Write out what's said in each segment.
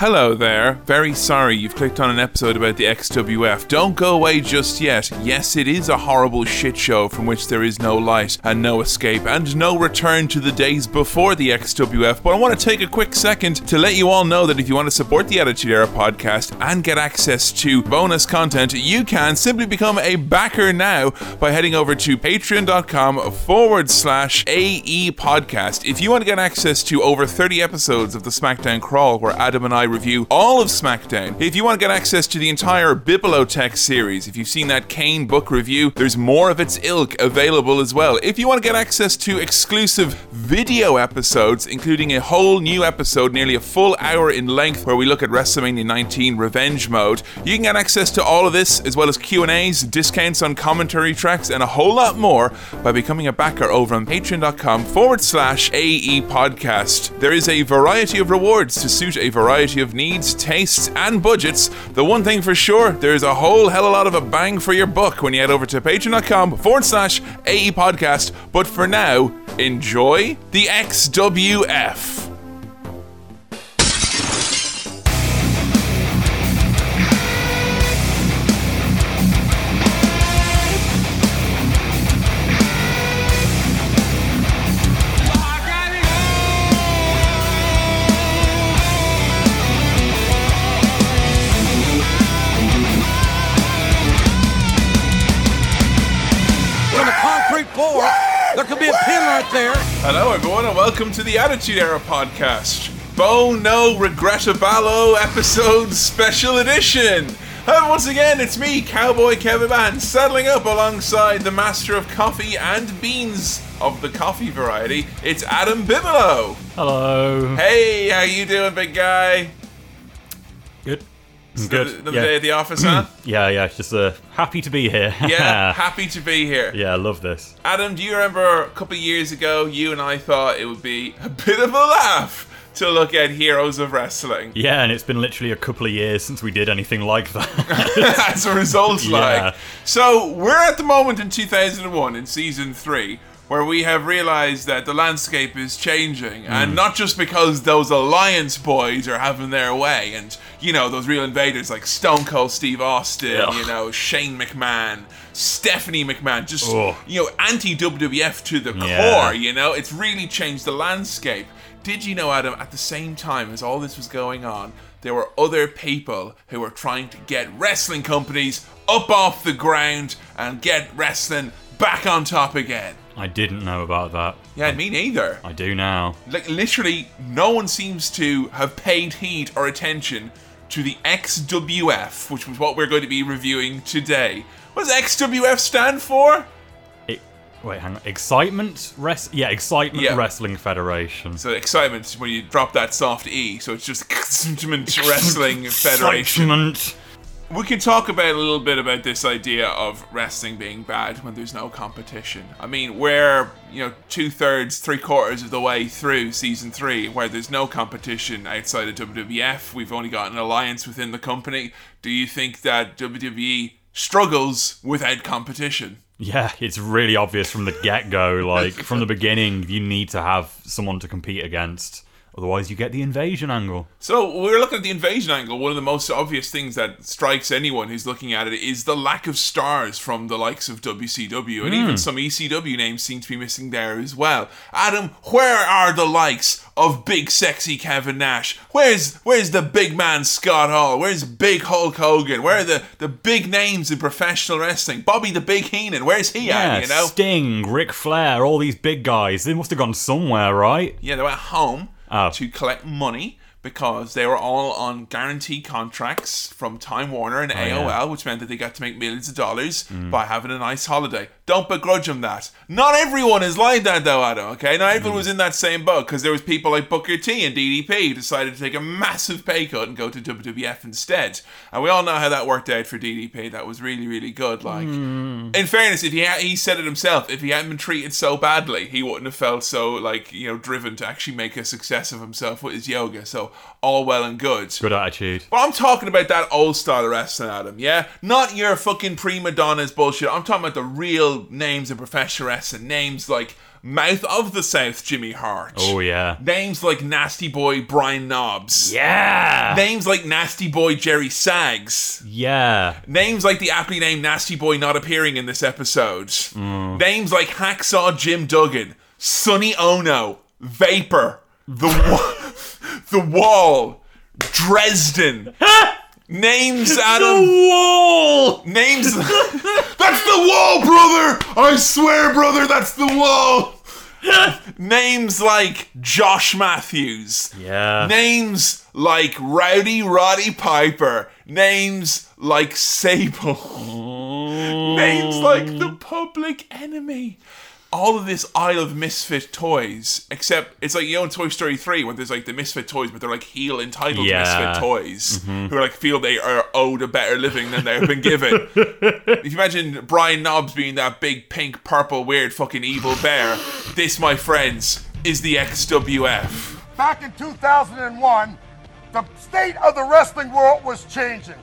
Hello there. Very sorry you've clicked on an episode about the XWF. Don't go away just yet. Yes, it is a horrible shit show from which there is no light and no escape and no return to the days before the XWF. But I want to take a quick second to let you all know that if you want to support the Attitude Era podcast and get access to bonus content, you can simply become a backer now by heading over to patreon.com forward slash AE podcast. If you want to get access to over 30 episodes of the SmackDown Crawl where Adam and I review all of SmackDown. If you want to get access to the entire Bibliotech series, if you've seen that Kane book review, there's more of its ilk available as well. If you want to get access to exclusive video episodes, including a whole new episode, nearly a full hour in length, where we look at WrestleMania 19 Revenge Mode, you can get access to all of this as well as Q&As, discounts on commentary tracks, and a whole lot more by becoming a backer over on patreon.com forward slash AE podcast. There is a variety of rewards to suit a variety of needs, tastes, and budgets. The one thing for sure, there's a whole hell of a lot of a bang for your buck when you head over to patreon.com forward slash AE podcast. But for now, enjoy the XWF. Everyone, and welcome to the Attitude Era podcast. Bo No Regrettaballo episode special edition. And once again, it's me, Cowboy Kevin Man, saddling up alongside the master of coffee and beans of the coffee variety. It's Adam Bigelow. Hello. Hey, how you doing, big guy? Good. Good. Another yeah. day at the office, huh? yeah, yeah. Just uh, happy to be here. Yeah, happy to be here. yeah, I love this. Adam, do you remember a couple of years ago, you and I thought it would be a bit of a laugh to look at Heroes of Wrestling? Yeah, and it's been literally a couple of years since we did anything like that. as a result, Yeah. like. So we're at the moment in 2001 in season three where we have realized that the landscape is changing, Mm. and not just because those Alliance boys are having their way, and you know those real invaders like Stone Cold Steve Austin, Ugh. you know Shane McMahon. Stephanie McMahon, just Ugh. you know, anti WWF to the Yeah. core. You know, it's really changed the landscape. Did you know, Adam? At the same time as all this was going on, there were other people who were trying to get wrestling companies up off the ground and get wrestling back on top again. I didn't know about that. Yeah, me neither. I do now. Like literally, no one seems to have paid heed or attention to the XWF, which was what we're going to be reviewing today. What does XWF stand for? It, wait, hang on. Excitement Rest. Yeah, Excitement Yeah. Wrestling Federation. So excitement when you drop that soft E, so it's just Excitement Wrestling Federation. Excitement. We can talk about a little bit about this idea of wrestling being bad when there's no competition. I mean, we're you know two thirds, three quarters of the way through season three, where there's no competition outside of WWF. We've only got an alliance within the company. Do you think that WWE struggles without competition? Yeah, it's really obvious from the get go. Like, from the beginning, you need to have someone to compete against. Otherwise, you get the invasion angle. So we're looking at the invasion angle. One of the most obvious things that strikes anyone who's looking at it is the lack of stars from the likes of WCW, and even hmm. some ECW names seem to be missing there as well. Adam, where are the likes of big sexy Kevin Nash? Where's where's the big man Scott Hall? Where's big Hulk Hogan? Where are the, the big names in professional wrestling? Bobby the Big Heenan, where's he Yeah, at? You know? Sting, Ric Flair, all these big guys. They must have gone somewhere, right? Yeah, they were at home Oh. to collect money because they were all on guaranteed contracts from Time Warner and AOL, yeah. which meant that they got to make millions of dollars mm. by having a nice holiday. Don't begrudge him that. Not everyone is like that, though, Adam. Okay, not everyone was hmm. in that same boat because there was people like Booker T and DDP who decided to take a massive pay cut and go to WWF instead. And we all know how that worked out for DDP. That was really, really good. Like, hmm. in fairness, if he had, he said it himself, if he hadn't been treated so badly, he wouldn't have felt so like you know driven to actually make a success of himself with his yoga. So all well and good. Good attitude. But I'm talking about that old style of wrestling, Adam. Yeah, not your fucking prima donnas bullshit. I'm talking about the real real names in professional and Names like Mouth of the South Jimmy Hart. Oh yeah. Names like Nasty Boy Brian Knobbs. Yeah. Names like Nasty Boy Jerry Sags. Yeah. Names like the aptly named Nasty Boy not appearing in this episode. Mm. Names like Hacksaw Jim Duggan, Sonny Onoo, Vapor, The, wa- the Wall, Dresden. Names Adam. wall. Names. that's the wall, brother! I swear, brother, that's the wall! Names like Josh Matthews. Yeah. Names like Rowdy Roddy Piper. Names like Sable. Oh. Names like the Public Enemy. All of this Isle of Misfit toys, except it's like you know in Toy Story 3 when there's like the Misfit toys, but they're like heel entitled Yeah. Misfit toys mm-hmm. who like feel they are owed a better living than they've been given. if you imagine Brian Knobbs being that big pink purple weird fucking evil bear, this my friends is the XWF. back in 2001, the state of the wrestling world was changing.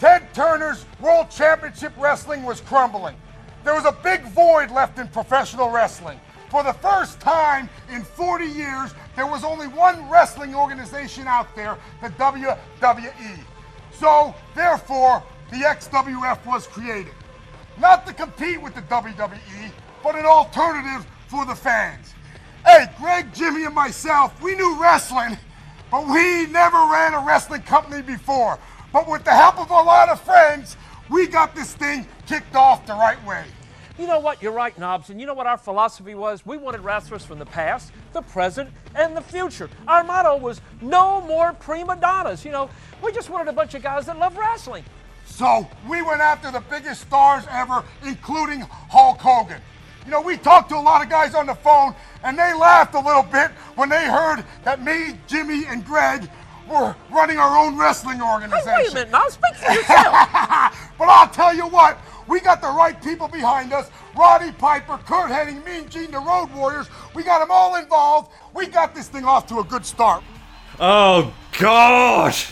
Ted Turner's World Championship Wrestling was crumbling. There was a big void left in professional wrestling. For the first time in 40 years, there was only one wrestling organization out there, the WWE. So, therefore, the XWF was created. Not to compete with the WWE, but an alternative for the fans. Hey, Greg, Jimmy, and myself, we knew wrestling, but we never ran a wrestling company before. But with the help of a lot of friends, we got this thing kicked off the right way. You know what? You're right, Knobbs. And you know what our philosophy was? We wanted wrestlers from the past, the present, and the future. Our motto was no more prima donnas. You know, we just wanted a bunch of guys that love wrestling. So we went after the biggest stars ever, including Hulk Hogan. You know, we talked to a lot of guys on the phone, and they laughed a little bit when they heard that me, Jimmy, and Greg were running our own wrestling Hey, organization. wait a minute, Knobbs. Speak for yourself. but I'll tell you what, we got the right people behind us. Roddy Piper, Curt Hennig, Mean Gene, the Road Warriors. We got them all involved. We got this thing off to a good start. Oh gosh.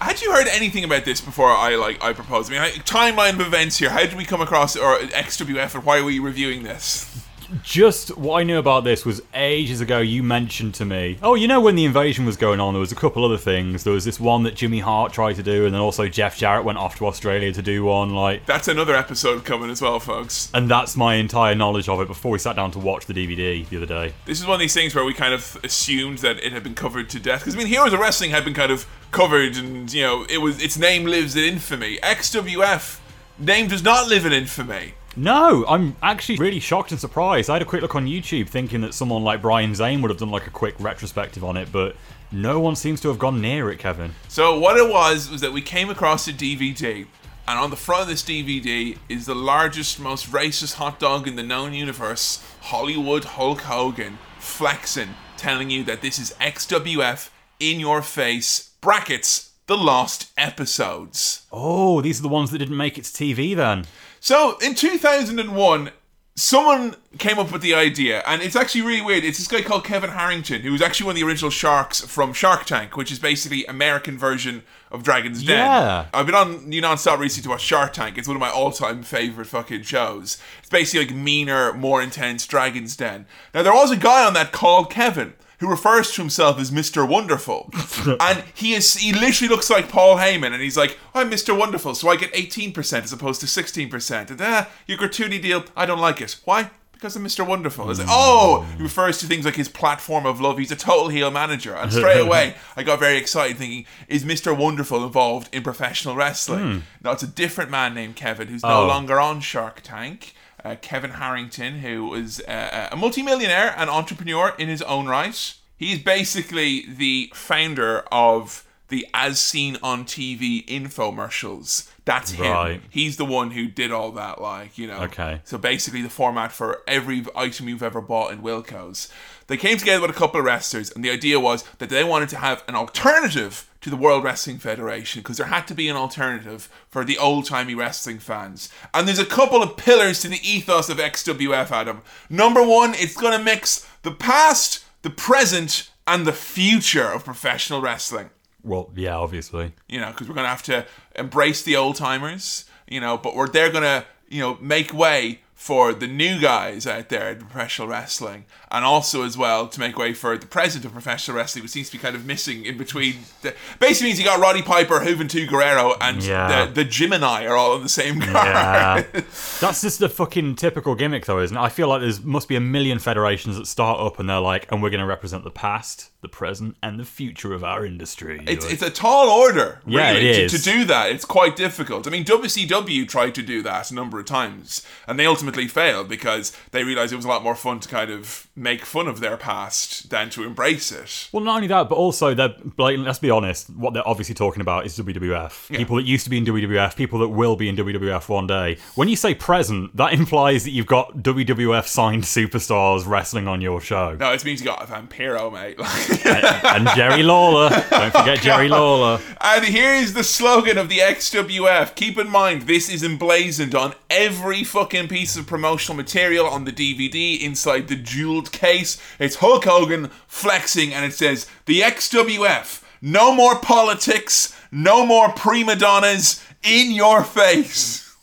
Had you heard anything about this before I like I proposed? I mean, I, timeline of events here. How did we come across or XWF, and why are we reviewing this? Just what I knew about this was ages ago. You mentioned to me, oh, you know, when the invasion was going on, there was a couple other things. There was this one that Jimmy Hart tried to do, and then also Jeff Jarrett went off to Australia to do one. Like, That's another episode coming as well, folks. and that's my entire knowledge of it before we sat down to watch the DVD the other day. This is one of these things where we kind of assumed that it had been covered to death. Because I mean, Heroes of Wrestling had been kind of covered, and you know, it was its name lives in infamy. XWF name does not live in infamy. No, I'm actually really shocked and surprised. I had a quick look on YouTube thinking that someone like Brian Zane would have done like a quick retrospective on it, but no one seems to have gone near it, Kevin. So what it was was that we came across a DVD, and on the front of this DVD is the largest, most racist hot dog in the known universe, Hollywood Hulk Hogan, flexing, telling you that this is XWF in your face brackets the lost episodes. Oh, these are the ones that didn't make it to TV then. So in 2001, someone came up with the idea, and it's actually really weird. It's this guy called Kevin Harrington, who was actually one of the original sharks from Shark Tank, which is basically American version of Dragon's Den. Yeah. I've been on you non-stop recently to watch Shark Tank. It's one of my all-time favorite fucking shows. It's basically like meaner, more intense Dragon's Den. Now there was a guy on that called Kevin. Who refers to himself as Mr. Wonderful, and he is—he literally looks like Paul Heyman, and he's like, "I'm Mr. Wonderful, so I get 18% as opposed to 16%." And ah, your gratuity deal, I don't like it. Why? Because I'm Mr. Wonderful. It's like, oh, he refers to things like his platform of love. He's a total heel manager, and straight away I got very excited, thinking, "Is Mr. Wonderful involved in professional wrestling?" No, it's a different man named Kevin who's no Oh. longer on Shark Tank. Uh, Kevin Harrington, who is uh, a multimillionaire and entrepreneur in his own right. He's basically the founder of the As Seen on TV infomercials. That's him. Right. He's the one who did all that, like, you know. Okay. So basically, the format for every item you've ever bought in Wilko's. They came together with a couple of wrestlers, and the idea was that they wanted to have an alternative to the World Wrestling Federation because there had to be an alternative for the old timey wrestling fans. And there's a couple of pillars to the ethos of XWF, Adam. Number one, it's going to mix the past, the present, and the future of professional wrestling Well, yeah, obviously. you know, because we're gonna have to embrace the old timers, you know, but we're they're gonna, you know, make way for the new guys out there in professional wrestling, and also as well to make way for the president of professional wrestling, which seems to be kind of missing in between. The, basically means you got Roddy Piper, Juventud Guerrero, and Yeah. the the Gemini are all on the same car. Yeah. That's just a fucking typical gimmick, though, isn't it? I feel like there's must be a million federations that start up and they're like, and we're going to represent the past, the present, and the future of our industry. It's, it's a tall order, really, Yeah, to, to do that. It's quite difficult. I mean, WCW tried to do that a number of times, and they ultimately failed because they realized it was a lot more fun to kind of make fun of their past than to embrace it. well, not only that, but also they're like, let's be honest, what they're obviously talking about is WWF. People that used to be in WWF, people that will be in WWF one day. When you say present, that implies that you've got WWF signed superstars wrestling on your show. No, it means you got a Vampiro, mate. and Jerry Lawler. Don't forget Jerry Lawler. And here's the slogan of the XWF. Keep in mind, this is emblazoned on every fucking piece of promotional material on the DVD inside the jeweled case. It's Hulk Hogan flexing, and it says, The XWF. No more politics, no more prima donnas in your face.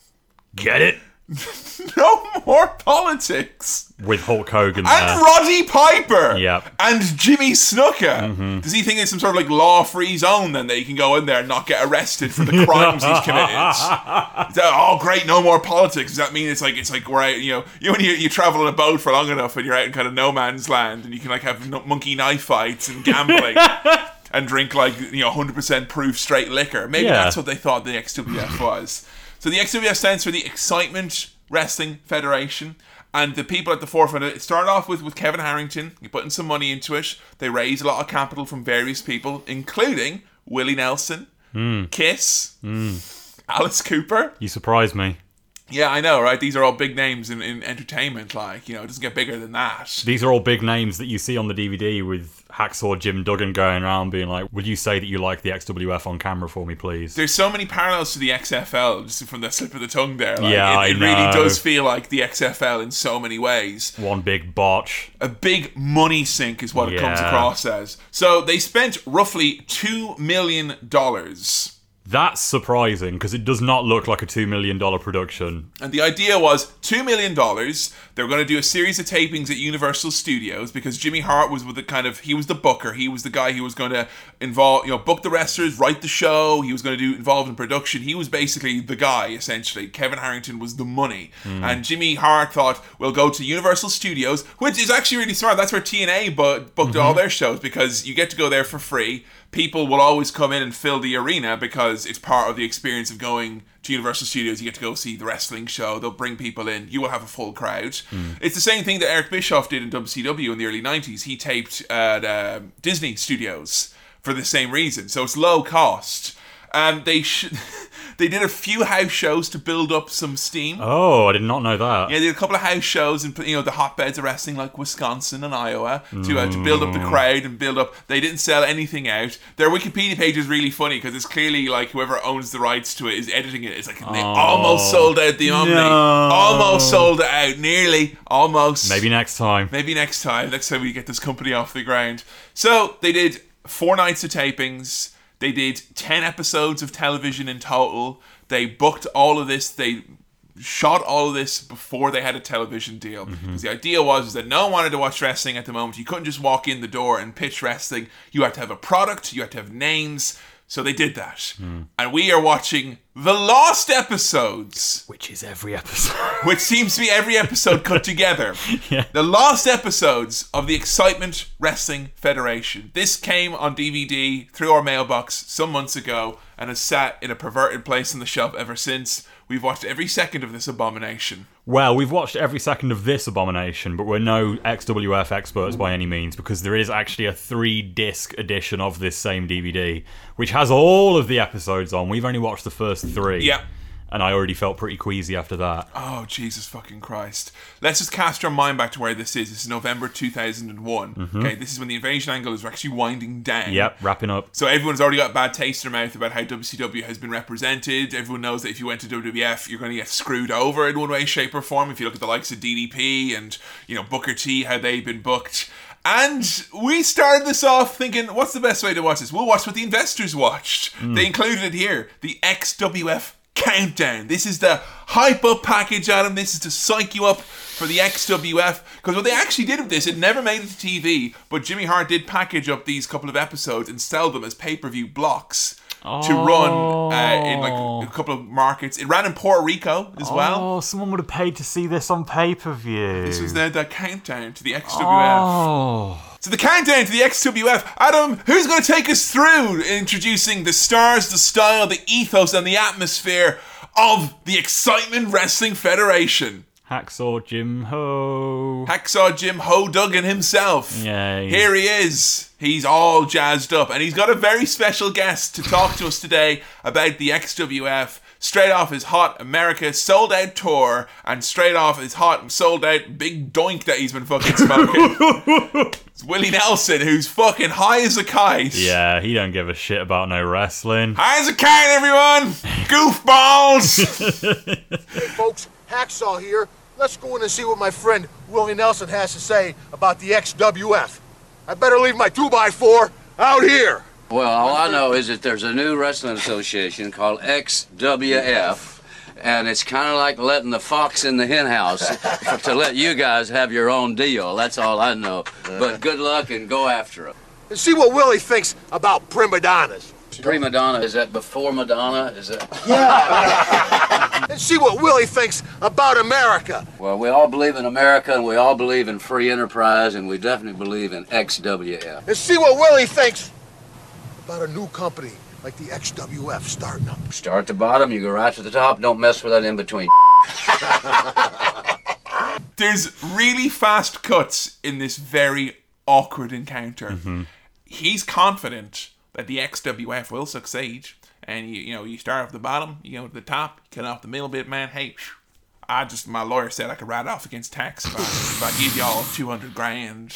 Get it? No more politics. With Hulk Hogan there. And Roddy Piper. Yep. And Jimmy Snuka. Mm-hmm. Does he think it's some sort of like law free zone then that he can go in there and not get arrested for the crimes he's committed? That, oh great, no more politics. Does that mean it's like it's like where you know you when you, you travel on a boat for long enough and you're out in kind of no man's land and you can like have no- monkey knife fights and gambling. And drink like you know 100% proof straight liquor. Maybe Yeah. that's what they thought the XWF was. So the XWF stands for the Excitement Wrestling Federation. And the people at the forefront, of it started off with, with Kevin Harrington. Putting some money into it. They raised a lot of capital from various people, including Willie Nelson, hmm. Kiss, hmm. Alice Cooper. You surprised me. Yeah, I know, right? These are all big names in, in entertainment. Like, you know, it doesn't get bigger than that. These are all big names that you see on the DVD with Hacksaw Jim Duggan going around being like, Would you say that you like the XWF on camera for me, please? There's so many parallels to the XFL just from the slip of the tongue there. Like, Yeah, it, I it really does feel like the XFL in so many ways. One big botch. a big money sink is what it comes across as. So they spent roughly two million dollars. That's surprising because it does not look like a $2 million production. And the idea was $2 million. They were going to do a series of tapings at Universal Studios because Jimmy Hart was with the kind of, he was the booker. He was the guy who was going to involve, you know, book the wrestlers, write the show. He was going to do involved in production. He was basically the guy, essentially. Kevin Harrington was the money. Hmm. And Jimmy Hart thought, we'll go to Universal Studios, which is actually really smart. That's where TNA bu- booked mm-hmm. all their shows because you get to go there for free. People will always come in and fill the arena because it's part of the experience of going to Universal Studios. You get to go see the wrestling show. They'll bring people in. You will have a full crowd. It's the same thing that Eric Bischoff did in WCW in the early 90s. He taped at um Disney Studios for the same reason. So it's low cost. Um, they sh- they did a few house shows to build up some steam. Oh, I did not know that. Yeah, they did a couple of house shows and you know the hotbeds of wrestling like Wisconsin and Iowa to uh, to build up the crowd and build up. They didn't sell anything out. Their Wikipedia page is really funny because it's clearly like whoever owns the rights to it is editing it. It's like they almost sold out the Omni, No. almost sold it out, nearly, almost. Maybe next time. Maybe next time. Next time we get this company off the ground. So they did four nights of tapings. They did ten episodes of television in total. They booked all of this. They shot all of this before they had a television deal. Mm-hmm. Because the idea was is that no one wanted to watch wrestling at the moment. You couldn't just walk in the door and pitch wrestling. You had to have a product. You had to have names. So they did that. Hmm. And we are watching the Lost episodes Which is every episode. which seems to be every episode cut together. The last episodes of the Excitement Wrestling Federation. This came on DVD through our mailbox some months ago and has sat in a perverted place on the shelf ever since. We've watched every second of this abomination. Well, we've watched every second of this abomination, but we're no XWF experts by any means because there is actually a three disc edition of this same DVD, which has all of the episodes on. We've only watched the first three. Yeah. And I already felt pretty queasy after that. Oh, Jesus fucking Christ. Let's just cast our mind back to where this is. This is November 2001. Mm-hmm. Okay, this is when the invasion angle is actually winding down. Yep, wrapping up. So everyone's already got a bad taste in their mouth about how WCW has been represented. Everyone knows that if you went to WWF, you're going to get screwed over in one way, shape, or form. If you look at the likes of DDP and you know Booker T, how they've been booked. And we started this off thinking, what's the best way to watch this? We'll watch what the investors watched. Mm. They included it here, the XWF countdown. This is the hype up package, Adam. This is to psych you up for the XWF. Because what they actually did with this, it never made it to TV, but Jimmy Hart did package up these couple of episodes and sell them as pay per view blocks. To run uh, in like a couple of markets. It ran in Puerto Rico as well. Oh, someone would have paid to see this on pay per view. This was the, the countdown to the XWF. Oh. So the countdown to the XWF. Adam, who's going to take us through introducing the stars, the style, the ethos, and the atmosphere of the Excitement Wrestling Federation? Hacksaw Jim Ho. Hacksaw Jim Ho Duggan himself. Yay. Here he is. He's all jazzed up, and he's got a very special guest to talk to us today about the XWF. Straight off his hot America sold out tour, and straight off his hot sold out big doink that he's been fucking smoking. it's Willie Nelson, who's fucking high as a kite. Yeah, he don't give a shit about no wrestling. High as a kite, everyone! Goofballs! Hey folks, Hacksaw here. Let's go in and see what my friend Willie Nelson has to say about the XWF. I better leave my 2x4 out here. Well, all I know is that there's a new wrestling association called XWF, and it's kind of like letting the fox in the hen house to let you guys have your own deal. That's all I know. But good luck and go after them. And see what Willie thinks about prima donnas. Prima donna, is that before Madonna? Is that? Yeah. and see what Willie thinks about America. Well, we all believe in America, and we all believe in free enterprise, and we definitely believe in XWF. And see what Willie thinks about a new company like the XWF starting up. Start at the bottom, you go right to the top. Don't mess with that in between. There's really fast cuts in this very awkward encounter. Mm-hmm. He's confident that the XWF will succeed. And you, you know, you start off the bottom, you go to the top, cut off the middle bit, man. Hey, I just my lawyer said I could write off against tax if I, if I give y'all two hundred grand.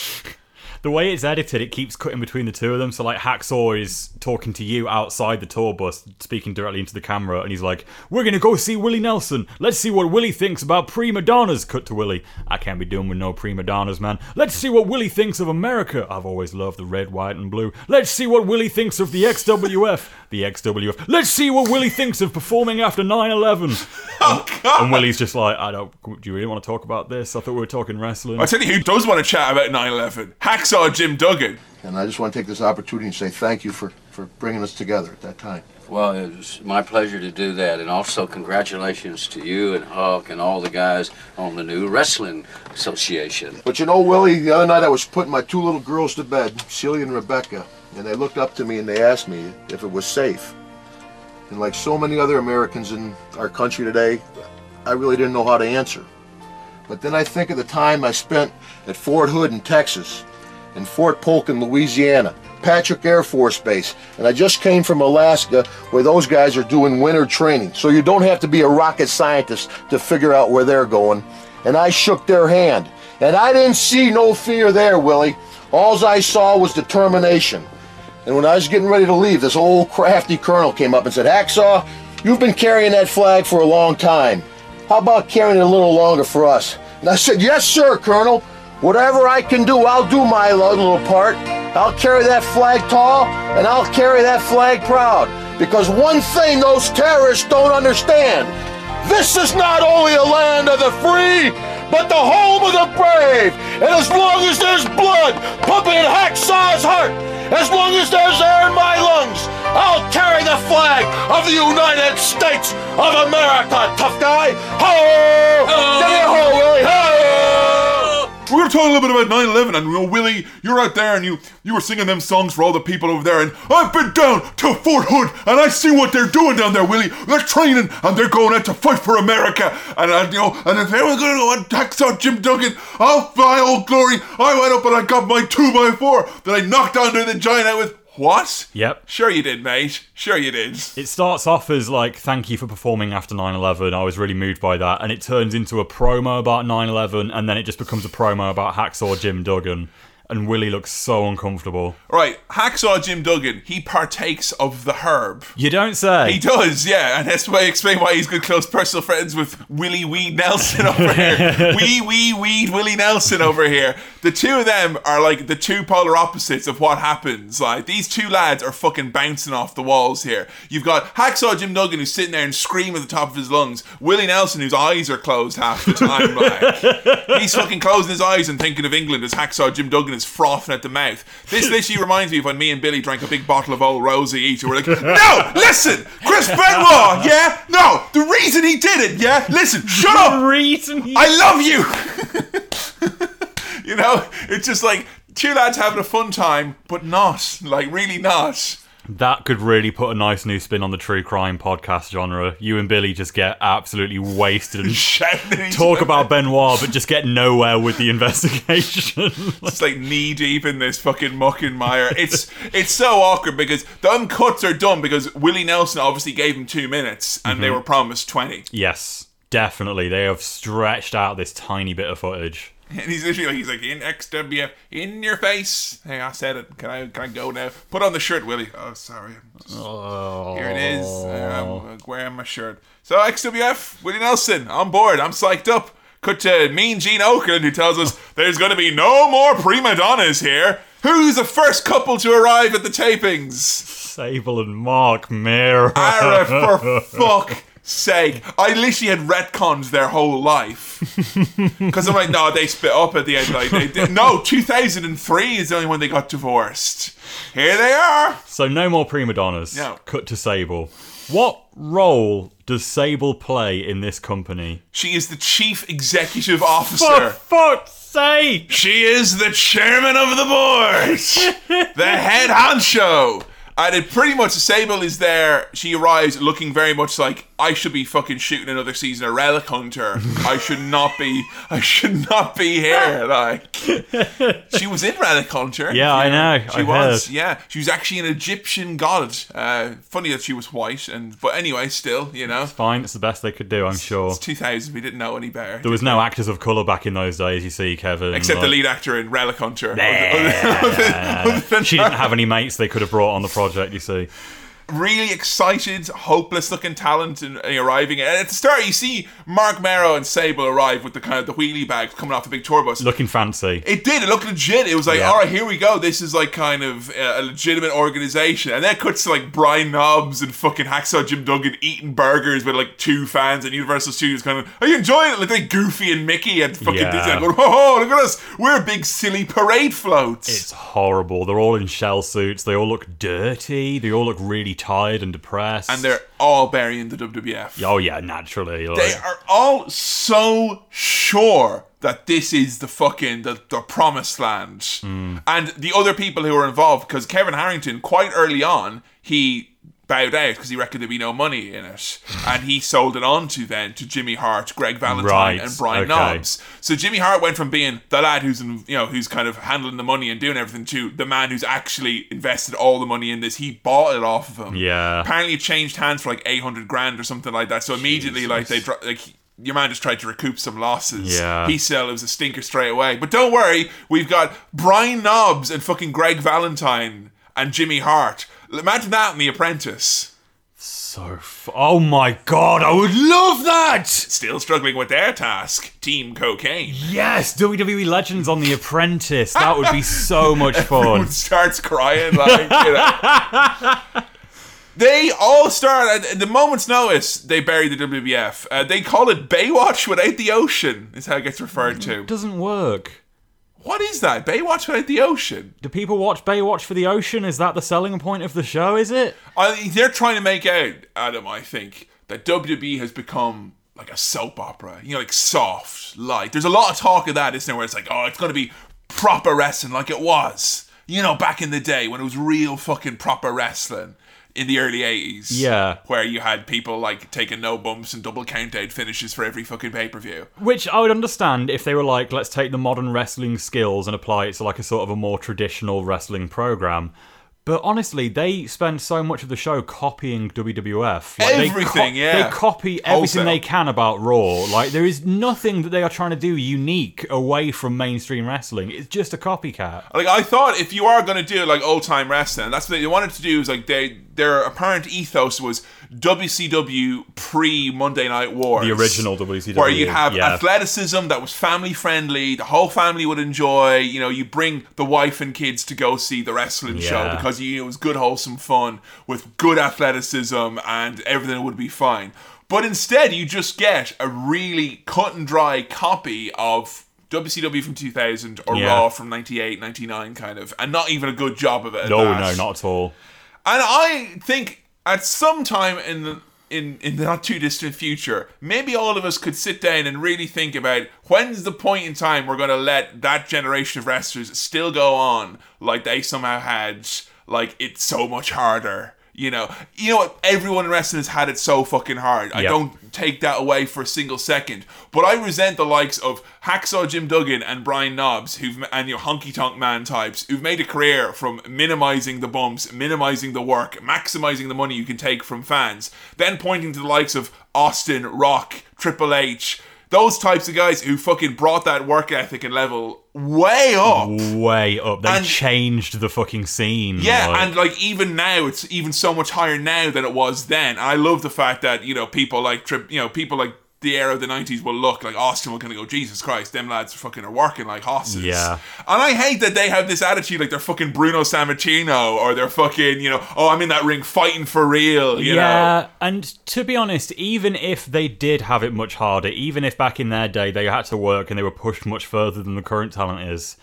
The way it's edited, it keeps cutting between the two of them. So, like, Hacksaw is talking to you outside the tour bus, speaking directly into the camera, and he's like, We're gonna go see Willie Nelson. Let's see what Willie thinks about prima donnas. Cut to Willie. I can't be doing with no prima donnas, man. Let's see what Willie thinks of America. I've always loved the red, white, and blue. Let's see what Willie thinks of the XWF. The XWF. Let's see what Willie thinks of performing after 9 11. Oh God! And Willie's just like, I don't. Do you really want to talk about this? I thought we were talking wrestling. I tell you who does want to chat about 9/11. Hacksaw Jim Duggan. And I just want to take this opportunity to say thank you for, for bringing us together at that time. Well, it was my pleasure to do that, and also congratulations to you and Huck and all the guys on the new wrestling association. But you know, Willie, the other night I was putting my two little girls to bed, Celia and Rebecca, and they looked up to me and they asked me if it was safe. And like so many other Americans in our country today, I really didn't know how to answer. But then I think of the time I spent at Fort Hood in Texas, and Fort Polk in Louisiana, Patrick Air Force Base, and I just came from Alaska where those guys are doing winter training. So you don't have to be a rocket scientist to figure out where they're going. And I shook their hand. And I didn't see no fear there, Willie. Alls I saw was determination. And when I was getting ready to leave, this old crafty colonel came up and said, Hacksaw, you've been carrying that flag for a long time. How about carrying it a little longer for us? And I said, Yes, sir, Colonel. Whatever I can do, I'll do my little part. I'll carry that flag tall and I'll carry that flag proud. Because one thing those terrorists don't understand this is not only a land of the free, but the home of the brave. And as long as there's blood pumping in Hacksaw's heart, as long as there's air in my lungs, I'll carry the flag of the United States of America, tough guy. Ho! Give me a ho, Willie. Ho! We're gonna talk a little bit about 9/11, and you know, Willie, you're out there, and you you were singing them songs for all the people over there, and I've been down to Fort Hood, and I see what they're doing down there, Willie. They're training, and they're going out to fight for America, and I, you know, and if they were gonna go tax out Jim Duggan, oh my old glory, I went up and I got my two by four that I knocked Andre the Giant with. What? Yep. Sure you did, mate. Sure you did. It starts off as like, thank you for performing after 9 11. I was really moved by that. And it turns into a promo about 9 11, and then it just becomes a promo about Hacksaw Jim Duggan. And Willie looks so uncomfortable. Right, Hacksaw Jim Duggan, he partakes of the herb. You don't say. He does, yeah, and that's why I explain why he's good close personal friends with Willie Weed Nelson over here. Wee Wee Weed Willie Nelson over here. The two of them are like the two polar opposites of what happens. Like these two lads are fucking bouncing off the walls here. You've got Hacksaw Jim Duggan who's sitting there and screaming at the top of his lungs. Willie Nelson whose eyes are closed half the time. Like he's fucking closing his eyes and thinking of England as Hacksaw Jim Duggan is frothing at the mouth. This literally reminds me of when me and Billy drank a big bottle of Old Rosie each. And we're like, no, listen, Chris Benoit, yeah, no, the reason he did it, yeah, listen, shut up. reason he- I love you. you know, it's just like two lads having a fun time, but not like really not. That could really put a nice new spin on the true crime podcast genre. You and Billy just get absolutely wasted and talk about Benoit, but just get nowhere with the investigation. It's like knee deep in this fucking muck and mire. It's it's so awkward because the uncuts are done because Willie Nelson obviously gave him two minutes and they mm-hmm. were promised twenty. yes, definitely. They have stretched out this tiny bit of footage. And he's literally like he's like in XWF in your face. Hey, I said it. Can I can I go now? Put on the shirt, Willie. Oh, sorry. Just- Here it is. I'm oh. uh, wearing my shirt. So XWF, Willie Nelson, on board. I'm psyched up. Cut to Mean Gene Okerlund, who tells us there's going to be no more prima donnas here. Who's the first couple to arrive at the tapings? Sable and Marc Mero. Ara, for fuck sake. I literally had retcons their whole life. Because I'm like, no, they split up at the end. Like, they did. No, 2003 is the only one they got divorced. Here they are. So no more prima donnas. No. Cut to Sable. What role does Sable play in this company? She is the chief executive officer. For fuck's sake! She is the chairman of the board, the head honcho. And it pretty much Sable is there. She arrives looking very much like I should be fucking shooting another season of Relic Hunter. I should not be. I should not be here. Like she was in Relic Hunter. Yeah, I know, She I was. heard. Yeah, she was actually an Egyptian god. Uh, funny that she was white, and but anyway, still, you know, Fine, it's the best they could do, I'm sure. it's 2000. We didn't know any better. There was no actors of colour back in those days, you see, Kevin. Except the lead actor in Relic Hunter. Other- other- other than She didn't have any mates they could have brought on the project, you see. Really excited, hopeless looking talent and uh, arriving. And at the start, you see Marc Mero and Sable arrive with the kind of the wheelie bags coming off the big tour bus. Looking fancy. It did. It looked legit. It was like, Yeah. all right, here we go. This is like kind of a legitimate organization. And then it cuts to like Brian Knobbs and fucking Hacksaw Jim Duggan eating burgers with like two fans and Universal Studios kind of, are you enjoying it? Like they Goofy and Mickey and fucking Yeah. Disney going, oh, look at us. We're big silly parade floats. It's horrible. They're all in shell suits. They all look dirty. They all look really tired and depressed. and they're all burying the WWF. Oh, yeah, naturally. like- They are all so sure that this is the fucking the, the promised land, hmm. and the other people who are involved. Because Kevin Harrington, quite early on, he bowed out because he reckoned there'd be no money in it, and he sold it on to then to Jimmy Hart, Greg Valentine, Right, and Brian okay. Knobbs. So Jimmy Hart went from being the lad who's in, you know who's kind of handling the money and doing everything to the man who's actually invested all the money in this. He bought it off of him. Yeah. Apparently, it changed hands for like eight hundred grand or something like that. So immediately, like they dro- like. Your man just tried to recoup some losses. Yeah. He said it was a stinker straight away. But don't worry, we've got Brian Knobbs and fucking Greg Valentine and Jimmy Hart. Imagine that in The Apprentice. so. F- oh my god, I would love that! Still struggling with their task. Team Cocaine. Yes, WWE Legends on The Apprentice. That would be so much fun. Everyone starts crying like you know. They all start at the moment's notice. They bury the WWF. Uh, they call it Baywatch without the ocean. Is how it gets referred to. doesn't work. What is that? Baywatch without the ocean. Do people watch Baywatch for the ocean? Is that the selling point of the show, is it? I, they're trying to make out, Adam. I think that WWE has become like a soap opera. You know, like soft, light. There's a lot of talk of that, isn't there? Where it's like, oh, it's going to be proper wrestling, like it was. You know, back in the day when it was real fucking proper wrestling in the early 80s. Yeah. Where you had people like taking no bumps and double count out finishes for every fucking pay per view. Which I would understand if they were like, let's take the modern wrestling skills and apply it to like a sort of a more traditional wrestling program. But honestly, they spend so much of the show copying WWF. they Everything, co- yeah. They copy everything Wholesale. they can about Raw. Like there is nothing that they are trying to do unique away from mainstream wrestling. It's just a copycat. Like I thought, if you are going to do like old time wrestling, that's what they wanted to do. Is like they their apparent ethos was WCW pre Monday Night Wars, The original WCW, where you'd have yeah. athleticism that was family friendly. The whole family would enjoy. You know, you bring the wife and kids to go see the wrestling show because you, it was good, wholesome fun with good athleticism, and everything would be fine. But instead, you just get a really cut and dry copy of WCW from 2000 or Yeah. Raw from 98, 99, kind of, and not even a good job of it. No, no, not at all. And I think at some time in the in, in the not too distant future, maybe all of us could sit down and really think about when's the point in time we're going to let that generation of wrestlers still go on like they somehow had, like it's so much harder. You know, you know what? Everyone in wrestling has had it so fucking hard. I don't take that away for a single second. But I resent the likes of Hacksaw Jim Duggan and Brian Knobbs, who've and your honky tonk man types, who've made a career from minimizing the bumps, minimizing the work, maximizing the money you can take from fans, then pointing to the likes of Austin, Rock, Triple H, those types of guys who fucking brought that work ethic and level way up. Way up. They And- changed the fucking scene. Yeah, like- and like even now, it's even so much higher now than it was then. I love the fact that you know people like Trip, you know people like the era of the '90s will look like Austin will kind of go, Jesus Christ, them lads fucking are working like horses. Yeah. and I hate that they have this attitude like they're fucking Bruno Sammartino or they're fucking you know oh I'm in that ring fighting for real. You yeah, know. and to be honest, even if they did have it much harder, even if back in their day they had to work and they were pushed much further than the current talent is,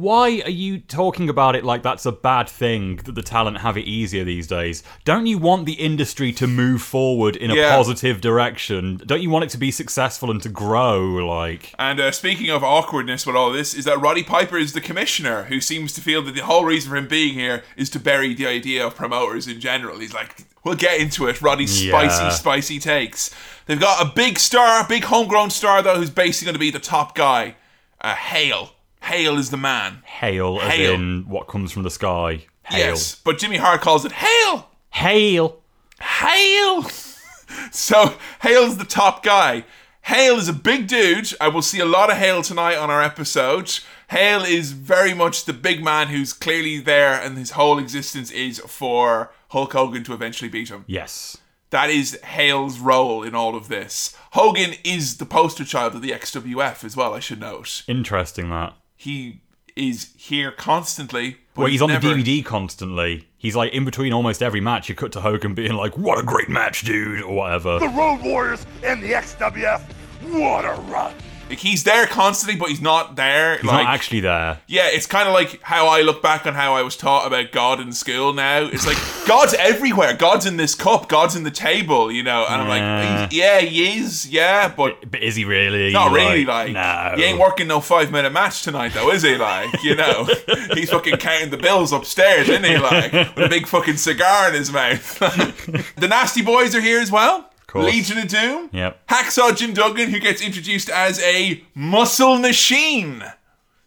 why are you talking about it like that's a bad thing that the talent have it easier these days? Don't you want the industry to move forward in a Yeah. positive direction? Don't you want it to be successful and to grow? Like, And uh, speaking of awkwardness with all this, is that Roddy Piper is the commissioner who seems to feel that the whole reason for him being here is to bury the idea of promoters in general. He's like, we'll get into it. Roddy's Yeah. spicy, spicy takes. They've got a big star, a big homegrown star, though, who's basically going to be the top guy. Uh, Hale. Hale is the man. hail, as Hail. in what comes from the sky. Hail. Yes, but Jimmy Hart calls it Hale. Hail. Hale. so Hale's the top guy. Hale is a big dude. I will see a lot of Hale tonight on our episode. Hale is very much the big man who's clearly there, and his whole existence is for Hulk Hogan to eventually beat him. Yes. That is Hale's role in all of this. Hogan is the poster child of the XWF as well, I should note. Interesting that. He is here constantly. But Well, he's on never- the DVD constantly. He's like in between almost every match. You cut to Hogan being like, "What a great match, dude," or whatever. The Road Warriors and the XWF. What a run! Like, he's there constantly, but he's not there. He's like, not actually there. Yeah, it's kind of like how I look back on how I was taught about God in school now. It's like, God's everywhere. God's in this cup. God's in the table, you know? And I'm like, yeah, he is, yeah, but But is he really? not really, like, no. he ain't working no five minute match tonight, though, is he? Like, you know, he's fucking counting the bills upstairs, isn't he? Like, with a big fucking cigar in his mouth. the Nasty Boys are here as well. Course. Legion of Doom. Yep. Hacksaw Jim Duggan, who gets introduced as a muscle machine.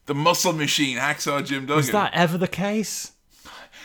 The muscle machine, Hacksaw Jim Duggan. Was that ever the case?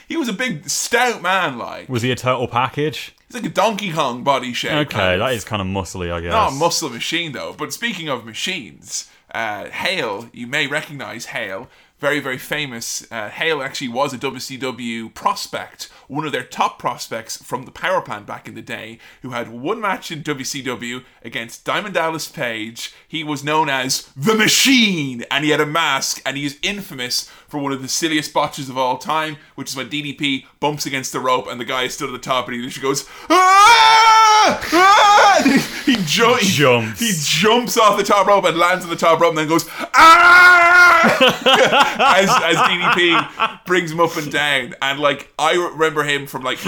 He was a big, stout man, like. Was he a total package? He's like a Donkey Kong body shape. Okay, kind of. that is kind of muscly, I guess. Not a muscle machine, though. But speaking of machines, uh, Hale, you may recognize Hale. Very, very famous. Uh, Hale actually was a WCW prospect, one of their top prospects from the power plant back in the day, who had one match in WCW against Diamond Dallas Page. He was known as the Machine, and he had a mask, and he is infamous for one of the silliest botches of all time, which is when DDP bumps against the rope, and the guy is stood at the top, and he literally goes, "Ah! Ah!" He, he, ju- he Jumps. He jumps off the top rope and lands on the top rope, and then goes, "Ah!" as, as DDP brings him up and down. And like I remember him from like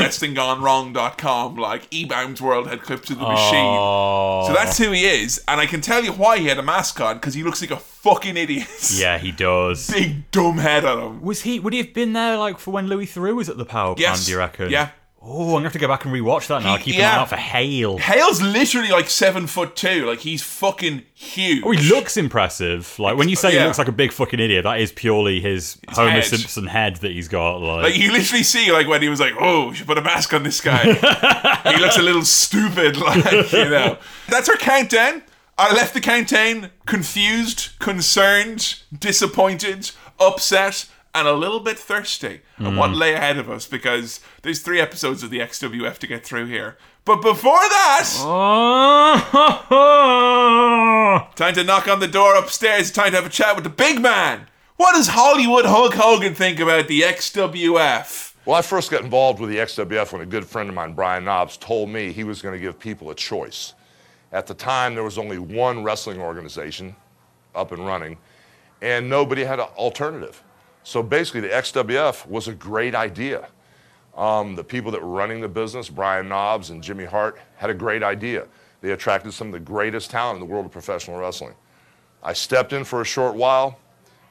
WrestlingGoneWrong.com. Like E-Bounds World had clips of the machine. Oh. So that's who he is, and I can tell you why he had a mask on because he looks like a fucking idiot. Yeah, he does. Big dumb head on him. Was he? Would he have been there like for when Louis Theroux was at the power Yes. plant? Do you reckon? Yeah. Oh, I'm gonna have to go back and rewatch that now. He- Keep an yeah. eye out for Hale. Hale's literally like seven foot two. Like he's fucking huge. Oh, he looks impressive. Like when you say Yeah. he looks like a big fucking idiot, that is purely his, Homer head. Simpson head that he's got. Like, Like you literally see like when he was like, "Oh, we should put a mask on this guy." he looks a little stupid, like you know. That's our countdown. I left the countdown confused, concerned, disappointed, upset, and a little bit thirsty at what mm. lay ahead of us because there's three episodes of the XWF to get through here. But before that, oh. time to knock on the door upstairs. Time to have a chat with the big man. What does Hollywood Hulk Hogan think about the XWF? Well, I first got involved with the XWF when a good friend of mine, Brian Knobbs, told me he was going to give people a choice. At the time, there was only one wrestling organization up and running, and nobody had an alternative. So basically, the XWF was a great idea. Um, the people that were running the business, Brian Knobbs and Jimmy Hart, had a great idea. They attracted some of the greatest talent in the world of professional wrestling. I stepped in for a short while,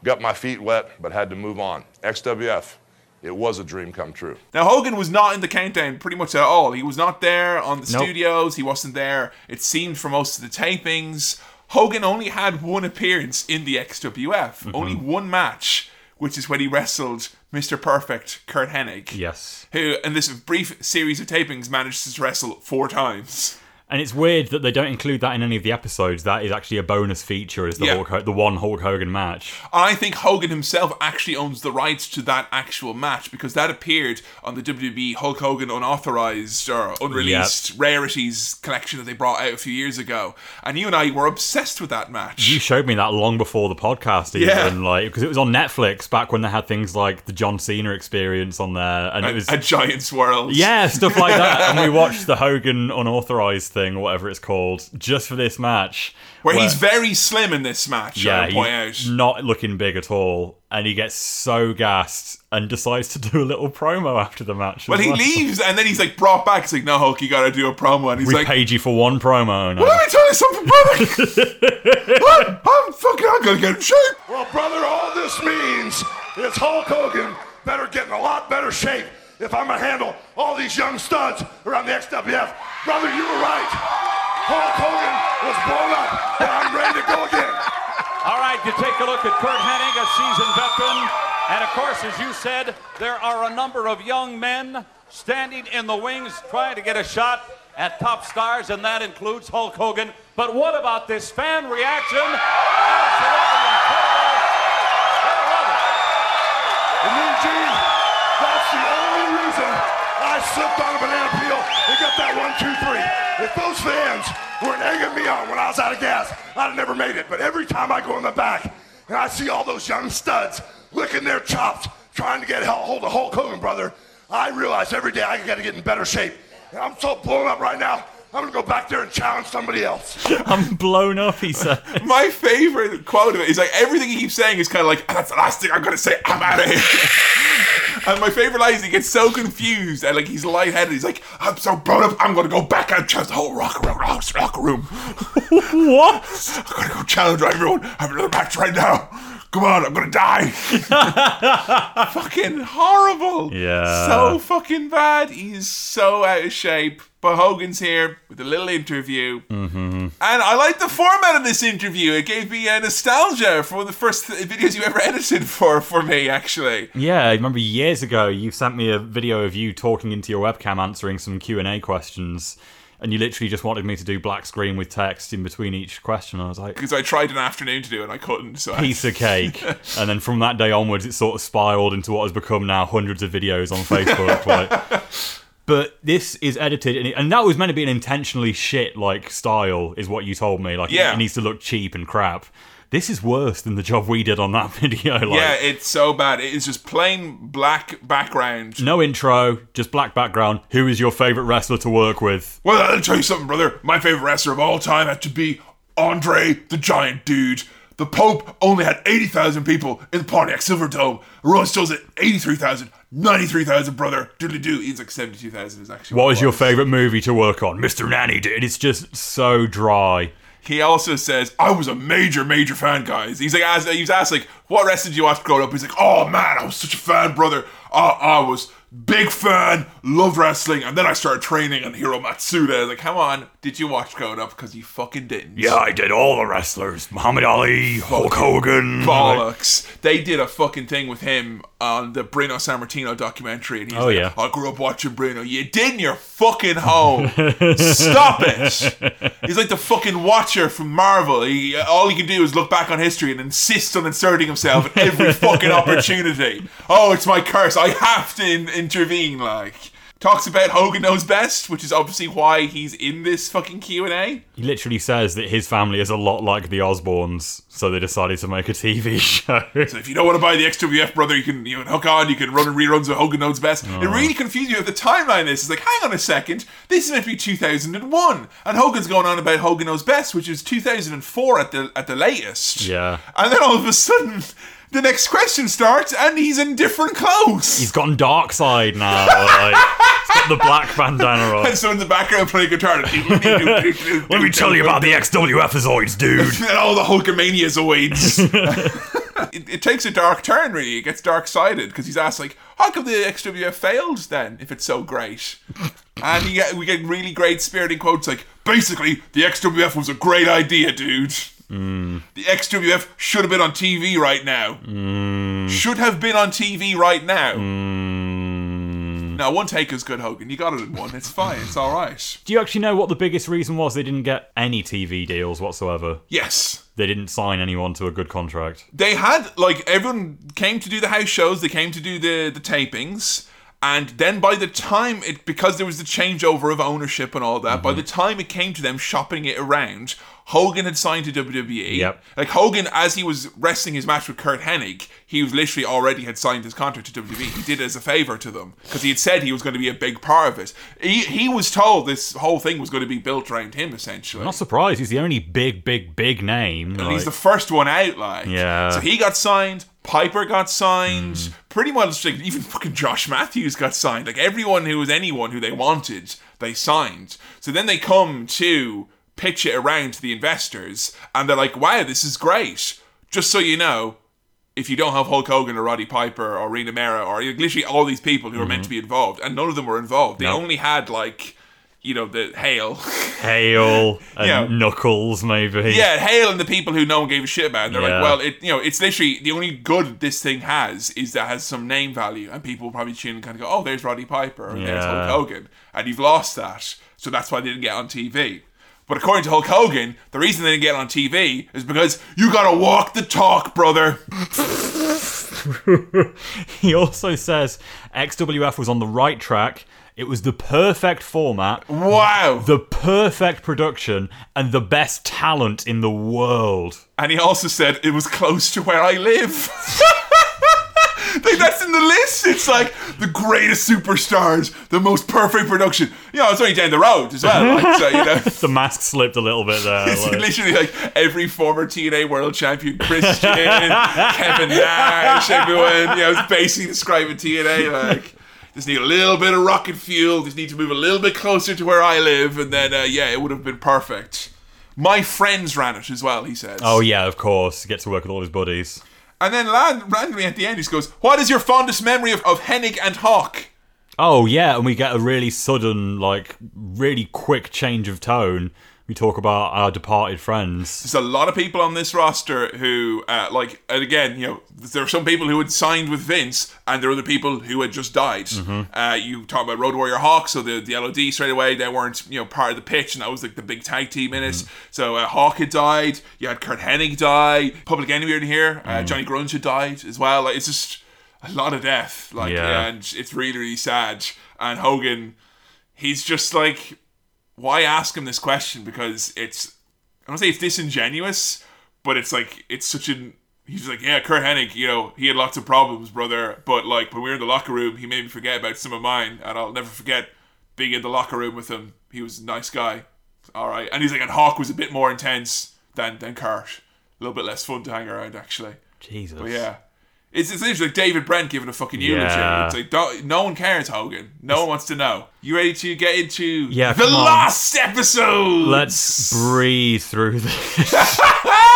got my feet wet, but had to move on. XWF, it was a dream come true. Now Hogan was not in the countdown pretty much at all. He was not there on the Nope. studios. He wasn't there. It seemed for most of the tapings. Hogan only had one appearance in the XWF. Mm-hmm. Only one match, which is when he wrestled Mr. Perfect, Curt Hennig. yes. Who, in this brief series of tapings, managed to wrestle four times. And it's weird that they don't include that in any of the episodes. That is actually a bonus feature. Is the Yeah. Hulk, the one Hulk Hogan match? I think Hogan himself actually owns the rights to that actual match because that appeared on the WWE Hulk Hogan unauthorized or unreleased rarities collection that they brought out a few years ago. And you and I were obsessed with that match. You showed me that long before the podcast, even Yeah. like because it was on Netflix back when they had things like the John Cena experience on there, and it was a Giants World. yeah stuff like that. and we watched the Hogan unauthorized thing, or whatever it's called, just for this match, Where he's very slim in this match, yeah, I point he's out. not looking big at all, and he gets so gassed and decides to do a little promo after the match. Well, as he leaves and then he's like brought back. It's like, no, Hulk, you gotta do a promo. And he's We like, paid you for one promo. now. let me tell you something, brother. I'm, I'm fucking, I'm gonna get in shape. Well, brother, all this means is Hulk Hogan better get in a lot better shape if I'm gonna handle all these young studs around the XWF. Brother, you were right. Hulk Hogan was blown up, and I'm ready to go again. All right, you take a look at Curt Hennig, a seasoned veteran. And of course, as you said, there are a number of young men standing in the wings trying to get a shot at top stars, and that includes Hulk Hogan. But what about this fan reaction? Absolutely incredible. They love it. And Eugene, that's that one, two, three. If those fans weren't egging me on when I was out of gas, I'd have never made it. But every time I go in the back and I see all those young studs licking their chops, trying to get a hold of Hulk Hogan, brother, I realize every day I got to get in better shape. And I'm so blown up right now. I'm gonna go back there and challenge somebody else. I'm blown up. He said. My favorite quote of it is like everything he keeps saying is kind of like that's the last thing I'm gonna say. I'm out of here. and my favorite line is he gets so confused and like he's lightheaded. He's like, I'm so blown up. I'm gonna go back and challenge the whole rocker room. Locker room. what? I'm gonna go challenge everyone. I Have another match right now. Come on, I'm gonna die. fucking horrible. Yeah. So fucking bad. He's so out of shape. But Hogan's here with a little interview. Mm-hmm. And I like the format of this interview. It gave me a nostalgia for one of the first videos you ever edited for for me, actually. Yeah, I remember years ago you sent me a video of you talking into your webcam answering some Q and A questions, and you literally just wanted me to do black screen with text in between each question. I was like, Because I tried an afternoon to do it and I couldn't. So I- piece of cake. and then from that day onwards, it sort of spiraled into what has become now hundreds of videos on Facebook. like, but this is edited, and, it, and that was meant to be an intentionally shit like style, is what you told me. Like, Yeah. it needs to look cheap and crap. This is worse than the job we did on that video. Like, yeah, it's so bad. It is just plain black background. no intro, just black background. Who is your favorite wrestler to work with? Well, I'll tell you something, brother. My favorite wrestler of all time had to be Andre the Giant Dude. The Pope only had 80,000 people in the Pontiac Silverdome. Rolling Stones at 83,000, 93,000, brother. Doodly doo. He's like 72,000 is actually What it was your favorite movie to work on? Mr. Nanny dude. It's just so dry. He also says, I was a major, major fan, guys. He's like, asked, he was asked, like, what wrestling did you watch growing up? He's like, oh man, I was such a fan, brother. I, I was big fan, love wrestling, and then I started training on Hiro Matsuda. Like, come on, did you watch growing up? Because you fucking didn't. Yeah, I did all the wrestlers. Muhammad Ali, Hulk Hogan. Bollocks. They did a fucking thing with him on the Bruno Sammartino documentary. And he's Oh, like, yeah. I grew up watching Bruno. You did in your fucking home. Stop it. He's like the fucking watcher from Marvel. He, all he can do is look back on history and insist on inserting himself at every fucking opportunity. Oh, it's my curse. I have to in- intervene. Like, talks about Hogan knows best, which is obviously why he's in this fucking Q and A. He literally says that his family is a lot like the Osbournes, so they decided to make a TV show. So if you don't want to buy the XWF, brother, you can you can hook on. You can run reruns of Hogan Knows Best. It oh. really confused you at the timeline. This is like, hang on a second, this is meant to be 2001, and Hogan's going on about Hogan Knows Best, which is 2004 at the at the latest. yeah. And then all of a sudden, the next question starts, and he's in different clothes. He's gone dark side now. Like, he's got the black bandana on. and so in the background playing guitar. Let me tell you about the XWF XWFazoids, dude. and all the Hulkamania zoids. it, it takes a dark turn, really. It gets dark sided because he's asked, like, how come the XWF failed then if it's so great? And get, we get really great spiriting quotes like, basically, the XWF was a great idea, dude. The XWF should have been on TV right now. Should have been on TV right now. Now, one take is good, Hogan. You got it in one. It's fine. It's all right. Do you actually know what the biggest reason was they didn't get any TV deals whatsoever? Yes. They didn't sign anyone to a good contract. they had like everyone came to do the house shows they came to do the the tapings and then by the time it because there was the changeover of ownership and all that by mm-hmm. the time it came to them shopping it around Hogan had signed to WWE. Yep. Like Hogan, as he was wrestling his match with Curt Hennig, he was literally already had signed his contract to WWE. He did it as a favor to them because he had said he was going to be a big part of it. He, he was told this whole thing was going to be built around him essentially. I'm not surprised. He's the only big, big, big name. And like- he's the first one out, like. Yeah. So he got signed. Piper got signed. Hmm. Pretty much, like, even fucking Josh Matthews got signed. Like everyone who was anyone who they wanted, they signed. So then they come to pitch it around to the investors, and they're like, "Wow, this is great." Just so you know, if you don't have Hulk Hogan or Roddy Piper or Rena Mero or literally all these people who are meant to mm-hmm. be involved, and none of them were involved. They Nope. only had like, you know, the Hale. Hale and Yeah. Knuckles, maybe. Yeah, Hale and the people who no one gave a shit about. And they're Yeah. like, well, it you know, it's literally the only good this thing has is that it has some name value, and people probably tune and kind of go, oh, there's Roddy Piper, or there's Hulk Hogan, and you've lost that, so that's why they didn't get on TV. But according to Hulk Hogan, the reason they didn't get on TV is because you gotta walk the talk, brother. He also says XWF was on the right track. It was the perfect format, Wow. the perfect production, and the best talent in the world. And he also said it was close to where I live. like that's in the list. It's like the greatest superstars, the most perfect production. You know, it's only down the road as well. Like, so you know, The mask slipped a little bit there. it's like- literally like every former TNA World Champion, Christian, Kevin Nash, everyone. You know, it's basically describing TNA like. Just need a little bit of rocket fuel. Just need to move a little bit closer to where I live, and then uh, yeah, it would have been perfect. My friends ran it as well. He says. oh yeah, of course. He gets to work with all his buddies. And then land- randomly at the end, he goes, What is your fondest memory of, of Hennig and Hawk? Oh yeah, and we get a really sudden, like, really quick change of tone. We talk about our departed friends. There's a lot of people on this roster who, uh, like, and again, you know, there are some people who had signed with Vince, and there are other people who had just died. Uh, you talk about Road Warrior Hawk, so the, the LOD straight away, they weren't, you know, part of the pitch, and that was like the big tag team in it. So uh, Hawk had died, you had Curt Hennig die, Public Enemy in here, uh, Johnny Grunge had died as well. Like, it's just a lot of death, like, Yeah. and it's really, really sad. And Hogan, he's just like, why ask him this question? Because it's I don't say it's disingenuous, but it's like it's such an he's like, yeah, Curt Hennig, you know, he had lots of problems, brother, but like when we were in the locker room, he made me forget about some of mine, and I'll never forget being in the locker room with him. He was a nice guy. All right, and he's like, and Hawk was a bit more intense than than Curt, a little bit less fun to hang around actually. Jesus. But yeah. It's, it's literally like David Brent giving a fucking eulogy. Yeah. It's like no one cares, Hogan. No one wants to know. You ready to get into Yeah, the come on. last episode? Let's breathe through this.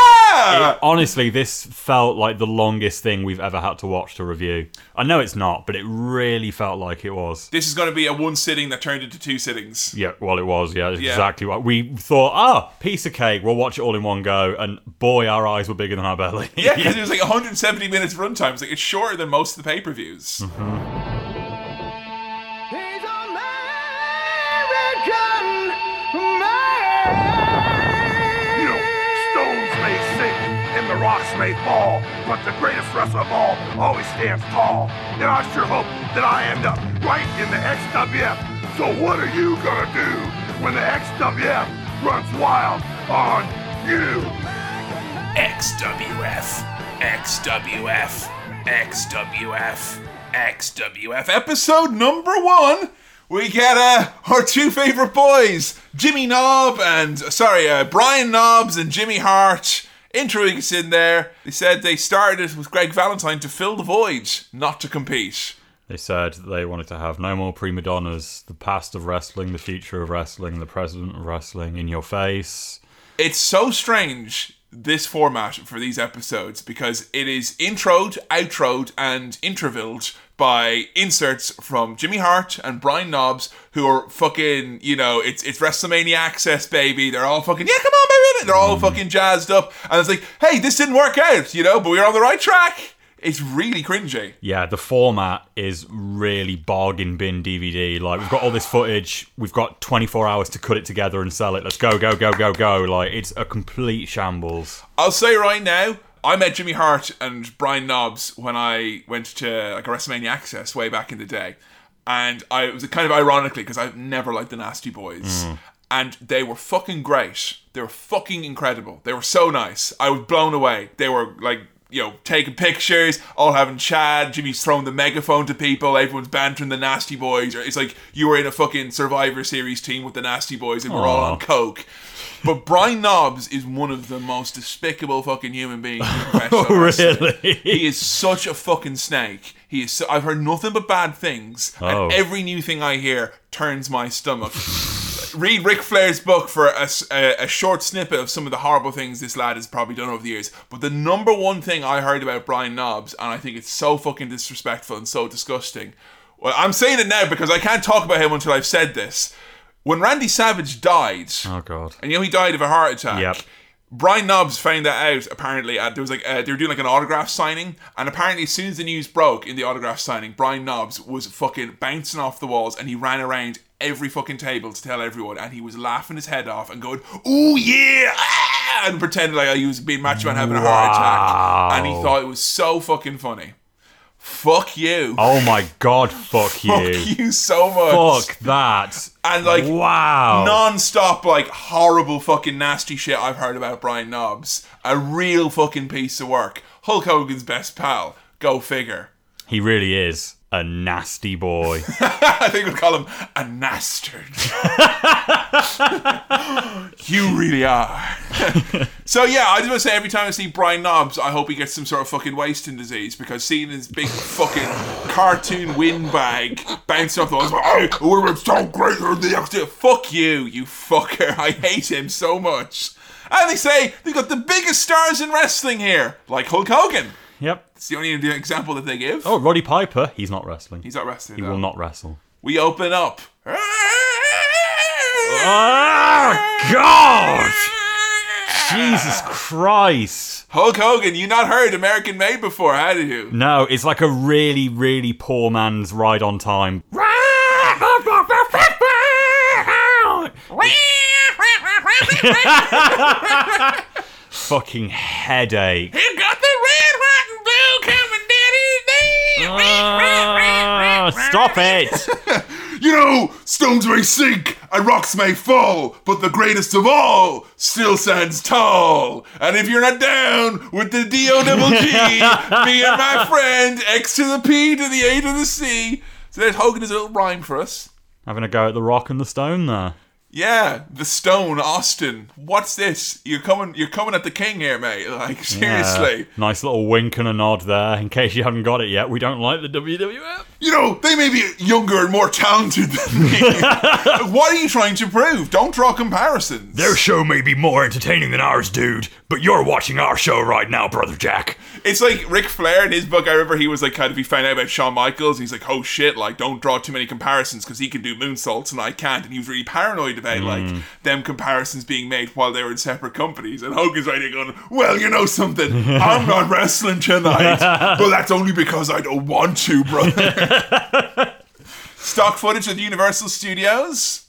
It- honestly, this felt like the longest thing we've ever had to watch to review. I know it's not, but it really felt like it was. This is going to be a one sitting that turned into two sittings. Yeah, well, it was. Yeah, Yeah. exactly what we thought. Ah, piece of cake. We'll watch it all in one go. And boy, our eyes were bigger than our belly. Yeah, because it was like 170 minutes runtime. It's like it's shorter than most of the pay per views. You may fall, but the greatest wrestler of all always stands tall. And I sure hope that I end up right in the XWF. So what are you gonna do when the XWF runs wild on you? XWF, XWF, XWF, XWF. Episode number one. We get uh, our two favorite boys, Jimmy Knob and sorry, uh, Brian Knobbs and Jimmy Hart. Introing us in there. They said they started with Gregg Valentine to fill the void, not to compete. They said they wanted to have no more prima donnas. The past of wrestling, the future of wrestling, the president of wrestling in your face. It's so strange this format for these episodes because it is introed, outroed, and intervilled by inserts from Jimmy Hart and Brian Knobbs, who are fucking, you know, it's it's WrestleMania access, baby. They're all fucking, yeah, come on, baby. They're all mm. fucking jazzed up, and it's like, hey, this didn't work out, you know, but we're on the right track. It's really cringy. Yeah, the format is really bargain bin DVD. Like we've got all this footage, we've got 24 hours to cut it together and sell it. Let's go, go, go, go, go. Like it's a complete shambles. I'll say right now, I met Jimmy Hart and Brian Knobbs when I went to like a WrestleMania Access way back in the day, and I it was kind of ironically because I've never liked the Nasty Boys, mm. and they were fucking great. They were fucking incredible. They were so nice. I was blown away. They were like. You know, taking pictures, all having chat. Jimmy's throwing the megaphone to people. Everyone's bantering the Nasty Boys. It's like you were in a fucking Survivor Series team with the Nasty Boys, and we're all on coke. But Brian Knobbs is one of the most despicable fucking human beings. Oh, really? He is such a fucking snake. He is. So, I've heard nothing but bad things, Oh. and every new thing I hear turns my stomach. Read Ric Flair's book for a short snippet of some of the horrible things this lad has probably done over the years. But the number one thing I heard about Brian Knobbs, and I think it's so fucking disrespectful and so disgusting. Well, I'm saying it now because I can't talk about him until I've said this. When Randy Savage died, Oh god. and you know he died of a heart attack. Yep. Brian Knobbs found that out apparently. Uh, there was like uh, they were doing like an autograph signing, and apparently as soon as the news broke in the autograph signing, Brian Knobbs was fucking bouncing off the walls, and he ran around every fucking table to tell everyone, and he was laughing his head off and going, "Oh yeah!" ah," and pretending like he was being Macho Man having a heart attack, and he thought it was so fucking funny. Fuck you. Oh my god, fuck you. Fuck you so much. Fuck that. And like wow. non-stop like horrible fucking nasty shit I've heard about Brian Knobbs. A real fucking piece of work. Hulk Hogan's best pal. Go figure. He really is a nasty boy. I think we'd call him a nastard. you really are. so yeah, I just want to say every time I see Brian Knobbs, I hope he gets some sort of fucking wasting disease because seeing his big fucking cartoon windbag bouncing off the walls, like, hey, we're so great, you're the extra. Fuck you, you fucker. I hate him so much. And they say they've got the biggest stars in wrestling here, like Hulk Hogan. Yep. It's the only example that they give. Oh, Roddy Piper. He's not wrestling. He's not wrestling. he though. will not wrestle. We open up. Oh, God! Jesus Christ. Hulk Hogan, you not heard American Made before, had you? No, it's like a really, really poor man's ride on time. Fucking headache. You got Stop it! You know, stones may sink and rocks may fall, but the greatest of all still stands tall. And if you're not down with the D O double G, me and my friend, X to the P to the A to the C. So there's Hogan his little rhyme for us. Having a go at the rock and the stone there. Yeah, the Stone Austin. What's this? You're coming. You're coming at the king here, mate. Like seriously. Yeah. Nice little wink and a nod there. In case you haven't got it yet, we don't like the WWF. You know, they may be younger and more talented than me. what are you trying to prove? Don't draw comparisons. Their show may be more entertaining than ours, dude, but you're watching our show right now, brother Jack. It's like Ric Flair in his book. I remember he was like, kind of, he found out about Shawn Michaels. He's like, oh shit, like, don't draw too many comparisons because he can do moonsaults and I can't. And he was really paranoid about like hmm. them comparisons being made while they were in separate companies. And Hogan's right there going, well, you know something, I'm not wrestling tonight, but that's only because I don't want to, brother. Stock footage of Universal Studios.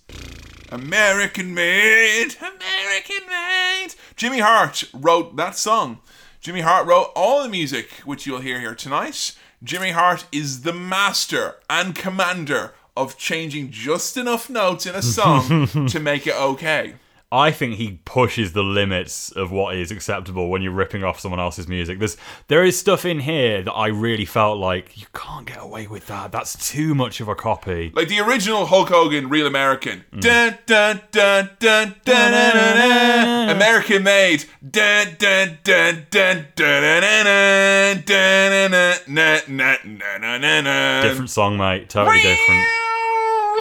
American made, American made. Jimmy Hart wrote that song. Jimmy Hart wrote all the music, which you'll hear here tonight. Jimmy Hart is the master and commander of changing just enough notes in a song to make it okay. I think he pushes the limits of what is acceptable when you're ripping off someone else's music. There's there is stuff in here that I really felt like you can't get away with that. That's too much of a copy. Like the original Hulk Hogan, Real American. Dun, dun, dun, dun, dun, dun, dun, dun. American made. Dun, dun, dun, dun, dun, dun, dun, dun, dun, dun, dun, dun, dun, dun, dun. Different song, mate. Totally different.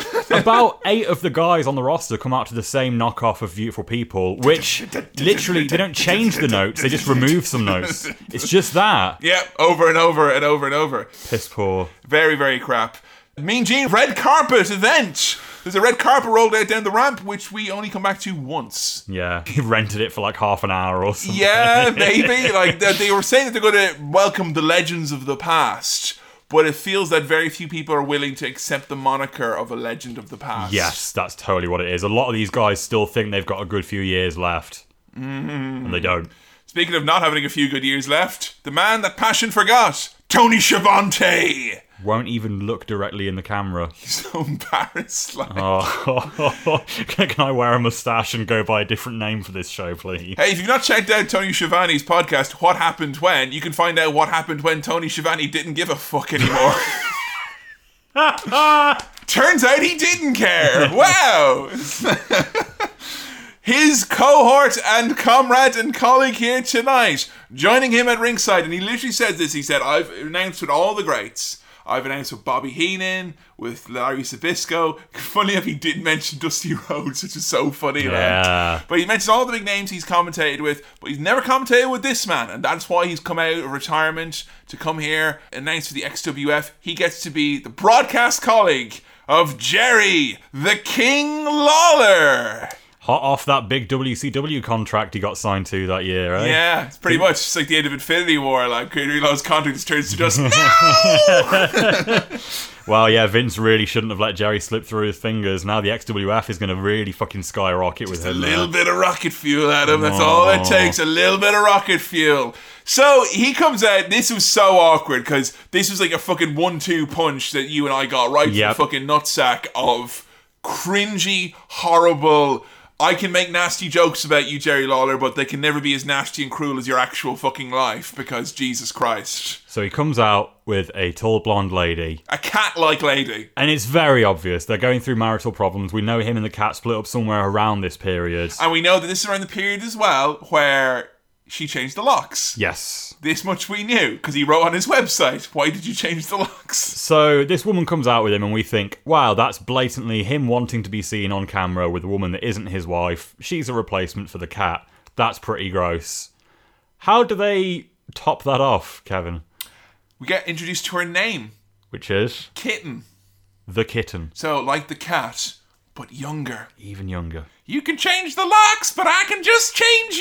About eight of the guys on the roster come out to the same knockoff of Beautiful People, which literally they don't change the notes; they just remove some notes. It's just that. Yep, over and over and over and over. Piss poor. Very, very crap. Mean Gene red carpet event. There's a red carpet rolled out down the ramp, which we only come back to once. Yeah, he rented it for like half an hour or something. Yeah, maybe. like they, they were saying that they're going to welcome the legends of the past, but it feels that very few people are willing to accept the moniker of a legend of the past. Yes, that's totally what it is. A lot of these guys still think they've got a good few years left, mm-hmm. and they don't. Speaking of not having a few good years left, the man that passion forgot, Tony Schiavone. Won't even look directly in the camera. He's so embarrassed. Like. Oh, can I wear a mustache and go by a different name for this show, please? Hey, if you've not checked out Tony Schiavone's podcast, What Happened When, you can find out what happened when Tony Schiavone didn't give a fuck anymore. Turns out he didn't care. Wow. His cohort and comrade and colleague here tonight, joining him at ringside, and he literally says this. He said, "I've announced with all the greats. I've announced with Bobby Heenan, with Larry Zbyszko. Funny if he did mention Dusty Rhodes, which is so funny. Yeah. But he mentions all the big names he's commentated with, but he's never commentated with this man, and that's why he's come out of retirement to come here, and announce for the XWF. He gets to be the broadcast colleague of Jerry the King Lawler. Hot off that big WCW contract he got signed to that year, eh? Yeah, it's pretty much just like the end of Infinity War. Like Law's contract just turns to dust. No! Well, yeah, Vince really shouldn't have let Jerry slip through his fingers. Now the XWF is going to really fucking skyrocket with him. a little now. bit of rocket fuel, Adam. That's all it takes. A little bit of rocket fuel. So he comes out. This was so awkward because this was like a fucking one-two punch that you and I got right Yep. to the fucking nutsack of cringy, horrible. I can make nasty jokes about you, Jerry Lawler, but they can never be as nasty and cruel as your actual fucking life because Jesus Christ. So he comes out with a tall blonde lady, A cat-like lady. and it's very obvious they're going through marital problems. We know him and the cat split up somewhere around this period. And we know that this is around the period as well where she changed the locks. Yes. This much we knew because he wrote on his website, Why did you change the locks? So this woman comes out with him, and we think, wow, that's blatantly him wanting to be seen on camera with a woman that isn't his wife. She's a replacement for the cat. That's pretty gross. How do they top that off, Kevin? We get introduced to her name, Which is Kitten. the kitten, So, like the cat, but younger. even younger. You can change the locks, but I can just change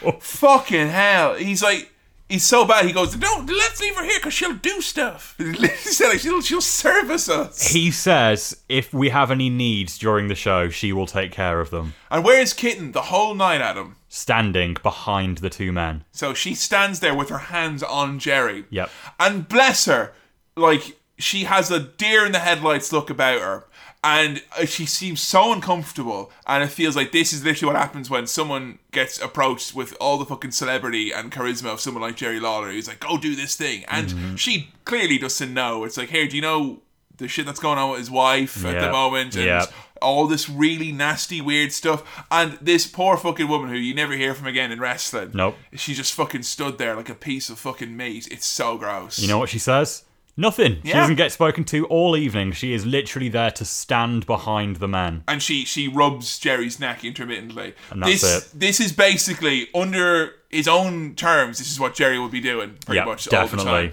you. Fucking hell. He's like, he's so bad. He goes, no, let's leave her here because she'll do stuff. He said, like, she'll, she'll service us. He says if we have any needs during the show, she will take care of them. And where's Kitten the whole night, Adam? Standing behind the two men. So she stands there with her hands on Jerry. Yep. And bless her, like she has a deer in the headlights look about her. And uh, she seems so uncomfortable, and it feels like this is literally what happens when someone gets approached with all the fucking celebrity and charisma of someone like Jerry Lawler. Who's like, "Go do this thing," and she clearly doesn't know. It's like, "Here, do you know the shit that's going on with his wife at the moment, and Yep. all this really nasty, weird stuff. And this poor fucking woman who you never hear from again in wrestling. Nope. She just fucking stood there like a piece of fucking meat. It's so gross. You know what she says? Nothing. She Yeah. doesn't get spoken to all evening. She is literally there to stand behind the man. and she she rubs Jerry's neck intermittently. And that's this it. this is basically under his own terms. This is what Jerry would be doing pretty Yeah, much all the definitely. time.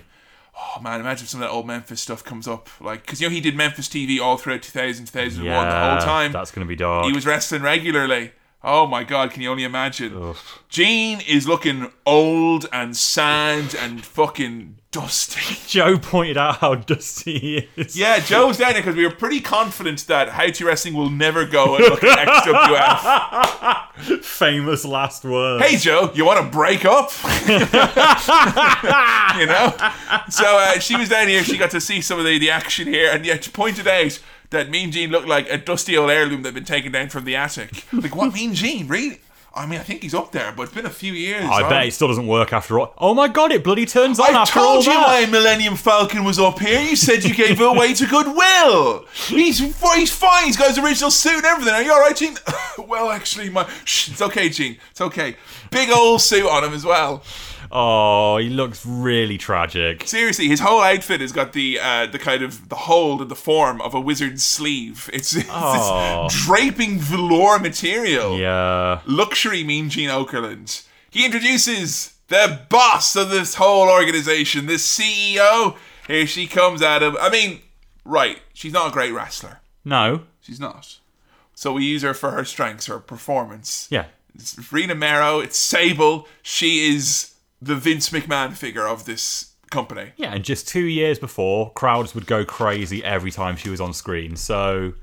Oh man, imagine if some of that old Memphis stuff comes up, like because you know he did Memphis TV all throughout 2000, 2001, Yeah, the whole time. That's going to be dark. He was wrestling regularly. Oh my god, can you only imagine? Gene is looking old and sad and fucking dusty. Joe pointed out how dusty he is. Yeah, Joe's down there because we were pretty confident that How to Wrestling will never go and look at XWF. Famous last word. Hey Joe, you want to break up? you know. So uh, she was down here. She got to see some of the, the action here, and yet she pointed out that Mean Gene looked like a dusty old heirloom that'd been taken down from the attic. Like what Mean Gene? Really? I mean, I think he's up there, but it's been a few years. I huh? bet it still doesn't work after all. Oh my god, it bloody turns on I after all told you my Millennium Falcon was up here. You said you gave it away to Goodwill. He's he's fine. He's got his original suit and everything. Are you all right, Gene? well, actually, my shh, it's okay, Gene. It's okay. Big old suit on him as well. Oh, he looks really tragic. Seriously, his whole outfit has got the uh, the kind of the hold and the form of a wizard's sleeve. It's, it's Oh. this draping velour material. Yeah. Luxury Mean Gene Okerlund. He introduces the boss of this whole organization, the CEO. Here she comes at him. I mean, right, she's not a great wrestler. No. She's not. So we use her for her strengths, her performance. Yeah. It's Rena Mero, it's Sable. She is the Vince McMahon figure of this company. Yeah, and just two years before, crowds would go crazy every time she was on screen. So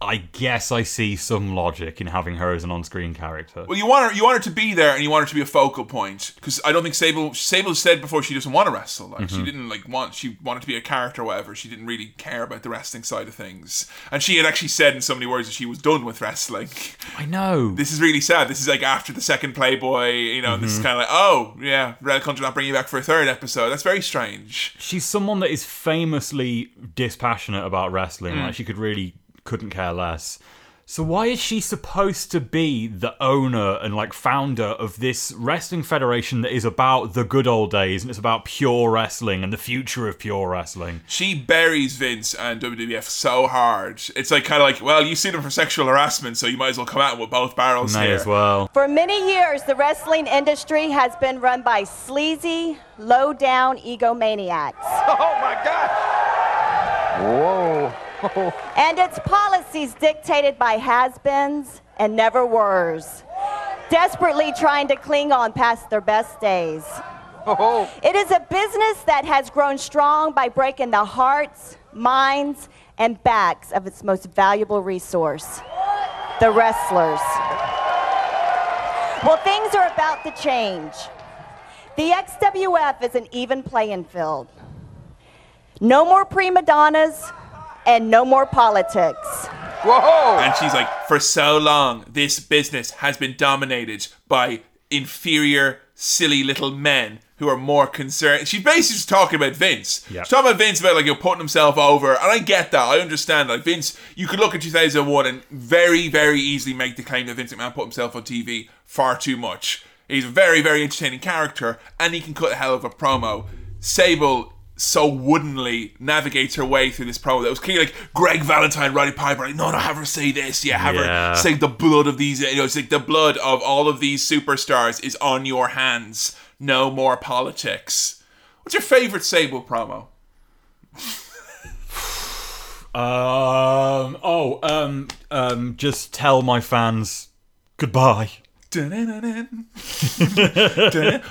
I guess I see some logic in having her as an on-screen character. Well, you want her, you want her to be there, and you want her to be a focal point. Because I don't think Sable, Sable said before she doesn't want to wrestle. Like she Mhm. didn't like want, she wanted to be a character, or whatever. She didn't really care about the wrestling side of things. And she had actually said in so many words that she was done with wrestling. I know. This is really sad. This is like after the second Playboy, you know. and This is Mhm. kind of like, oh yeah, Red Country not bringing you back for a third episode. That's very strange. She's someone that is famously dispassionate about wrestling. Mm. Like she could really couldn't care less. So why is she supposed to be the owner and like founder of this wrestling federation that is about the good old days and it's about pure wrestling and the future of pure wrestling? She buries Vince and WWF so hard. It's like kind of like, well, you sued him for sexual harassment, so you might as well come out with both barrels May here. as well. For many years, the wrestling industry has been run by sleazy, low down egomaniacs. Oh my God! Whoa. and its policies dictated by has beens and never were's, desperately trying to cling on past their best days. It is a business that has grown strong by breaking the hearts, minds, and backs of its most valuable resource the wrestlers. Well, things are about to change. The XWF is an even playing field. No more prima donnas and no more politics. Whoa! And she's like, for so long, this business has been dominated by inferior, silly little men who are more concerned. She's basically just talking about Vince. Yeah. She's talking about Vince about like you know, putting himself over, and I get that. I understand. Like Vince, you could look at 2001 and very, very easily make the claim that Vince McMahon put himself on TV far too much. He's a very, very entertaining character, and he can cut a hell of a promo. Sable so woodenly navigates her way through this promo that was clearly like Gregg Valentine, Roddy Piper, like, no, no, have her say this, yeah, have Yeah. her say the blood of these, you know, it's like the blood of all of these superstars is on your hands. No more politics. What's your favorite Sable promo? Um. Oh. Um. Um. Just tell my fans goodbye.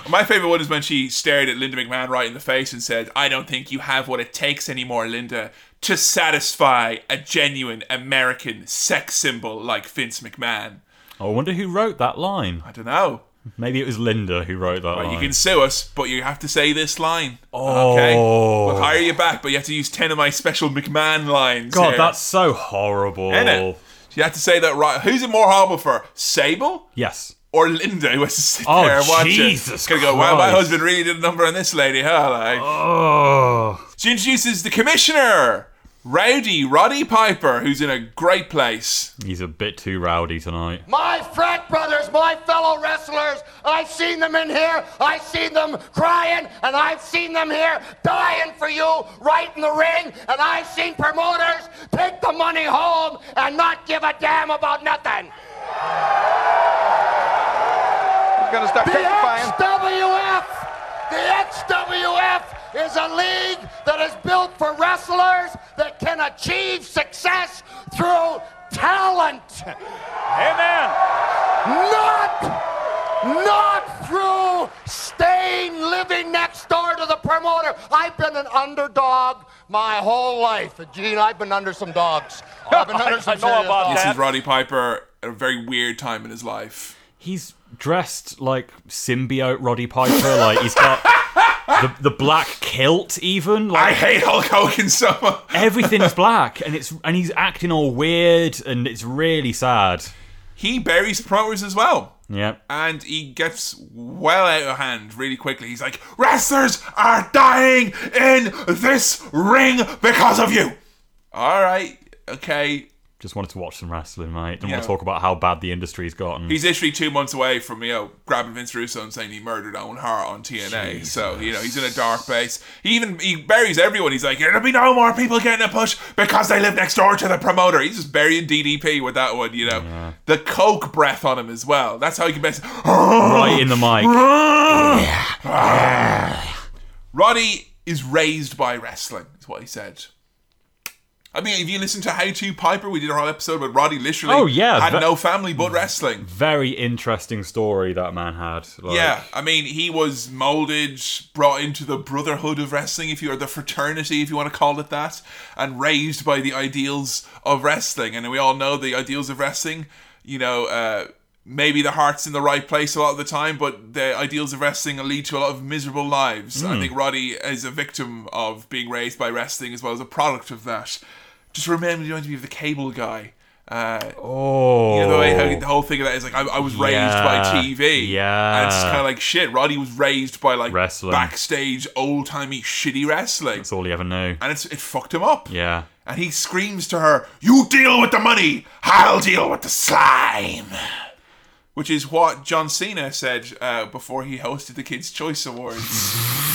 My favorite one is when she stared at Linda McMahon right in the face and said, I don't think you have what it takes anymore, Linda, to satisfy a genuine American sex symbol like Vince McMahon. I wonder who wrote that line. I don't know. Maybe it was Linda who wrote that Right, line. you can sue us, but you have to say this line. Oh. Okay? We'll oh. hire you back, but you have to use 10 of my special McMahon lines. God, here. that's so horrible. Innit? You have to say that right. Who's it more horrible for? Sable? Yes. Or Linda, who has to sit Oh, there and watch Jesus it? Gonna go, wow, my husband really did a number on this lady, huh? Like, Oh. She introduces the commissioner, Rowdy Roddy Piper, who's in a great place. He's a bit too rowdy tonight. My frat brothers, my fellow wrestlers, I've seen them in here, I've seen them crying, and I've seen them here dying for you right in the ring, and I've seen promoters take the money home and not give a damn about nothing. We're gonna start The testifying. XWF! The XWF is a league that is built for wrestlers that can achieve success through talent. Amen. Not, not through staying living next door to the promoter. I've been an underdog my whole life. Gene, I've been under some dogs. I've been under some I know about dogs. This is Roddy Piper at a very weird time in his life. He's dressed like symbiote Roddy Piper. Like he's got the, the black kilt, even. Like, I hate Hulk Hogan so much. everything's black, and it's and he's acting all weird, and it's really sad. He buries promoters as well. Yeah. and he gets well out of hand really quickly. He's like, "Wrestlers are dying in this ring because of you." All right, okay. Just wanted to watch some wrestling, mate. Didn't Yeah. want to talk about how bad the industry's gotten. He's literally two months away from you know grabbing Vince Russo and saying he murdered Owen Hart on TNA. So you know he's in a dark place. He even he buries everyone. He's like, "There'll be no more people getting a push because they live next door to the promoter." He's just burying DDP with that one. You know, the coke breath on him as well. That's how he can best right in the mic. Ah. Roddy is raised by wrestling, is what he said. I mean, if you listen to How to Piper, we did whole episode with Roddy literally Oh, yeah, had ve- no family but wrestling. Very interesting story that man had. Like, Yeah, I mean, he was molded, brought into the brotherhood of wrestling, if you are the fraternity, if you want to call it that, and raised by the ideals of wrestling. And we all know the ideals of wrestling. You know, uh, maybe the heart's in the right place a lot of the time, but the ideals of wrestling lead to a lot of miserable lives. I Mm. think Roddy is a victim of being raised by wrestling as well as a product of that. Just remember, you want to be the cable guy. Uh, Oh. you know the way the whole thing of that is like I, I was raised by TV. yeah. and it's kind of like shit. Roddy was raised by like Wrestling. backstage old timey shitty wrestling, That's all he ever knew. and it's it fucked him up. Yeah. And he screams to her, "You deal with the money, I'll deal with the slime." Which is what John Cena said uh, before he hosted the Kids' Choice Awards.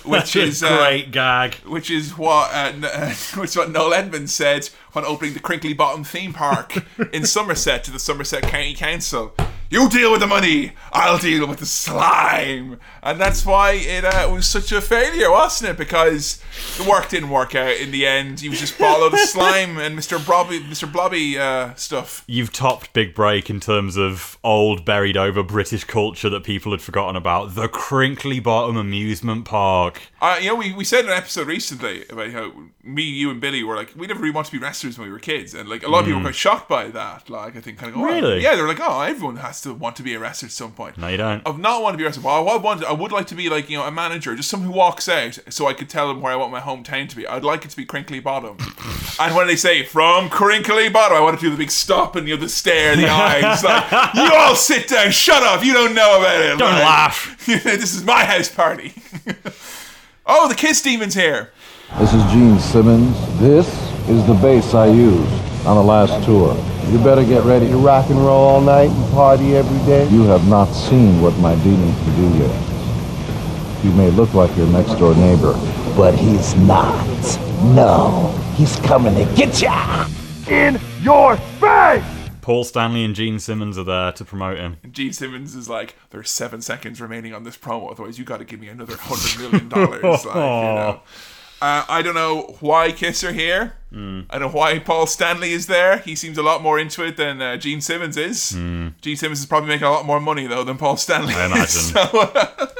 which That's a is uh, great gag. which is what uh, N- uh, which is what Noel Edmonds said when opening the Crinkly Bottom theme park in Somerset to the Somerset County Council. You deal with the money, I'll deal with the slime, and that's why it uh, was such a failure, wasn't it? Because the work didn't work out in the end. You just ball the slime and Mr. Blobby, Mr. Blobby uh, stuff. You've topped Big Break in terms of old, buried over British culture that people had forgotten about. The Crinkly Bottom Amusement Park. Uh, you know, we, we said in an episode recently about how me, you, and Billy were like, we never really wanted to be wrestlers when we were kids, and like a lot of people were Mm. quite shocked by that. Like, I think kind of go, oh, Really? yeah, they're like, oh, everyone has to want to be arrested at some point. No, you don't. I've not want to be arrested. wrestler, well, I would want, I would like to be like you know a manager, just someone who walks out, so I could tell them where I want my hometown to be. I'd like it to be Crinkly Bottom, and when they say from Crinkly Bottom, I want to do the big stop and you know the stare, the eyes, like you all sit down, shut up, you don't know about it. Don't Like, laugh. this is my house party. oh, the Kiss Demon's here. This is Gene Simmons. This is the bass I used on the last tour. You better get ready to rock and roll all night and party every day. You have not seen what my demon can do yet. You may look like your next door neighbor, but he's not. No, he's coming to get ya in your face. Paul Stanley and Gene Simmons are there to promote him. Gene Simmons is like, there's seven seconds remaining on this promo, otherwise you got to give me another hundred million dollars. like, you know. Uh, I don't know why Kiss are here. Hmm. I don't know why Paul Stanley is there. He seems a lot more into it than uh, Gene Simmons is. Gene Simmons is probably making a lot more money though than Paul Stanley. I imagine. So,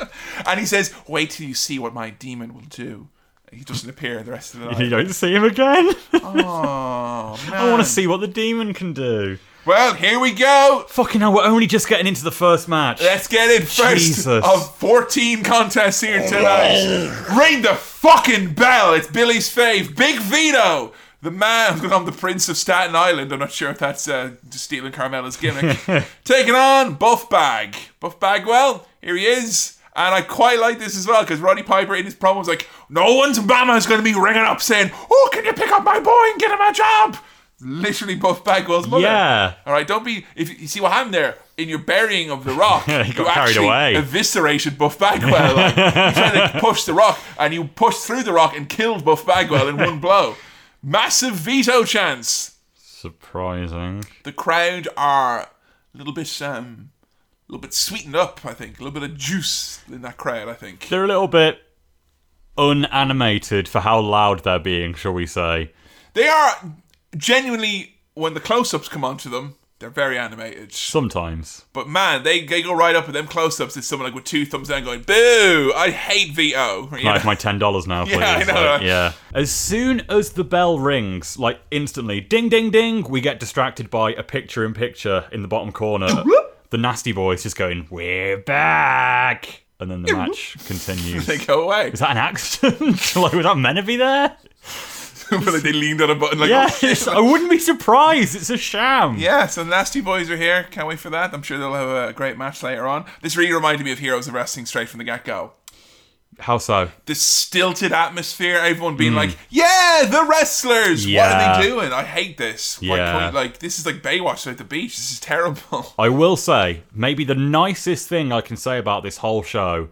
and he says, "Wait till you see what my demon will do." He doesn't appear the rest of the night. You don't see him again? oh man! I want to see what the demon can do. Well, here we go. Fucking hell, we're only just getting into the first match. Let's get it first Jesus. of 14 contests here tonight. Ring the fucking bell. It's Billy's fave, Big Vito. The man, I'm going to call him the Prince of Staten Island. I'm not sure if that's uh, stealing Carmella's gimmick. Taking on Buff Bag. Buff Bagwell, here he is. And I quite like this as well because Roddy Piper in his promo was like, "No one's mama is going to be ringing up saying, oh, can you pick up my boy and get him a job?" Literally, Buff Bagwell's mother. Yeah. All right, don't be. If you see what happened there in your burying of the Rock, Yeah, you carried actually away. eviscerated Buff Bagwell. Like, you tried to push the Rock, and you pushed through the Rock and killed Buff Bagwell in one blow. Massive Vito chance. Surprising. The crowd are a little bit, um, a little bit sweetened up. I think a little bit of juice in that crowd. I think. They're a little bit unanimated for how loud they're being, shall we say. They are genuinely when the close-ups come onto them, they're very animated. Sometimes. But man, they, they go right up with them close-ups. It's someone like with two thumbs down going, "Boo! I hate Vito." You Like know? my ten dollars now, please. Yeah, I know, Like, yeah. As soon as the bell rings, like instantly, ding, ding, ding, we get distracted by a picture-in-picture in the bottom corner. the nasty boys just going, "We're back," and then the match continues. they go away. Is that an accident? like, was that meant to be there? but like they leaned on a button like, yeah, oh, shit. it's- I wouldn't be surprised. It's a sham. Yeah, so the Nasty Boys are here. Can't wait for that. I'm sure they'll have a great match later on. This really reminded me of Heroes of Wrestling straight from the get go. How so? The stilted atmosphere, everyone being Mm. like, "Yeah, the wrestlers. What are they doing?" I hate this. Yeah. like this is like Baywatch at the beach. This is terrible. I will say, maybe the nicest thing I can say about this whole show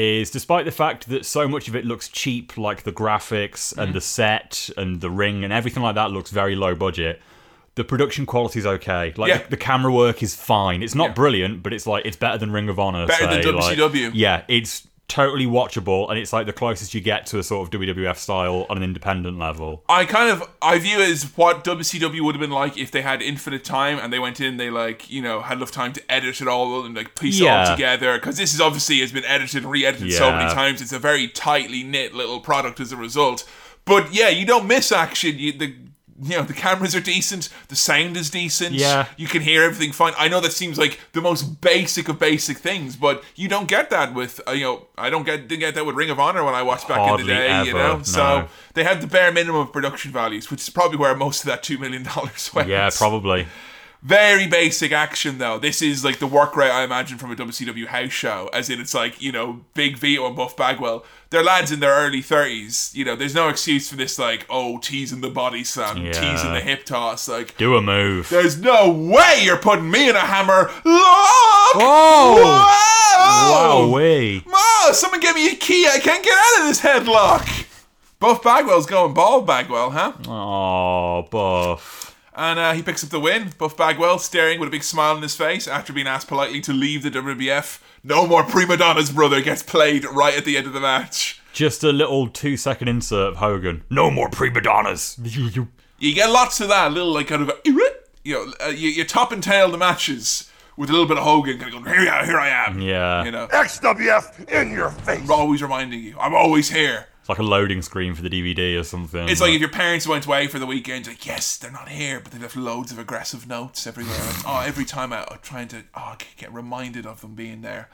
is despite the fact that so much of it looks cheap, like the graphics and Mhm. the set and the ring and everything like that looks very low budget. The production quality is okay. Like Yeah. the, the camera work is fine. It's not brilliant, but it's like it's better than Ring of Honor. Better than say, like- WCW. yeah, it's totally watchable, and it's like the closest you get to a sort of WWF style on an independent level. I kind of I view it as what WCW would have been like if they had infinite time and they went in, they like you know had enough time to edit it all and like piece it all together. Because this is obviously has been edited and re-edited so many times. It's a very tightly knit little product as a result. But yeah, you don't miss action. You, the you know the cameras are decent, the sound is decent. Yeah. you can hear everything fine. I know that seems like the most basic of basic things, but you don't get that with uh, you know I don't get didn't get that with Ring of Honor when I watched back in the day. you ever, know, so they have the bare minimum of production values, which is probably where most of that two million dollars went. Yeah, probably. Very basic action though. This is like the work rate I imagine from a WCW house show, as in it's like you know Big Vito and Buff Bagwell. They're lads in their early thirties. You know, there's no excuse for this like oh teasing the body slam, Yeah. teasing the hip toss. Like Do a move. there's no way you're putting me in a hammer. Look! Oh! Whoa! Wowee. Ma, someone give me a key. I can't get out of this headlock. Buff Bagwell's going bald Bagwell, huh? Oh, Buff. And uh, he picks up the win. Buff Bagwell staring with a big smile on his face after being asked politely to leave the WWF. No more prima donna's brother gets played right at the end of the match. Just a little two second insert of Hogan. No more prima donnas. You get lots of that, a little like kind of, a, you know, uh, you, you top and tail the matches with a little bit of Hogan kind of going, here, I- here I am. Yeah. You know, XWF in your face. I'm always reminding you, I'm always here. It's like a loading screen for the DVD or something. It's like if your parents went away for the weekend, like, yes, they're not here, but they left loads of aggressive notes everywhere. Like, oh, every time I'm trying to oh, get reminded of them being there.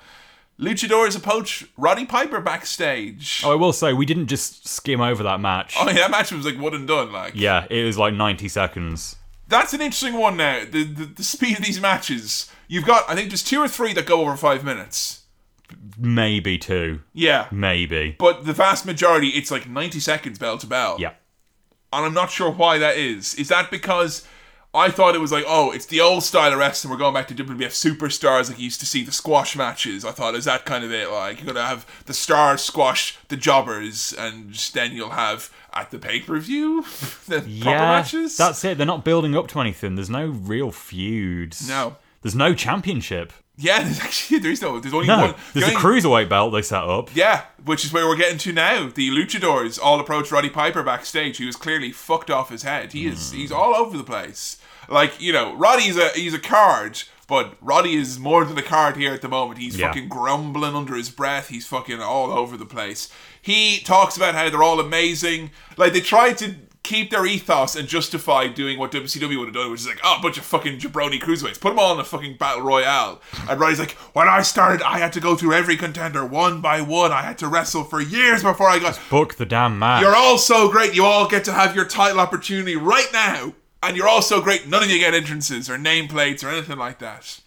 Luchadors approach Roddy Piper backstage. Oh, I will say, we didn't just skim over that match. Oh, yeah, that match was like one and done. Like, Yeah, it was like 90 seconds. that's an interesting one now. The, the the speed of these matches. You've got, I think, there's two or three that go over five minutes. Maybe two. Yeah, Maybe. but the vast majority, it's like 90 seconds bell to bell. Yeah. and I'm not sure why that is. Is that because I thought it was like, oh, it's the old style of wrestling. We're going back to WWF superstars like you used to see the squash matches. I thought, is that kind of it? Like you're gonna have the stars squash the jobbers, and then you'll have at the pay per view the proper Yeah, matches. that's it. They're not building up to anything. There's no real feuds. No. There's no championship. Yeah. There's actually there's no there's only No. one. the There's a only- cruiserweight belt they set up. Yeah, which is where we're getting to now. The luchadors all approach Roddy Piper backstage, He was clearly fucked off his head. He is he's all over the place. Like, you know, Roddy's a he's a card, but Roddy is more than a card here at the moment. He's Yeah. fucking grumbling under his breath. He's fucking all over the place. He talks about how they're all amazing. Like they tried to keep their ethos and justify doing what WCW would have done, which is like, oh, a bunch of fucking jabroni cruiserweights. Put them all in a fucking battle royale. And Roddy's like, when I started, I had to go through every contender one by one. I had to wrestle for years before I got. Book the damn match. You're all so great. You all get to have your title opportunity right now. And you're all so great. None of you get entrances or nameplates or anything like that.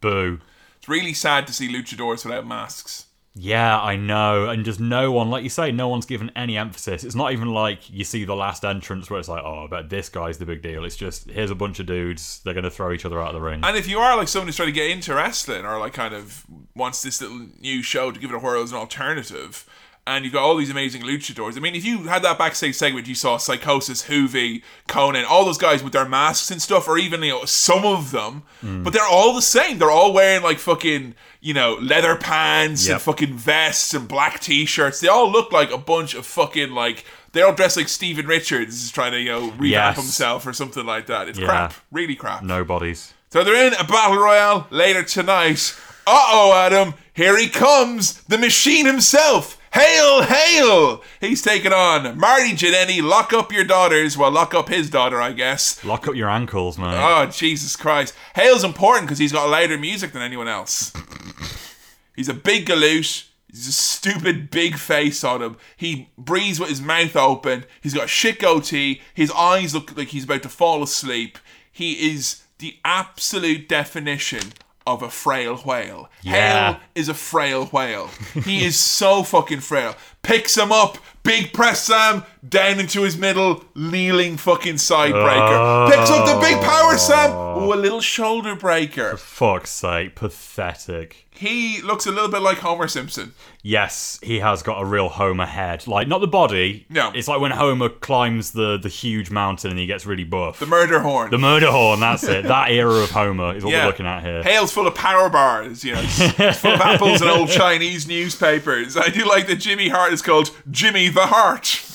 Boo. It's really sad to see luchadors without masks. Yeah, I know. And just no one, like you say, no one's given any emphasis. It's not even like you see the last entrance where it's like, oh, I bet this guy's the big deal. It's just, here's a bunch of dudes. They're going to throw each other out of the ring. And if you are like someone who's trying to get into wrestling or like kind of wants this little new show to give it a whirl as an alternative, and you've got all these amazing luchadors. I mean, if you had that backstage segment, you saw Psicosis, Juvi, Konnan, all those guys with their masks and stuff, or even you know some of them, Mm. but they're all the same. They're all wearing like fucking you know leather pants Yep. and fucking vests and black t-shirts. They all look like a bunch of fucking like. They're all dressed like Steven Richards is trying to you know revamp Yes. himself or something like that. It's Yeah. crap, really crap. No bodies. So they're in a battle royale later tonight. Uh oh, Adam, here he comes, the machine himself. Hail, hail! He's taking on Marty Jannetty. Lock up your daughters. Well, lock up his daughter, I guess. Lock up your ankles, man. Oh, Jesus Christ. Hale's important because he's got louder music than anyone else. He's a big galoot. He's a stupid big face on him. He breathes with his mouth open. He's got a shit goatee. His eyes look like he's about to fall asleep. He is the absolute definition of a frail whale. Yeah. Hale is a frail whale. He is so fucking frail. Picks him up, big press slam down into his middle, kneeling fucking side breaker. Picks up the big power slam, ooh, a little shoulder breaker. For Fuck's sake, pathetic. He looks a little bit like Homer Simpson. Yes, he has got a real Homer head. Like, not the body. No. It's like when Homer climbs the, the huge mountain and he gets really buff. The murder horn. The murder horn, that's it. That era of Homer is what we're looking at here. Hale's full of power bars, you know, full of apples and old Chinese newspapers. I do like that Jimmy Hart is called Jimmy the Heart.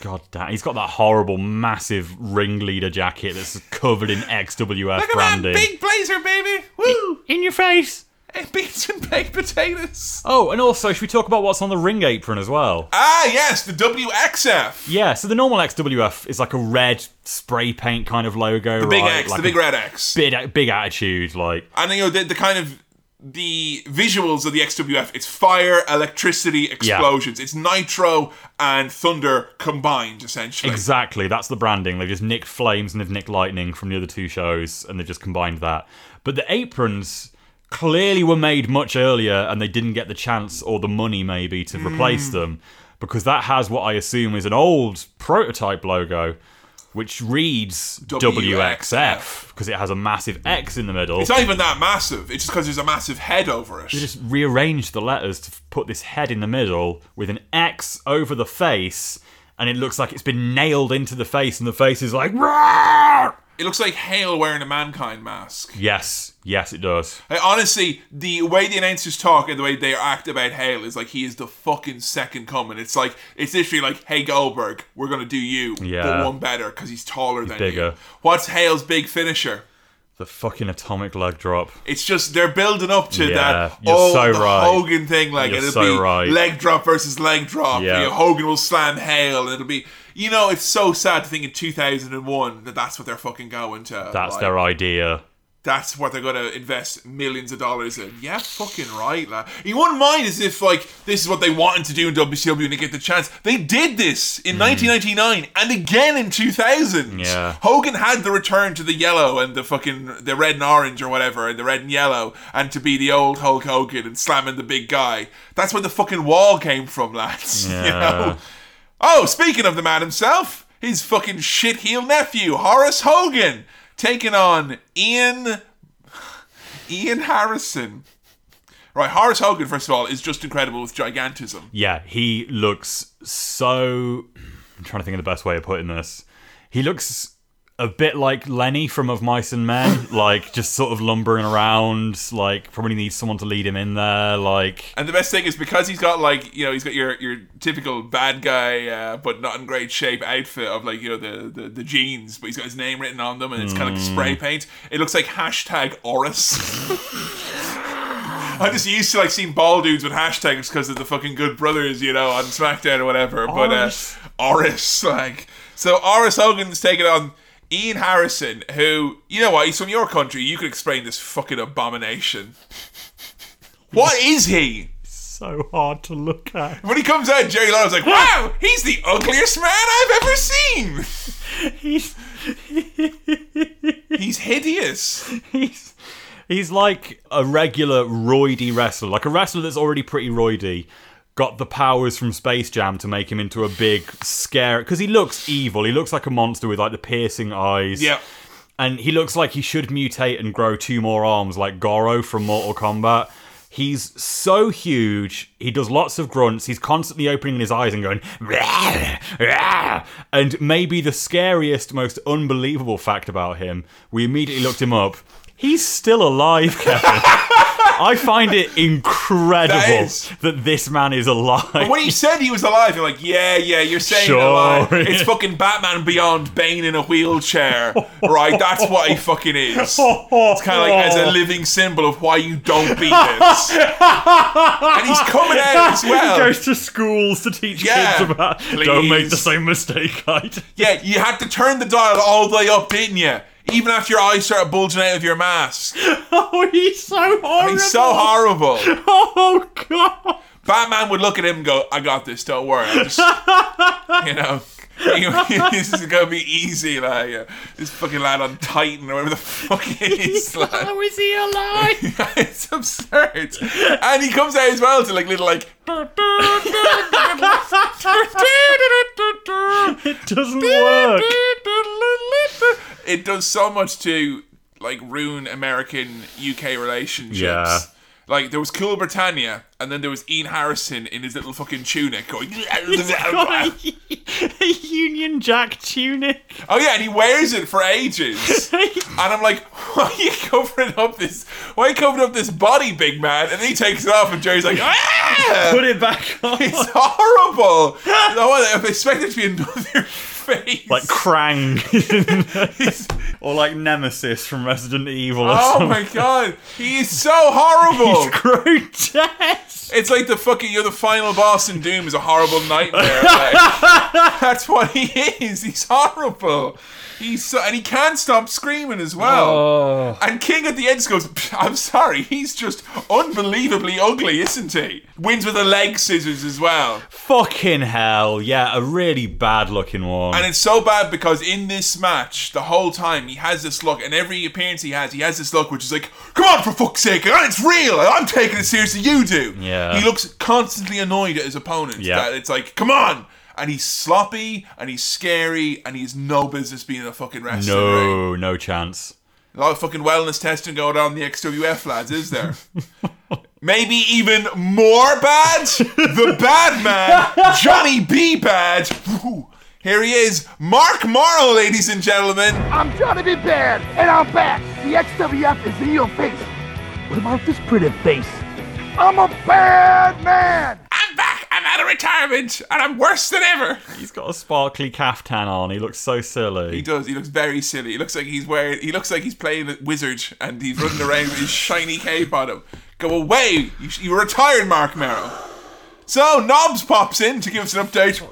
God damn. He's got that horrible, massive ringleader jacket that's covered in XWF Look at that branding. big blazer, baby. Woo! In your face. And beans and baked potatoes. Oh, and also, should we talk about what's on the ring apron as well? Ah, yes, the WXF. Yeah, so the normal XWF is like a red spray paint kind of logo. The big right? X, Like the big red X. Big, big attitude, like. And you know the, the kind of the visuals of the XWF. It's fire, electricity, explosions. It's nitro and thunder combined, essentially. Exactly, that's the branding. They've just nicked Flames and they've nicked Lightning from the other two shows, and they've just combined that. But the aprons clearly were made much earlier, and they didn't get the chance or the money, maybe, to replace Mm. them, because that has what I assume is an old prototype logo, which reads WXF, because it has a massive X in the middle. It's not even that massive. It's just because there's a massive head over it. They just rearranged the letters to put this head in the middle with an X over the face, and it looks like it's been nailed into the face, and the face is like. "Roar!" It looks like Hale wearing a mankind mask. Yes, yes, it does. Like, honestly, the way the announcers talk and the way they act about Hale is like he is the fucking second coming. It's like it's literally like, "Hey Goldberg, we're gonna do you, but one better because he's taller than bigger. you." What's Hale's big finisher? The fucking atomic leg drop. It's just they're building up to Yeah, that. you're oh, so the right. Hogan thing, like You're it'll so be right. leg drop versus leg drop. Yeah. You know, Hogan will slam Hale, and it'll be. You know, it's so sad to think in 2001 that that's what they're fucking going to. That's like, their idea. That's what they're going to invest millions of dollars in. Yeah, fucking right, lad. You wouldn't mind as if like this is what they wanted to do in WCW and they get the chance. They did this in 1999 and again in 2000. Mm. Yeah. Hogan had the return to the yellow and the fucking the red and orange or whatever, and the red and yellow, and to be the old Hulk Hogan and slamming the big guy. That's where the fucking wall came from, lads. You Yeah. know. Oh, speaking of the man himself, his fucking shit heel nephew, Horace Hogan, taking on Ian Ian Harrison. Right, Horace Hogan, first of all, is just incredible with gigantism. Yeah, he looks so. I'm trying to think of the best way of putting this. He looks a bit like Lenny from Of Mice and Men, like just sort of lumbering around. Like probably needs someone to lead him in there. Like And the best thing is because he's got like you know he's got your your typical bad guy uh, but not in great shape outfit of like you know the, the the jeans, but he's got his name written on them and it's kind of like Mm. spray paint. It looks like hashtag Oris. I'm just used to like seeing bald dudes with hashtags because of the fucking Good Brothers, you know, on SmackDown or whatever. But uh, Oris. Oris, like so, Oris Hogan's taking on Ian Harrison, who you know what? He's from your country. You could explain this fucking abomination. What is he? so hard to look at. When he comes out, Jerry Lawler's like, "Wow, he's the ugliest man I've ever seen. He's He's hideous." he's He's like a regular roidy wrestler, like a wrestler that's already pretty roidy. Got the powers from Space Jam to make him into a big scare because he looks evil. He looks like a monster with like the piercing eyes. Yeah. And he looks like he should mutate and grow two more arms like Goro from Mortal Kombat. He's so huge. He does lots of grunts. He's constantly opening his eyes and going, "Rah, rah." and maybe the scariest, most unbelievable fact about him, we immediately looked him up. He's still alive, Kevin. I find it incredible That that, is. this man is alive. But when he said he was alive, you're like, yeah, yeah, you're saying Sure. alive. It's fucking Batman Beyond Bane in a wheelchair, right? That's what he fucking is. It's kind of like as a living symbol of why you don't beat this. And he's coming out as well. He goes to schools to teach Yeah, kids about don't make please. the same mistake I did. Yeah, you had to turn the dial all the way up, didn't you? Even after your eyes start bulging out of your mask. Oh, he's so horrible. He's so horrible. Oh god. Batman would look at him and go, I got this, don't worry. Just, you know, this is going to be easy. Like, uh, this fucking lad on Titan or whatever the fuck it is. Like. How is he alive? it's absurd. And he comes out as well to like little like it doesn't work. it does so much to like ruin American UK relationships. Yeah. Like there was Cool Britannia, and then there was Ian Harrison in his little fucking tunic going. A, a Union Jack tunic. Oh yeah, and he wears it for ages. and I'm like, why are you covering up this? Why are you covering up this body, big man? And then he takes it off, and Jerry's like, ah! Put it back on. It's horrible. I expected it to be another face. Like Krang. or like Nemesis from Resident Evil or Oh something. my god, he is so horrible. He's grotesque. It's like the fucking you're the final boss in Doom is a horrible nightmare. like. that's what he is. He's horrible. He's so, and he can't stop screaming as well. Oh. And King at the end goes, "I'm sorry, he's just unbelievably ugly, isn't he?" Wins with a leg scissors as well. Fucking hell. Yeah, a really bad looking one. And it's so bad because in this match, the whole time he has this look, and every appearance he has, he has this look which is like, "Come on, for fuck's sake, it's real. I'm taking it seriously. You do." Yeah. He looks constantly annoyed at his opponent. Yeah. That it's like, "Come on." And he's sloppy, and he's scary, and he has no business being a fucking wrestling ring. no, no chance. A lot of fucking wellness testing going on in the XWF lads, is there? Maybe even more bad? the bad man, Johnny B. Bad. Woo. Here he is, Marc Mero, ladies and gentlemen. I'm Johnny B. Bad, and I'm back. The XWF is in your face. What about this pretty face? I'm a bad man. I'm out of retirement, and I'm worse than ever. He's got a sparkly caftan on. He looks so silly. He does. He looks very silly. He looks like he's wearing. He looks like he's playing a wizard, and he's running around with his shiny cape on him. Go away. You, you retired, Marc Mero. So Knobbs pops in to give us an update.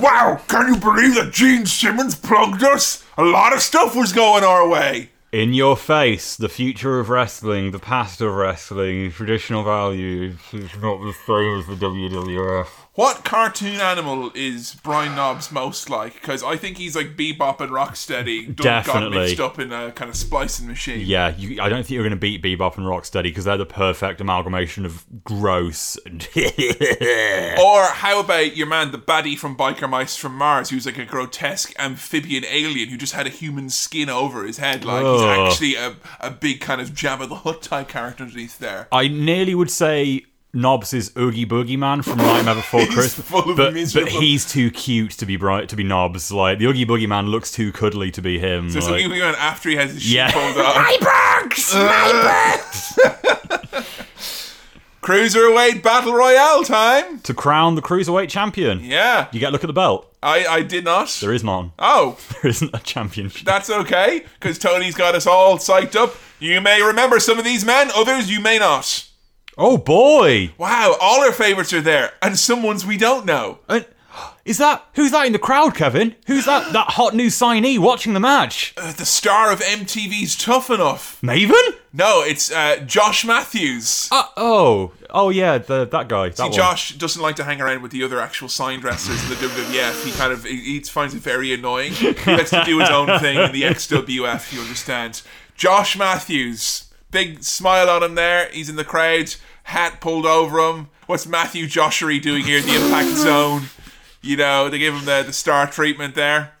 Wow! Can you believe that Gene Simmons plugged us? A lot of stuff was going our way. In your face, the future of wrestling, the past of wrestling, traditional values is not the same as the WWF. What cartoon animal is Brian Knobbs most like? Because I think he's like Bebop and Rocksteady. done- Got mixed up in a kind of splicing machine. Yeah, you, I don't think you're going to beat Bebop and Rocksteady because they're the perfect amalgamation of gross and. Or how about your man, the baddie from Biker Mice from Mars, who's like a grotesque amphibian alien who just had a human skin over his head? Like he's actually a, a big kind of Jabba the Hutt type character underneath there. I nearly would say Knobbs is Oogie Boogie Man from Nightmare Before Christmas, full of but, but he's too cute to be bright to be Knobbs. Like the Oogie Boogie Man looks too cuddly to be him. So it's like- like, going after he has his shit Yeah. pulled off. My bugs! Uh, Cruiserweight Battle Royale time. to crown the cruiserweight champion. Yeah. You get a look at the belt. I, I did not. There is none. Oh, There isn't a championship. that's okay, because Tony's got us all psyched up. You may remember some of these men, others you may not. Oh boy! Wow, all our favourites are there, and some ones we don't know. And is that who's that in the crowd, Kevin? Who's that that hot new signee watching the match? Uh, the star of MTV's Tough Enough. Maven? No, it's uh, Josh Matthews. Uh, oh, oh yeah, the that guy. That See, one. Josh doesn't like to hang around with the other actual sign wrestlers in the WWF. He kind of he, he finds it very annoying. He likes to do his own thing in the XWF. You understand? Josh Matthews Big smile on him there. He's in the crowd, hat pulled over him. What's Matthew Joshery doing here in the impact zone? You know, they give him the, the star treatment there.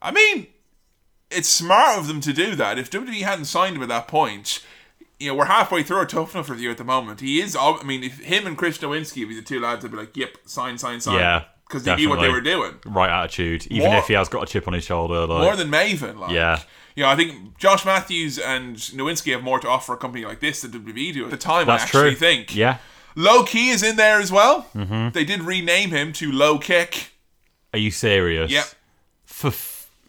I mean, it's smart of them to do that. If WWE hadn't signed him at that point, you know, we're halfway through a tough enough review at the moment. He is, I mean, if him and Chris Nowinski would be the two lads, I'd be like, yep, sign, sign, sign. Yeah, Because they knew what they were doing. Right attitude, even More- if he has got a chip on his shoulder. Like, More than Maven. Like. yeah, You know, I think Josh Matthews and Nowinski have more to offer a company like this than WWE do at the time, that's I actually true. think. Yeah. Low Ki is in there as well. Mhm. They did rename him to Low Kick. Are you serious? Yep. For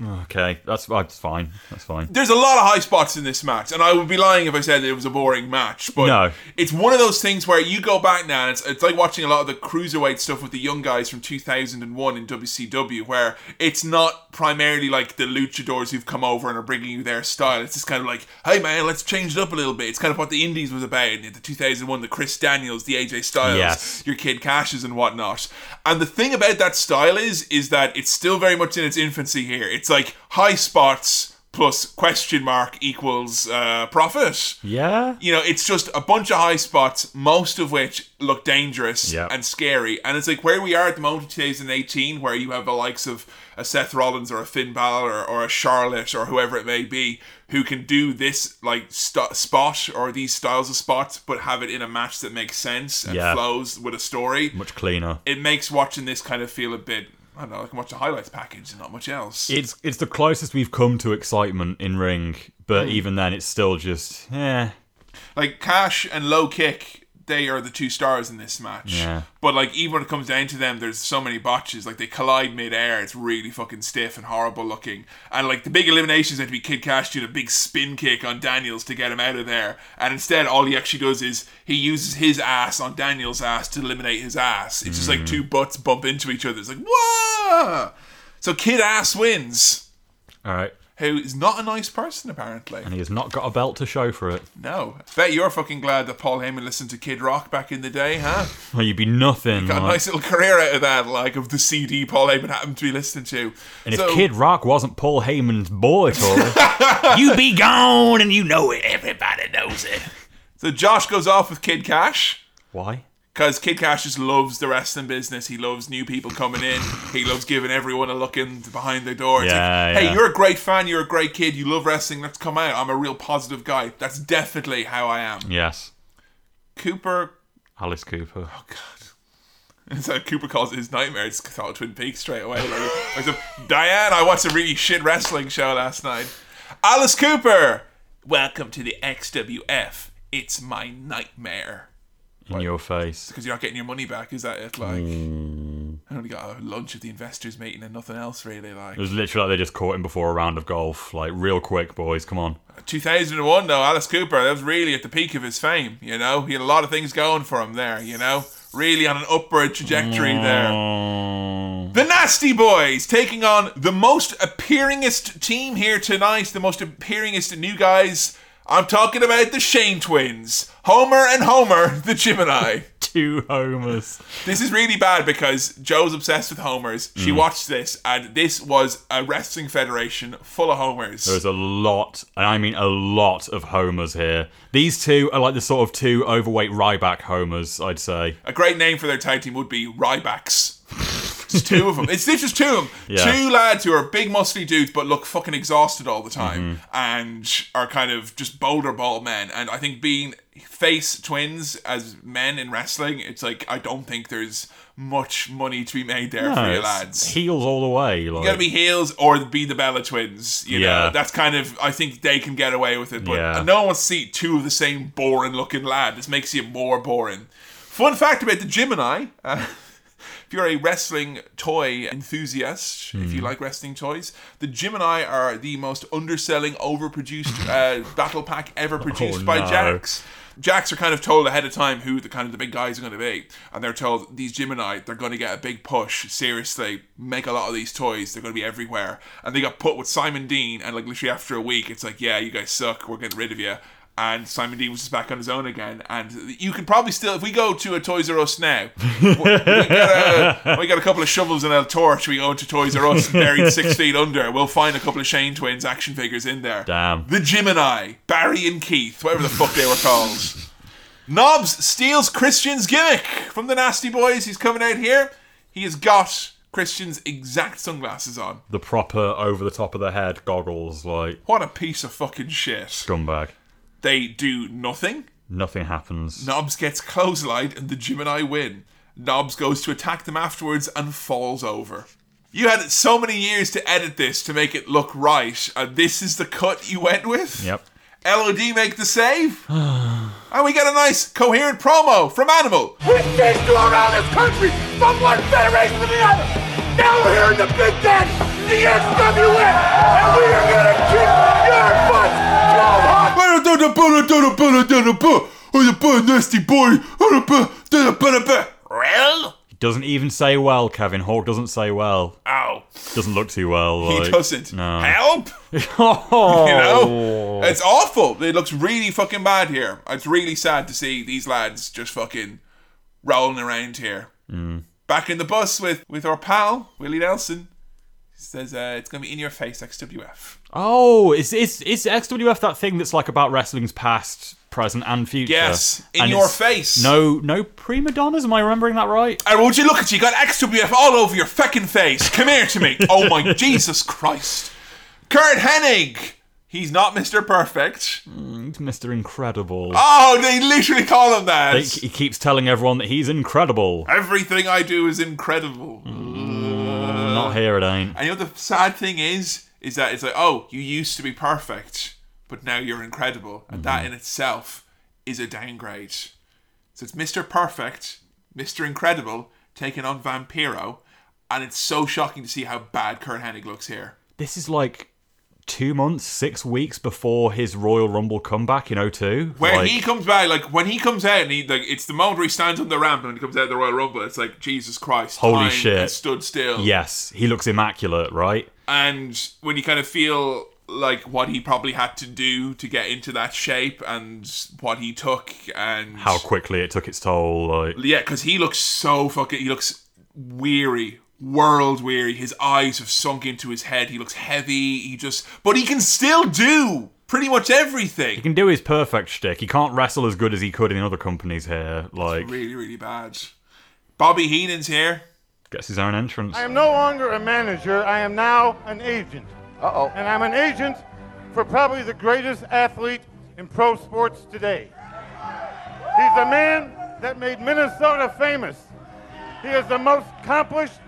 okay, that's that's fine. That's fine. There's a lot of high spots in this match, and I would be lying if I said it was a boring match. But No. it's one of those things where you go back now, and it's, it's like watching a lot of the cruiserweight stuff with the young guys from 2001 in WCW, where it's not primarily like the luchadors who've come over and are bringing you their style. It's just kind of like, hey man, let's change it up a little bit. It's kind of what the Indies was about in the 2001, the Chris Daniels, the AJ Styles, Yes. your Kid Kashes and whatnot. And the thing about that style is, is that it's still very much in its infancy here. It's like high spots plus question mark equals uh, profit. Yeah. You know, it's just a bunch of high spots, most of which look dangerous and scary. And it's like where we are at the moment in 2018, where you have the likes of a Seth Rollins or a Finn Balor or, or a Charlotte or whoever it may be, who can do this like st- spot or these styles of spots, but have it in a match that makes sense and Yeah. flows with a story. Much cleaner. It makes watching this kind of feel a bit. I don't know. I can watch the highlights package and not much else. It's it's the closest we've come to excitement in ring, but Hmm. even then, it's still just yeah. like Kash and Low Kick, they are the two stars in this match. Yeah. But like even when it comes down to them, there's so many botches. Like they collide mid-air. It's really fucking stiff and horrible looking. And like the big elimination is to be Kid Kash doing a big spin kick on Daniels to get him out of there. And instead, all he actually does is he uses his ass on Daniels' ass to eliminate his ass. It's just like Mm. two butts bump into each other. It's like whoa. So Kid Ass wins. All right, Who is not a nice person apparently. and he has not got a belt to show for it. No. Bet you're fucking glad that Paul Heyman listened to Kid Rock back in the day, huh? Well, you'd be nothing. Got a nice little career out of that, like of the CD Paul Heyman happened to be listening to. and So- if Kid Rock wasn't Paul Heyman's boy, Tori, you'd be gone, and you know it. Everybody knows it. So Josh goes off with Kid Kash. Why? Because Kid Kash just loves the wrestling business. He loves new people coming in. He loves giving everyone a look in behind the door. It's Yeah, like, hey, yeah. you're a great fan. You're a great kid. You love wrestling. Let's come out. I'm a real positive guy. That's definitely how I am. Yes, Cooper Alice Cooper. Oh God. So Cooper calls it his nightmare. It's thought of Twin Peaks straight away. Like, like some, Diane, I watched a really shit wrestling show last night. Alice Cooper, welcome to the XWF. It's my nightmare. In your face. Because you're not getting your money back, is that it? Like, Mm. I only got a lunch at the investors meeting and nothing else really. Like, It was literally like they just caught him before a round of golf. Like real quick, boys. Come on. 2001 though, Alice Cooper, that was really at the peak of his fame. You know, he had a lot of things going for him there. You know, really on an upward trajectory there. The Nasty Boys taking on the most appearingest team here tonight, the most appearingest new guys. I'm talking about the Shane twins, Homer and Homer, the Gemini. Two Homers. This is really bad because Joe's obsessed with Homers. She Mm. watched this, and this was a wrestling federation full of Homers. There's a lot, and I mean a lot of homers here. These two are like the sort of two overweight Ryback homers, I'd say. A great name for their tag team would be Rybacks. It's two of them. It's just two of them. Yeah. Two lads who are big, muscly dudes, but look fucking exhausted all the time, Mhm. and are kind of just boulder ball men. And I think being face twins as men in wrestling, it's like I don't think there's much money to be made there No, for you it's lads. Heels all the way. Like. You gotta be heels or be the Bella twins. You Yeah. know, that's kind of I think they can get away with it. But Yeah. no one wants to see two of the same boring looking lad. This makes you more boring. Fun fact about the Gemini. Uh, if you're a wrestling toy enthusiast, if you Hmm. like wrestling toys, the Gemini are the most underselling, overproduced uh, battle pack ever produced Oh, by no. Jakks. Jakks are kind of told ahead of time who the kind of the big guys are going to be, and they're told these Gemini they're going to get a big push. Seriously, make a lot of these toys. They're going to be everywhere, and they got put with Simon Dean, and like literally after a week, it's like, yeah, you guys suck. We're getting rid of you. And Simon Dean was just back on his own again. And you can probably still, if we go to a Toys R Us now, we, got a, we got a couple of shovels and a torch. We go into Toys R Us, buried six feet under. We'll find a couple of Shane Twins action figures in there. Damn. The Gemini, Barry and Keith, whatever the fuck they were called. Knobbs steals Christian's gimmick from the Nasty Boys. He's coming out here. He has got Christian's exact sunglasses on. The proper over the top of the head goggles, like What a piece of fucking shit. scumbag. They do nothing. Nothing happens. Knobbs gets clotheslined and the Gemini win. Knobbs goes to attack them afterwards and falls over. You had so many years to edit this to make it look right, and this is the cut you went with? Yep. LOD make the save? and we get a nice, coherent promo from Animal. We chased you around this country from one federation to the other. Now we're here in the Big Daddy, the XWF, and we are gonna kick your butt Nasty boy. Well? He doesn't even say well, Kevin. Hawk doesn't say well. Ow. Doesn't look too well. He doesn't. No. Help! oh. You know? It's awful. It looks really fucking bad here. It's really sad to see these lads just fucking rolling around here. Mm. Back in the bus with, with our pal, Willie Nelson. He says uh, it's going to be in your face, XWF. Oh, is is is XWF that thing that's like about wrestling's past, present, and future? Yes, in And your it's- face. No, no prima donnas. Am I remembering that right? And would you look at you? You got XWF all over your fucking face. Come here to me. Oh my Jesus Christ. Curt Hennig. He's not Mr. Perfect. Mm, Mr. Incredible. Oh, they literally call him that. They- he keeps telling everyone that he's incredible. Everything I do is incredible. Not here, it ain't. And you know the sad thing is, is that it's like, oh, you used to be perfect, but now you're incredible, and that Mm-hmm. in itself is a downgrade. So it's Mr. Perfect, Mr. Incredible, taking on Vampiro, and it's so shocking to see how bad Curt Hennig looks here. This is like two months, six weeks before his Royal Rumble comeback in 02. Where like, he comes back, like when he comes out, and he like it's the moment where he stands on the ramp and he comes out of the Royal Rumble. It's like Jesus Christ, Holy shit. stood still. Yes, he looks immaculate, right? and when you kind of feel like what he probably had to do to get into that shape and what he took and How quickly it took its toll. Like, yeah because he looks so fucking he looks weary world weary his eyes have sunk into his head he looks heavy he just but he can still do pretty much everything he can do his perfect shtick. He can't wrestle as good as he could in other companies here. Like, really really bad bobby heenan's here gets his own entrance. I am no longer a manager. I am now an agent. Uh-oh. And I'm an agent for probably the greatest athlete in pro sports today. He's the man that made Minnesota famous. He is the most accomplished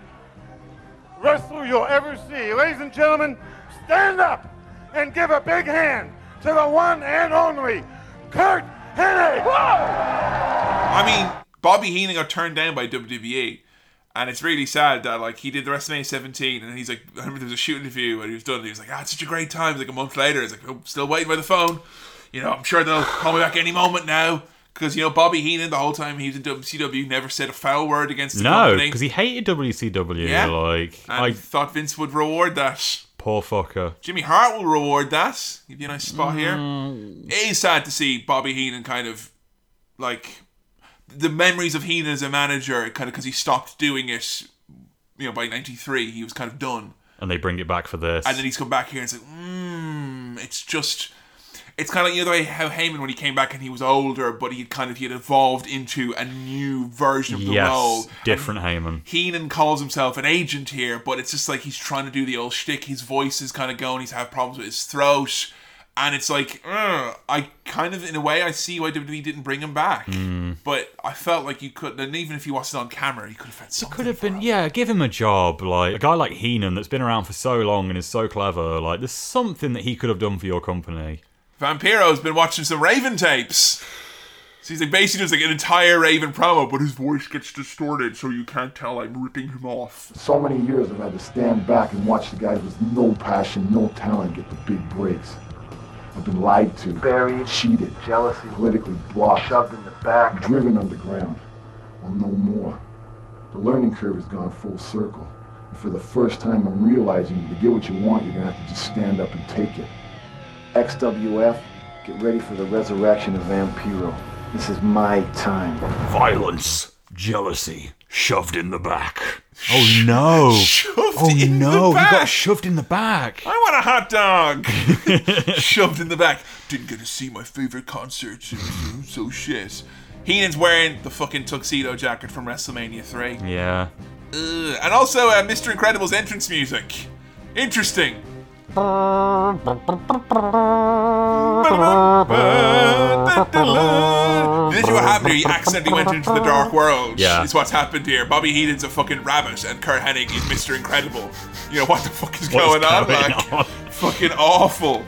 wrestler you'll ever see. Ladies and gentlemen, stand up and give a big hand to the one and only Curt Hennig. I mean, Bobby Heenan got turned down by WWE, and it's really sad that like he did the WrestleMania 17, and he's like, I remember there was a shoot interview and he was done. And he was like, ah, it's such a great time. Like a month later, he's like, I'm still waiting by the phone. You know, I'm sure they'll call me back any moment now. Because you know, Bobby Heenan, the whole time he was in WCW, never said a foul word against the no, company. because he hated WCW. Yeah. Like, and I thought Vince would reward that. poor fucker. Jimmy Hart will reward that. Give you a nice spot Mm. here. It is sad to see Bobby Heenan kind of like the memories of Heenan as a manager, kind of because he stopped doing it. You know, by '93, he was kind of done, And they bring it back for this. and then he's come back here and it's like, mmm, it's just. It's kind of like you know the way how Heyman when he came back and he was older, but he kind of he had evolved into a new version of the yes, role. different Heyman. Heenan calls himself an agent here, but it's just like he's trying to do the old shtick. His voice is kind of going. He's have problems with his throat, and it's like I kind of, in a way, I see why WWE didn't bring him back. Mm. But I felt like you could, and even if he wasn't on camera, he could have had something. It could have been, yeah, give him a job. Like, a guy like Heenan that's been around for so long and is so clever, like, there's something that he could have done for your company. Vampiro's been watching some Raven tapes. So he's like basically does like an entire Raven promo, but his voice gets distorted, so you can't tell I'm ripping him off. So many years I've had to stand back and watch the guys with no passion, no talent get the big breaks. I've been lied to, buried, cheated, jealousy, politically blocked, shoved in the back, driven underground. Well, no more. The learning curve has gone full circle. And for the first time, I'm realizing to get what you want, you're gonna have to just stand up and take it. XWF, Get ready for the resurrection of Vampiro. This is my time. Violence, jealousy, shoved in the back. Oh no! Shoved oh in the no! He back. got shoved in the back. I want a hot dog. Shoved in the back. Didn't get to see my favorite concert. So shit. Heenan's wearing the fucking tuxedo jacket from WrestleMania 3. Yeah. Ugh. And also uh, Mr. Incredible's entrance music. Interesting. This is what happened here. He accidentally went into the dark world. Yeah. It's what's happened here. Bobby Heenan's a fucking rabbit, and Curt Hennig is Mr. Incredible. You know what the fuck is What is going on? going like, on? fucking awful.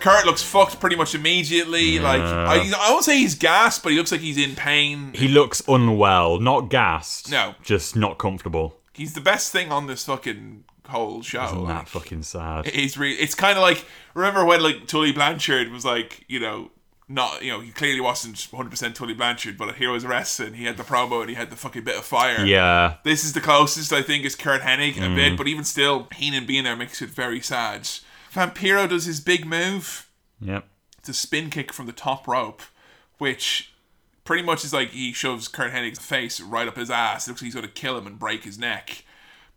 Curt looks fucked pretty much immediately. Like I, I won't say he's gassed, but he looks like he's in pain. He looks unwell, not gassed. No. Just not comfortable. He's the best thing on this fucking whole show. Isn't Like, that fucking sad? It's re- It's kind of like remember when like Tully Blanchard was like you know not you know he clearly wasn't 100 percent Tully Blanchard, but at Heroes Wrestling he had the promo and he had the fucking bit of fire. Yeah. This is the closest I think is Curt Hennig a Mm. bit, but even still Heenan being there makes it very sad. Vampiro does his big move. Yep. It's a spin kick from the top rope, which pretty much is like he shoves Curt Hennig's face right up his ass. It looks like he's going to kill him and break his neck.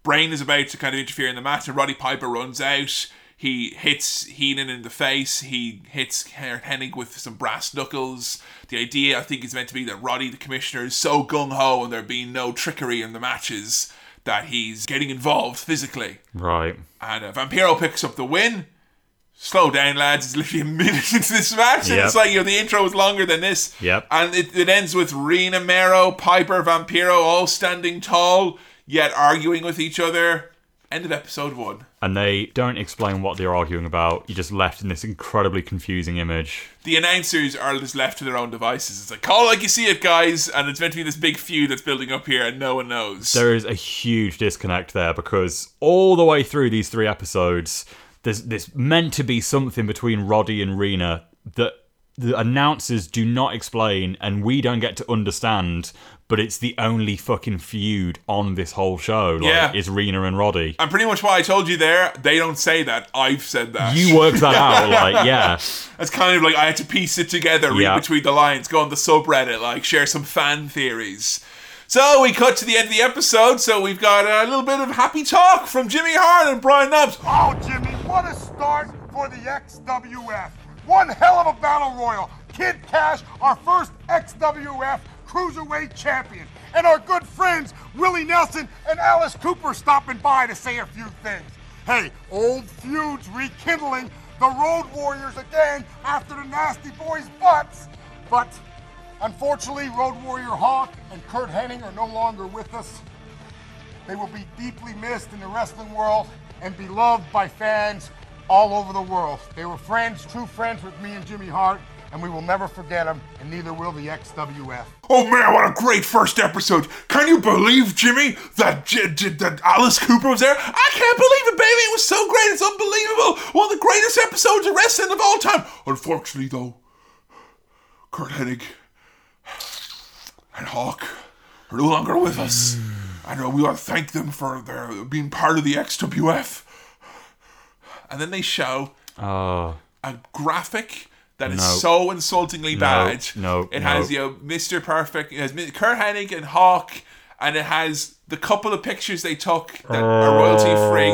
Brain is about to kind of interfere in the match, and Roddy Piper runs out. He hits Heenan in the face. He hits Hennig with some brass knuckles. The idea, I think, is meant to be that Roddy, the commissioner, is so gung ho and there being no trickery in the matches that he's getting involved physically. Right. And uh, Vampiro picks up the win. Slow down, lads. It's literally a minute into this match. And Yep. it's like, you know, the intro was longer than this. Yep. And it, it ends with Rena Mero, Piper, Vampiro all standing tall, yet arguing with each other. End of episode one. And they don't explain what they're arguing about. You're just left in this incredibly confusing image. The announcers are just left to their own devices. It's like, call like you see it, guys. And it's meant to be this big feud that's building up here, and no one knows. There is a huge disconnect there because all the way through these three episodes, there's there's meant to be something between Roddy and Rena that the announcers do not explain and we don't get to understand, but it's the only fucking feud on this whole show. Like, Yeah. is Rena and Roddy. and pretty much what I told you there, they don't say that. I've said that. You worked that out, like, yeah. It's kind of like I had to piece it together, read Yeah. between the lines, go on the subreddit, like share some fan theories. So we cut to the end of the episode. So we've got a little bit of happy talk from Jimmy Hart and Brian Knobbs. Oh, Jimmy, what a start for the XWF. One hell of a battle royal. Kid Kash, our first XWF Cruiserweight champion. And our good friends, Willie Nelson and Alice Cooper, stopping by to say a few things. Hey, old feuds rekindling the Road Warriors again after the Nasty Boys' butts. But unfortunately, Road Warrior Hawk and Curt Hennig are no longer with us. They will be deeply missed in the wrestling world and beloved by fans all over the world. They were friends, true friends with me and Jimmy Hart, and we will never forget them, and neither will the XWF. Oh man, what a great first episode! Can you believe, Jimmy, that J- J- that Alice Cooper was there? I can't believe it, baby! It was so great, it's unbelievable! One of the greatest episodes of wrestling of all time. Unfortunately, though, Curt Hennig and Hawk are no longer with us, I know we want to thank them for their being part of the XWF. And then they show Oh. a graphic that is No. so insultingly No, bad. no, it no. has you know Mr. Perfect, it has Curt Hennig and Hawk, and it has the couple of pictures they took that are royalty free.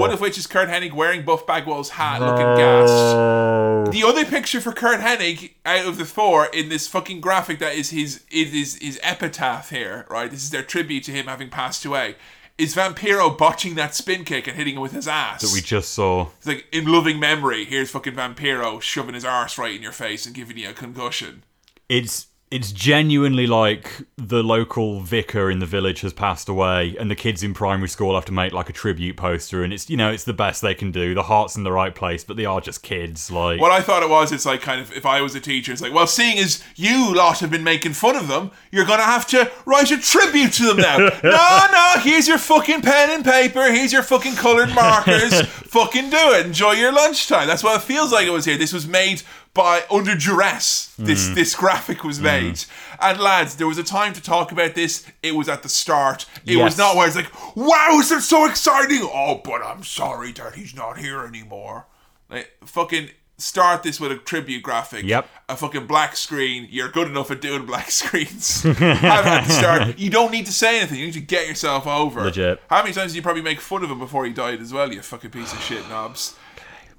One of which is Curt Hennig wearing Buff Bagwell's hat, looking gassed. The other picture for Curt Hennig out of the four in this fucking graphic that is his it is his epitaph here, right? This is their tribute to him having passed away. Is Vampiro botching that spin kick and hitting it with his ass? That we just saw. It's like in loving memory. Here's fucking Vampiro shoving his arse right in your face and giving you a concussion. It's it's genuinely like the local vicar in the village has passed away and the kids in primary school have to make like a tribute poster and it's you know it's the best they can do the heart's in the right place but they are just kids like What I thought it was, it's like kind of if I was a teacher, it's like, well, seeing as you lot have been making fun of them, you're gonna have to write a tribute to them now. no, no, here's your fucking pen and paper. Here's your fucking colored markers. fucking do it. Enjoy your lunchtime. That's what it feels like it was here. This was made by under duress. This Mm. this graphic was made. And lads, there was a time to talk about this. It was at the start. It was not where it's like, wow, is it so exciting? Oh, but I'm sorry that he's not here anymore. Like fucking start this with a tribute graphic. Yep. A fucking black screen. You're good enough at doing black screens. Have at the start. You don't need to say anything. You need to get yourself over. Legit. How many times did you probably make fun of him before he died as well? You fucking piece of shit, Knobbs.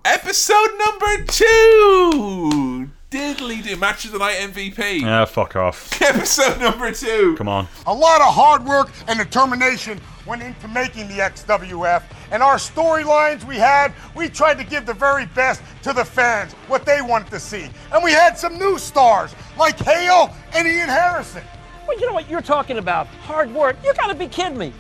Episode number two. Diddly do match of the night MVP. Yeah, fuck off. Episode number two. Come on. A lot of hard work and determination went into making the XWF. And our storylines we had, we tried to give the very best to the fans, what they wanted to see. And we had some new stars like Hale and Ian Harrison. Well, you know what you're talking about? Hard work. You gotta be kidding me.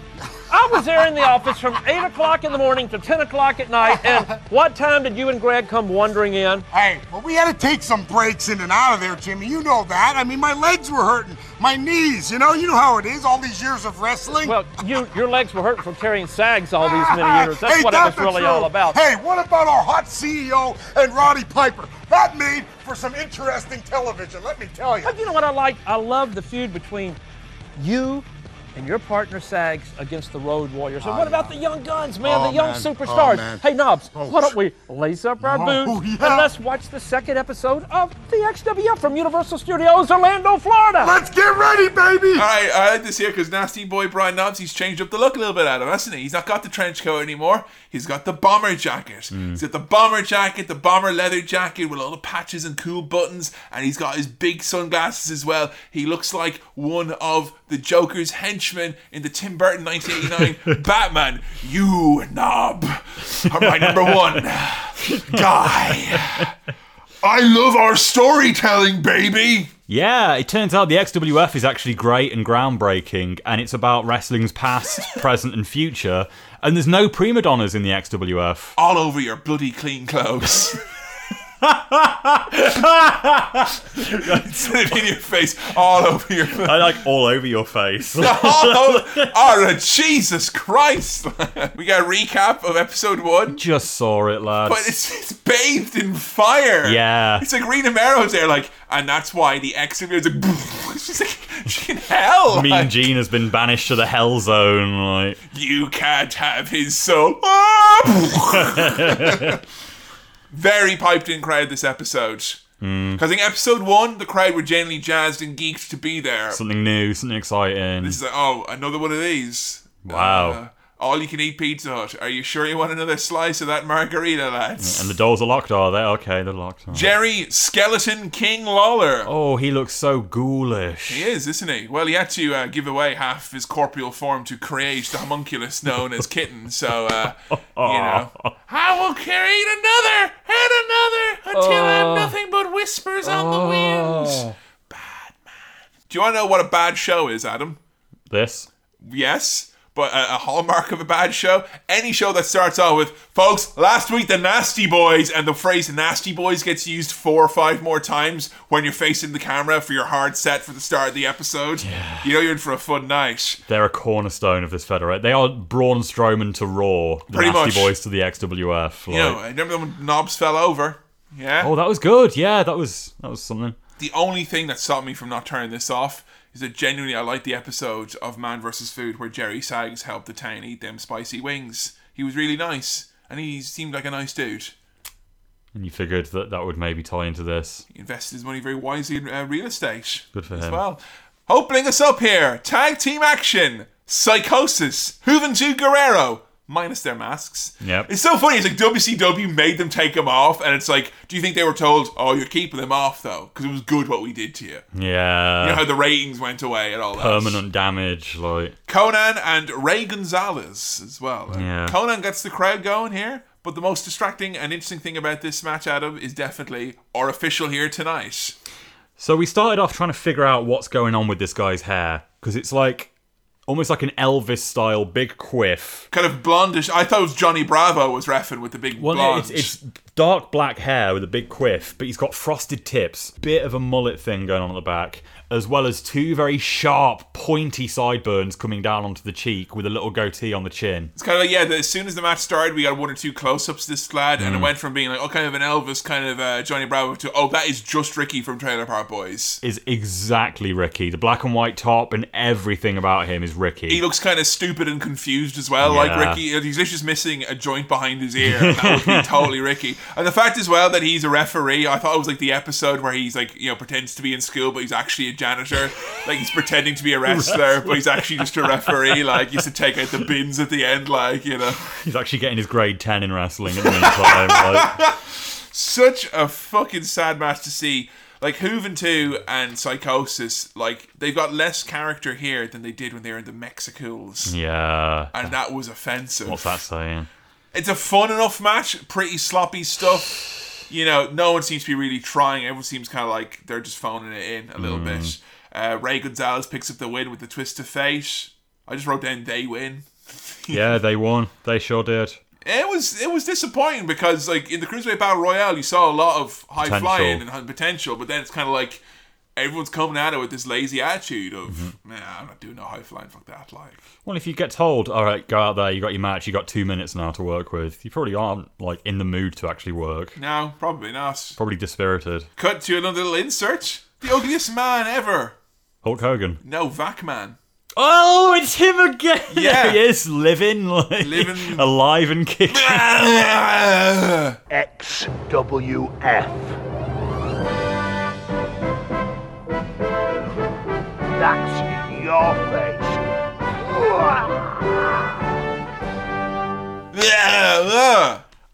I was there in the office from 8 o'clock in the morning to 10 o'clock at night, and what time did you and Gregg come wandering in? Hey, well, we had to take some breaks in and out of there, Jimmy. You know that. I mean, my legs were hurting, my knees. You know, you know how it is. All these years of wrestling. Well, you your legs were hurting from carrying sags all these many years. That's Hey, what it was really truth. all about. Hey, what about our hot CEO and Roddy Piper? That made for some interesting television, let me tell you. But you know what I like? I love the feud between you and your partner Sags against the Road Warriors. And Oh, what about the young guns, man? Oh, the young man. superstars. Oh, hey, Knobbs, Oh, why don't we lace up our Oh, boots yeah. and let's watch the second episode of the XWF from Universal Studios, Orlando, Florida. Let's get ready, baby. All right, I like this here because Nasty Boy Brian Knobbs, he's changed up the look a little bit, Adam, hasn't he? He's not got the trench coat anymore. He's got the bomber jacket. Hmm. He's got the bomber jacket, the bomber leather jacket with all the patches and cool buttons, and he's got his big sunglasses as well. He looks like one of the Joker's henchmen in the Tim Burton 1989 Batman. You knob are my number one guy. I love our storytelling, baby. Yeah, it turns out the XWF is actually great and groundbreaking, and it's about wrestling's past, present, and future. And there's no prima donnas in the XWF. all over your bloody clean clothes. Instead of in your face, all over your. Face. I like all over your face. all over, oh, Jesus Christ! we got a recap of episode one, Just saw it, lads. but it's, it's bathed in fire. Yeah. it's like Rena Meadows there, like, and that's why the X is like, she's like, in hell. Mean like, Gene has been banished to the Hell Zone. Like, You can't have his soul. Very piped in crowd this episode. Hmm. Because in episode one, the crowd were genuinely jazzed and geeked to be there. something new, something exciting. This is like, oh, another one of these. Wow. Uh, all you can eat Pizza Hut. Are you sure you want another slice of that margarita, lads? And the doors are locked, are they? Okay, they're locked. Jerry Skeleton King Lawler. Oh, he looks so ghoulish. He is, isn't he? Well, he had to uh, give away half his corporeal form to create the homunculus known as Kitten. So, uh, you know, I will carry another and another until I have nothing but whispers on the wind. Bad man. Do you want to know what a bad show is, Adam? This? Yes. But a, a hallmark of a bad show, any show that starts off with, folks, last week the Nasty Boys, and the phrase Nasty Boys gets used four or five more times when you're facing the camera for your hard set for the start of the episode. yeah. You know you're in for a fun night. They're a cornerstone of this federation. They are Braun Strowman to Raw, the Pretty Nasty much. Boys to the XWF. You know, I remember when Knobbs fell over. Yeah. oh, that was good. Yeah, that was that was something. The only thing that stopped me from not turning this off is that genuinely I like the episode of Man vs. Food where Jerry Sags helped the town eat them spicy wings. He was really nice, and he seemed like a nice dude. And you figured that that would maybe tie into this. He invested his money very wisely in uh, real estate. Good for as him. well. Opening us up here, tag team action, Psicosis, Juventud Guerrero, minus their masks. Yep. It's so funny. It's like WCW made them take them off, and it's like, do you think they were told, "Oh, you're keeping them off though, because it was good what we did to you"? Yeah. you know how the ratings went away and all that. permanent damage, like Konnan and Ray Gonzalez as well. Uh, yeah. Konnan gets the crowd going here, but the most distracting and interesting thing about this match, Adam, is definitely our official here tonight. So we started off trying to figure out what's going on with this guy's hair because it's like almost like an Elvis style big quiff. Kind of blondish. I thought it was Johnny Bravo was reffing with the big Well, blonde. it's, it's dark black hair with a big quiff, but he's got frosted tips, bit of a mullet thing going on at the back, as well as two very sharp, pointy sideburns coming down onto the cheek with a little goatee on the chin. It's kind of like yeah. The, as soon as the match started, we got one or two close-ups of this lad, and it Mm. went from being like oh, kind of an Elvis, kind of uh, Johnny Bravo, to oh, that is just Ricky from Trailer Park Boys. Is exactly Ricky. The black and white top and everything about him is Ricky. He looks kind of stupid and confused as well, like Ricky. He's literally just missing a joint behind his ear. That would be totally Ricky. And the fact as well that he's a referee, I thought it was like the episode where he's like, you know, pretends to be in school, but he's actually a janitor. like he's pretending to be a wrestler, but he's actually just a referee. Like, he used to take out the bins at the end, like, you know. He's actually getting his grade 10 in wrestling at the meantime. like, Such a fucking sad match to see. Like Juventud and Psicosis, like they've got less character here than they did when they were in the Mexicools. yeah. And that was offensive. What's that saying? It's a fun enough match, pretty sloppy stuff. You know, no one seems to be really trying. Everyone seems kind of like they're just phoning it in a little Mm. bit. Uh, Ray Gonzalez picks up the win with the twist of fate. I just wrote down they win. Yeah, they won. They sure did. It was it was disappointing because like in the cruiserweight battle royale, you saw a lot of high Potential. flying and potential, but then it's kind of like everyone's coming at it with this lazy attitude of, Mm-hmm. nah, I'm not doing no high flying, fuck that. Like, Well, if you get told, all right, go out there, you got your match, you got two minutes now to work with, you probably aren't like in the mood to actually work. no, probably not. Probably dispirited. Cut to another little insert. The ugliest man ever. Hulk Hogan. No, Vac Man. Oh, it's him again. Yeah. he is living, like, Living- alive and kicking. XWF. That's in your face.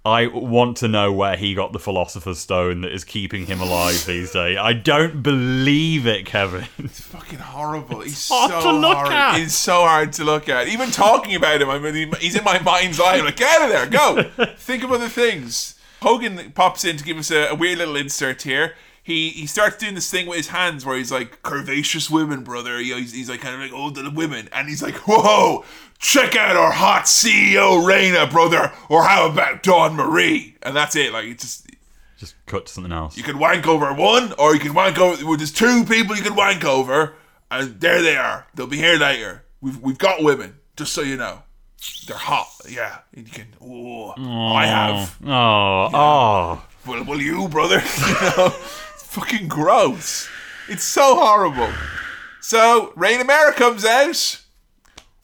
I want to know where he got the Philosopher's Stone that is keeping him alive these days. I don't believe it, Kevin. It's fucking horrible. He's hard so to look hard. at. He's so hard to look at. Even talking about him, I mean, he's in my mind's eye. I'm like, get out of there, go. Think of other things. Hogan pops in to give us a, a weird little insert here. He he starts doing this thing with his hands where he's like, curvaceous women, brother. You know, he's, he's like kind of like, oh, the women. And he's like, whoa, check out our hot CEO, Rena, brother. Or how about Dawn Marie? And that's it. Like, it's just, Just cut to something else. you can wank over one, or you can wank over. Well, there's two people you can wank over, and there they are. They'll be here later. We've we've got women, just so you know. They're hot, yeah. And you can. Oh, I have. Oh, oh. Well, will you, brother? you know, fucking gross. It's so horrible. So Rena Mero comes out.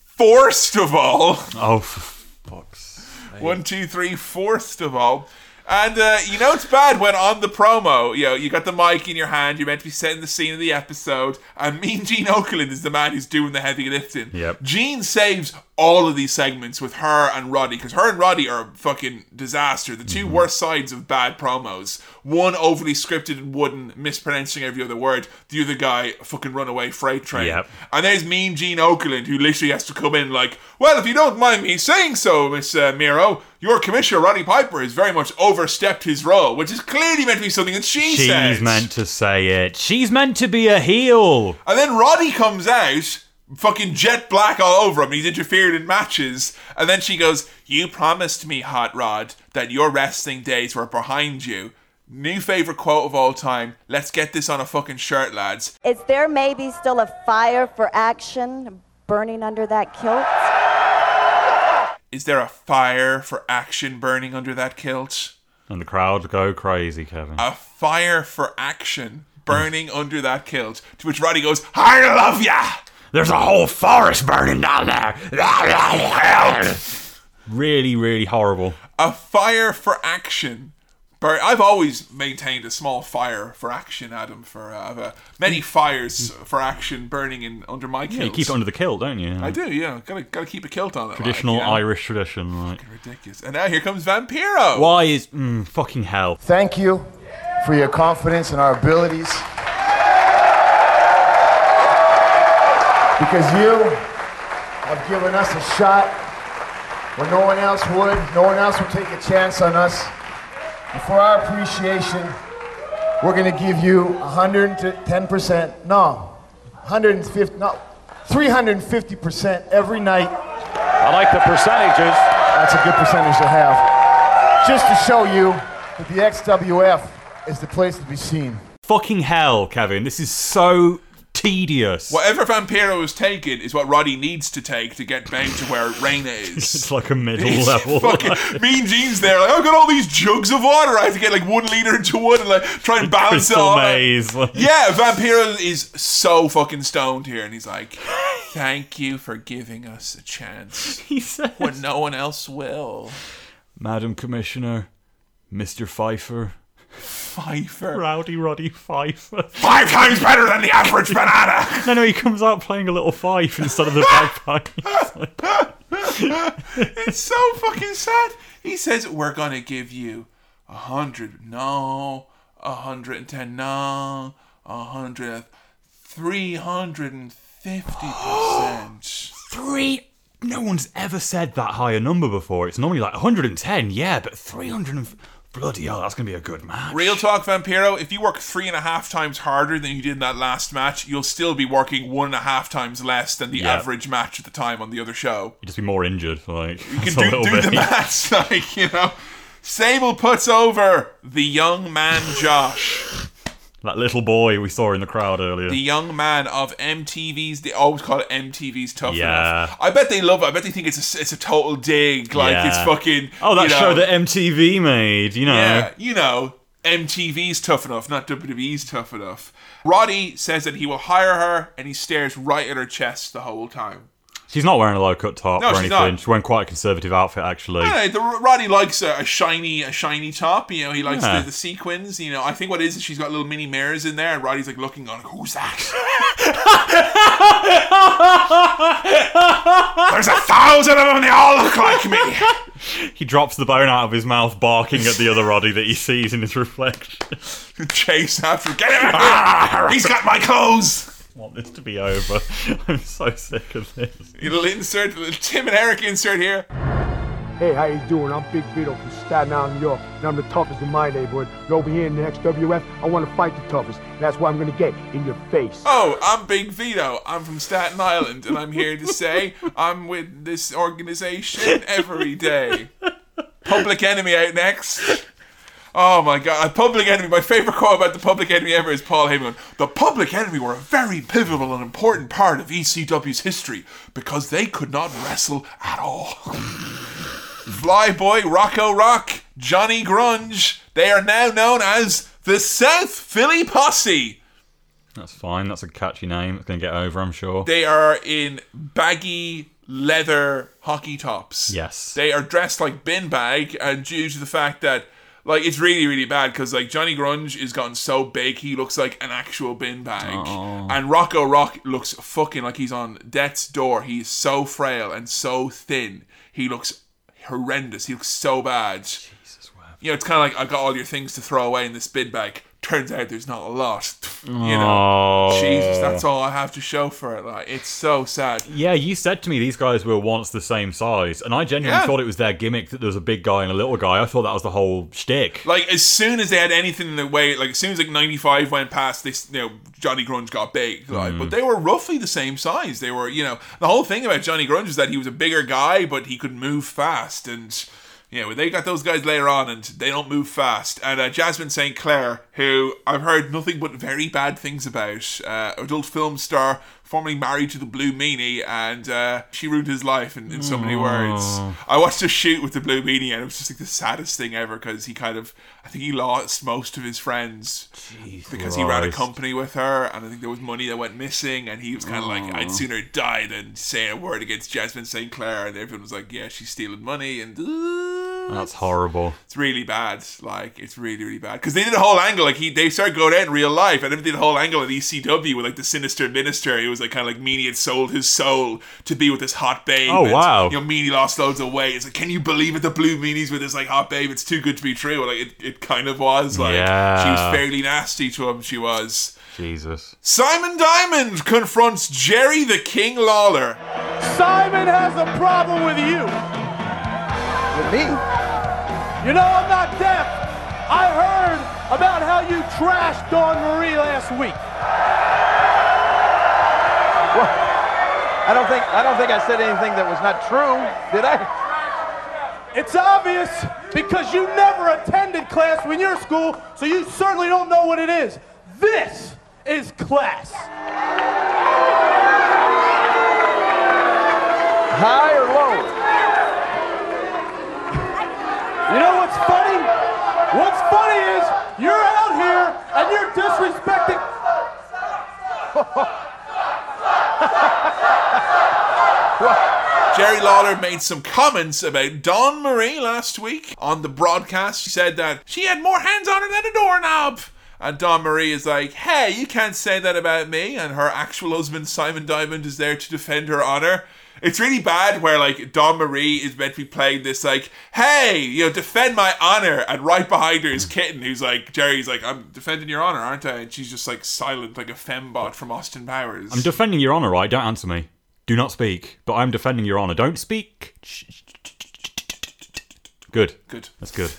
First of all, Oh, for fuck's one, two, three, fourth of all. And uh, you know it's bad when on the promo, you know, you got the mic in your hand, you're meant to be setting the scene of the episode, and Mean Gene Okerlund is the man who's doing the heavy lifting. Yep. Gene saves all of these segments with her and Roddy, because her and Roddy are a fucking disaster. The 2 worst sides of bad promos. One overly scripted and wooden, mispronouncing every other word. The other guy, fucking runaway freight train. Yep. And there's Mean Gene Okerlund, who literally has to come in like, well, if you don't mind me saying so, Miss uh, Mero, your commissioner, Roddy Piper, has very much overstepped his role, which is clearly meant to be something that she said. She's says. meant to say it. She's meant to be a heel. And then Roddy comes out, fucking jet black all over him. He's interfered in matches. And then she goes, You promised me, Hot Rod, that your wrestling days were behind you. New favorite quote of all time. Let's get this on a fucking shirt, lads. Is there maybe still a fire for action burning under that kilt? Is there a fire for action burning under that kilt? And the crowd go crazy, Kevin. A fire for action burning under that kilt. To which Roddy goes, I love ya! There's a whole forest burning down there. really, really horrible. A fire for action. Bur- I've always maintained a small fire for action, Adam. For uh, uh, many fires for action burning in under my kilt. Yeah, you keep it under the kilt, don't you? I do, yeah. Gotta gotta keep a kilt on it. Traditional like, you know? Irish tradition. Like. Ridiculous. And now here comes Vampiro. Why is mm, fucking hell? Thank you for your confidence in our abilities. Because you have given us a shot when no one else would, no one else would take a chance on us. And for our appreciation, we're going to give you 110%, no, 150, no, 350% every night. I like the percentages. That's a good percentage to have. Just to show you that the XWF is the place to be seen. Fucking hell, Kevin. This is so tedious. Whatever Vampiro is taking is what Roddy needs to take to get back to where Rena is. It's like a middle He's level. Fucking mean Gene's there. Like, I've got all these jugs of water. I have to get like one liter into one and like try and balance it all. maze. like- Yeah, Vampiro is so fucking stoned here, and he's like, "Thank you for giving us a chance He says, when no one else will." Madam Commissioner, Mr. Pfeiffer. Pfeiffer. Rowdy Roddy Pfeiffer. Five times better than the average banana. No, no, he comes out playing a little fife instead of the bagpipe. it's so fucking sad. He says we're gonna give you a hundred, no, a hundred and ten, no, a hundred, three hundred and fifty percent. Three. No one's ever said that high a number before. It's normally like 110, yeah, but 300 and... Bloody hell, that's going to be a good match. Real talk, Vampiro. If you work three and a half times harder than you did in that last match, you'll still be working one and a half times less than the Yeah. average match at the time on the other show. You'd just be more injured, like. You can do, do the maths, like, you know. Sable puts over the young man Josh. That little boy we saw in the crowd earlier. The young man of MTV's. They always call it MTV's Tough Yeah. Enough. I bet they love it. I bet they think it's a, it's a total dig. Like Yeah. it's fucking. Oh, that you know, show that MTV made, you know. Yeah, you know, MTV's tough enough, not WWE's tough enough. Roddy says that he will hire her, and he stares right at her chest the whole time. She's not wearing a low cut top No, or anything. not. She's wearing quite a conservative outfit, actually. Yeah, the Roddy likes a, a shiny, a shiny top. You know, he likes Yeah. the, the sequins. You know, I think what it is is she's got little mini mirrors in there, and Roddy's like looking on, who's that? There's a thousand of them. They all look like me. He drops the bone out of his mouth, barking at the other Roddy that he sees in his reflection. Chase after, get him! out! Ah! He's got my clothes. I want this to be over. I'm so sick of this. Little insert, little Tim and Eric insert here. Hey, how you doing? I'm Big Vito from Staten Island, New York, and I'm the toughest in my neighborhood. And over here in the XWF, I want to fight the toughest. And that's what I'm gonna get in your face. Oh, I'm Big Vito. I'm from Staten Island, and I'm here to say I'm with this organization every day. Public Enemy out next. Oh my god, Public Enemy. My favorite quote about the Public Enemy ever is Paul Heyman. The Public Enemy were a very pivotal and important part of ECW's history because they could not wrestle at all. Flyboy, Rocco Rock, Johnny Grunge. They are now known as the South Philly Posse. That's fine. That's a catchy name. It's going to get over, I'm sure. They are in baggy leather hockey tops. Yes. They are dressed like bin bag, and due to the fact that, like, it's really, really bad because, like, Johnny Grunge is gotten so big he looks like an actual bin bag. Oh. And Rocco Rock looks fucking like he's on death's door. He's so frail and so thin. He looks horrendous. He looks so bad. Jesus, You know, it's kind of like I got all your things to throw away in this bin bag. Turns out there's not a lot. You know, Oh. Jesus, that's all I have to show for it. Like, it's so sad. Yeah, you said to me these guys were once the same size, and I genuinely Yeah. thought it was their gimmick that there was a big guy and a little guy. I thought that was the whole shtick. Like as soon as they had anything in the way, like as soon as like '95 went past, this you know Johnny Grunge got big. Like, Mm. but they were roughly the same size. They were, you know, the whole thing about Johnny Grunge is that he was a bigger guy, but he could move fast, and you know they got those guys later on, and they don't move fast. And uh, Jasmine St. Clair, who I've heard nothing but very bad things about, uh, adult film star. Formerly married to the Blue Meanie, and uh, she ruined his life in, in so many words. Oh. I watched a shoot with the Blue Meanie, and it was just like the saddest thing ever because he kind of, I think he lost most of his friends because he ran a company with her, and I think there was money that went missing, and he was kind of like. I'd sooner die than say a word against Jasmine St. Clair, and everyone was like, yeah, she's stealing money, and That's horrible. it's really bad. Like it's really really bad because they did a whole angle like he they started going out in real life and then they did a whole angle at ECW with like the sinister minister. It was like kind of like Meanie had sold his soul to be with this hot babe. Oh, and, wow. You know Meanie lost loads of weight. It's like can you believe it? The blue Meanies with this like hot babe. It's too good to be true. Like it, it kind of was. Like Yeah. she was fairly nasty to him. She was. Jesus. Simon Diamond confronts Jerry the King Lawler. Simon has a problem with you. With me? You know, I'm not deaf. I heard about how you trashed Dawn Marie last week. I don't think I don't think I said anything that was not true, did I? It's obvious because you never attended class when you're in school, so you certainly don't know what it is. This is class. High or low? You know what's funny? What's funny is you're out here and you're disrespecting. Jerry Lawler made some comments about Dawn Marie last week on the broadcast. She said that she had more hands on her than a doorknob. And Dawn Marie is like, hey, you can't say that about me. And her actual husband, Simon Diamond, is there to defend her honor. It's really bad where, like, Dawn Marie is meant to be playing this, like, hey, you know, defend my honor. And right behind her is Kitten, who's like, Jerry's like, I'm defending your honor, aren't I? And she's just, like, silent, like a fembot from Austin Powers. I'm defending your honor, right? Don't answer me. Do not speak. But I'm defending your honor. Don't speak. Good. Good. That's good.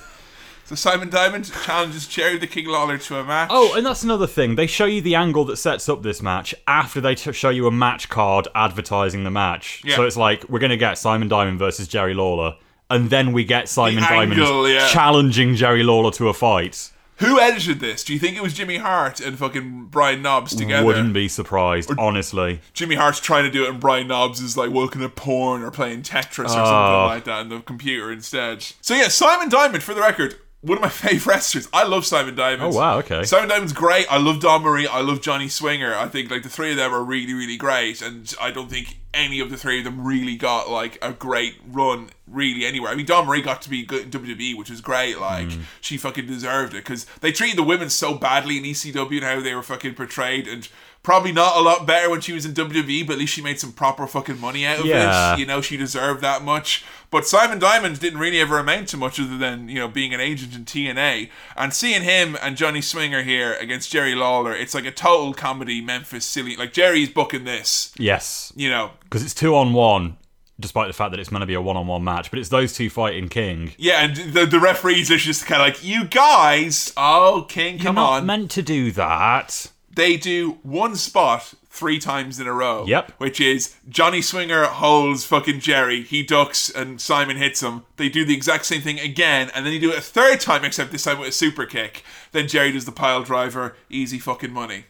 So Simon Diamond challenges Jerry the King Lawler to a match. Oh, and that's another thing. They show you the angle that sets up this match after they t- show you a match card advertising the match. Yeah. So it's like we're going to get Simon Diamond versus Jerry Lawler, and then we get Simon Diamond angle, yeah. challenging Jerry Lawler to a fight. Who edited this? Do you think it was Jimmy Hart and fucking Brian Knobbs together? Wouldn't be surprised, honestly. Jimmy Hart's trying to do it, and Brian Knobbs is like working at porn or playing Tetris or something Oh. like that on the computer instead. So yeah, Simon Diamond, for the record, one of my favorite wrestlers. I love Simon Diamond. Oh, wow, okay. Simon Diamond's great. I love Dawn Marie. I love Johnny Swinger. I think like the three of them are really, really great, and I don't think any of the three of them really got like a great run really anywhere. I mean, Dawn Marie got to be good in WWE, which was great. Like Hmm. she fucking deserved it because they treated the women so badly in ECW and how they were fucking portrayed, and probably not a lot better when she was in WWE. But at least she made some proper fucking money out of Yeah. it. You know, she deserved that much. But Simon Diamond didn't really ever amount to much other than you know being an agent in TNA and seeing him and Johnny Swinger here against Jerry Lawler. It's like a total comedy Memphis silly. Like Jerry's booking this. Yes. You know, Because it's two on one, despite the fact that it's meant to be a one on one match. But it's those two fighting King. Yeah, and the the referees are just kind of like, you guys, oh King, come You're not on. meant to do that. They do one spot three times in a row. Yep. Which is Johnny Swinger holds fucking Jerry, he ducks, and Simon hits him. They do the exact same thing again, and then they do it a third time, except this time with a super kick. Then Jerry does the pile driver, easy fucking money.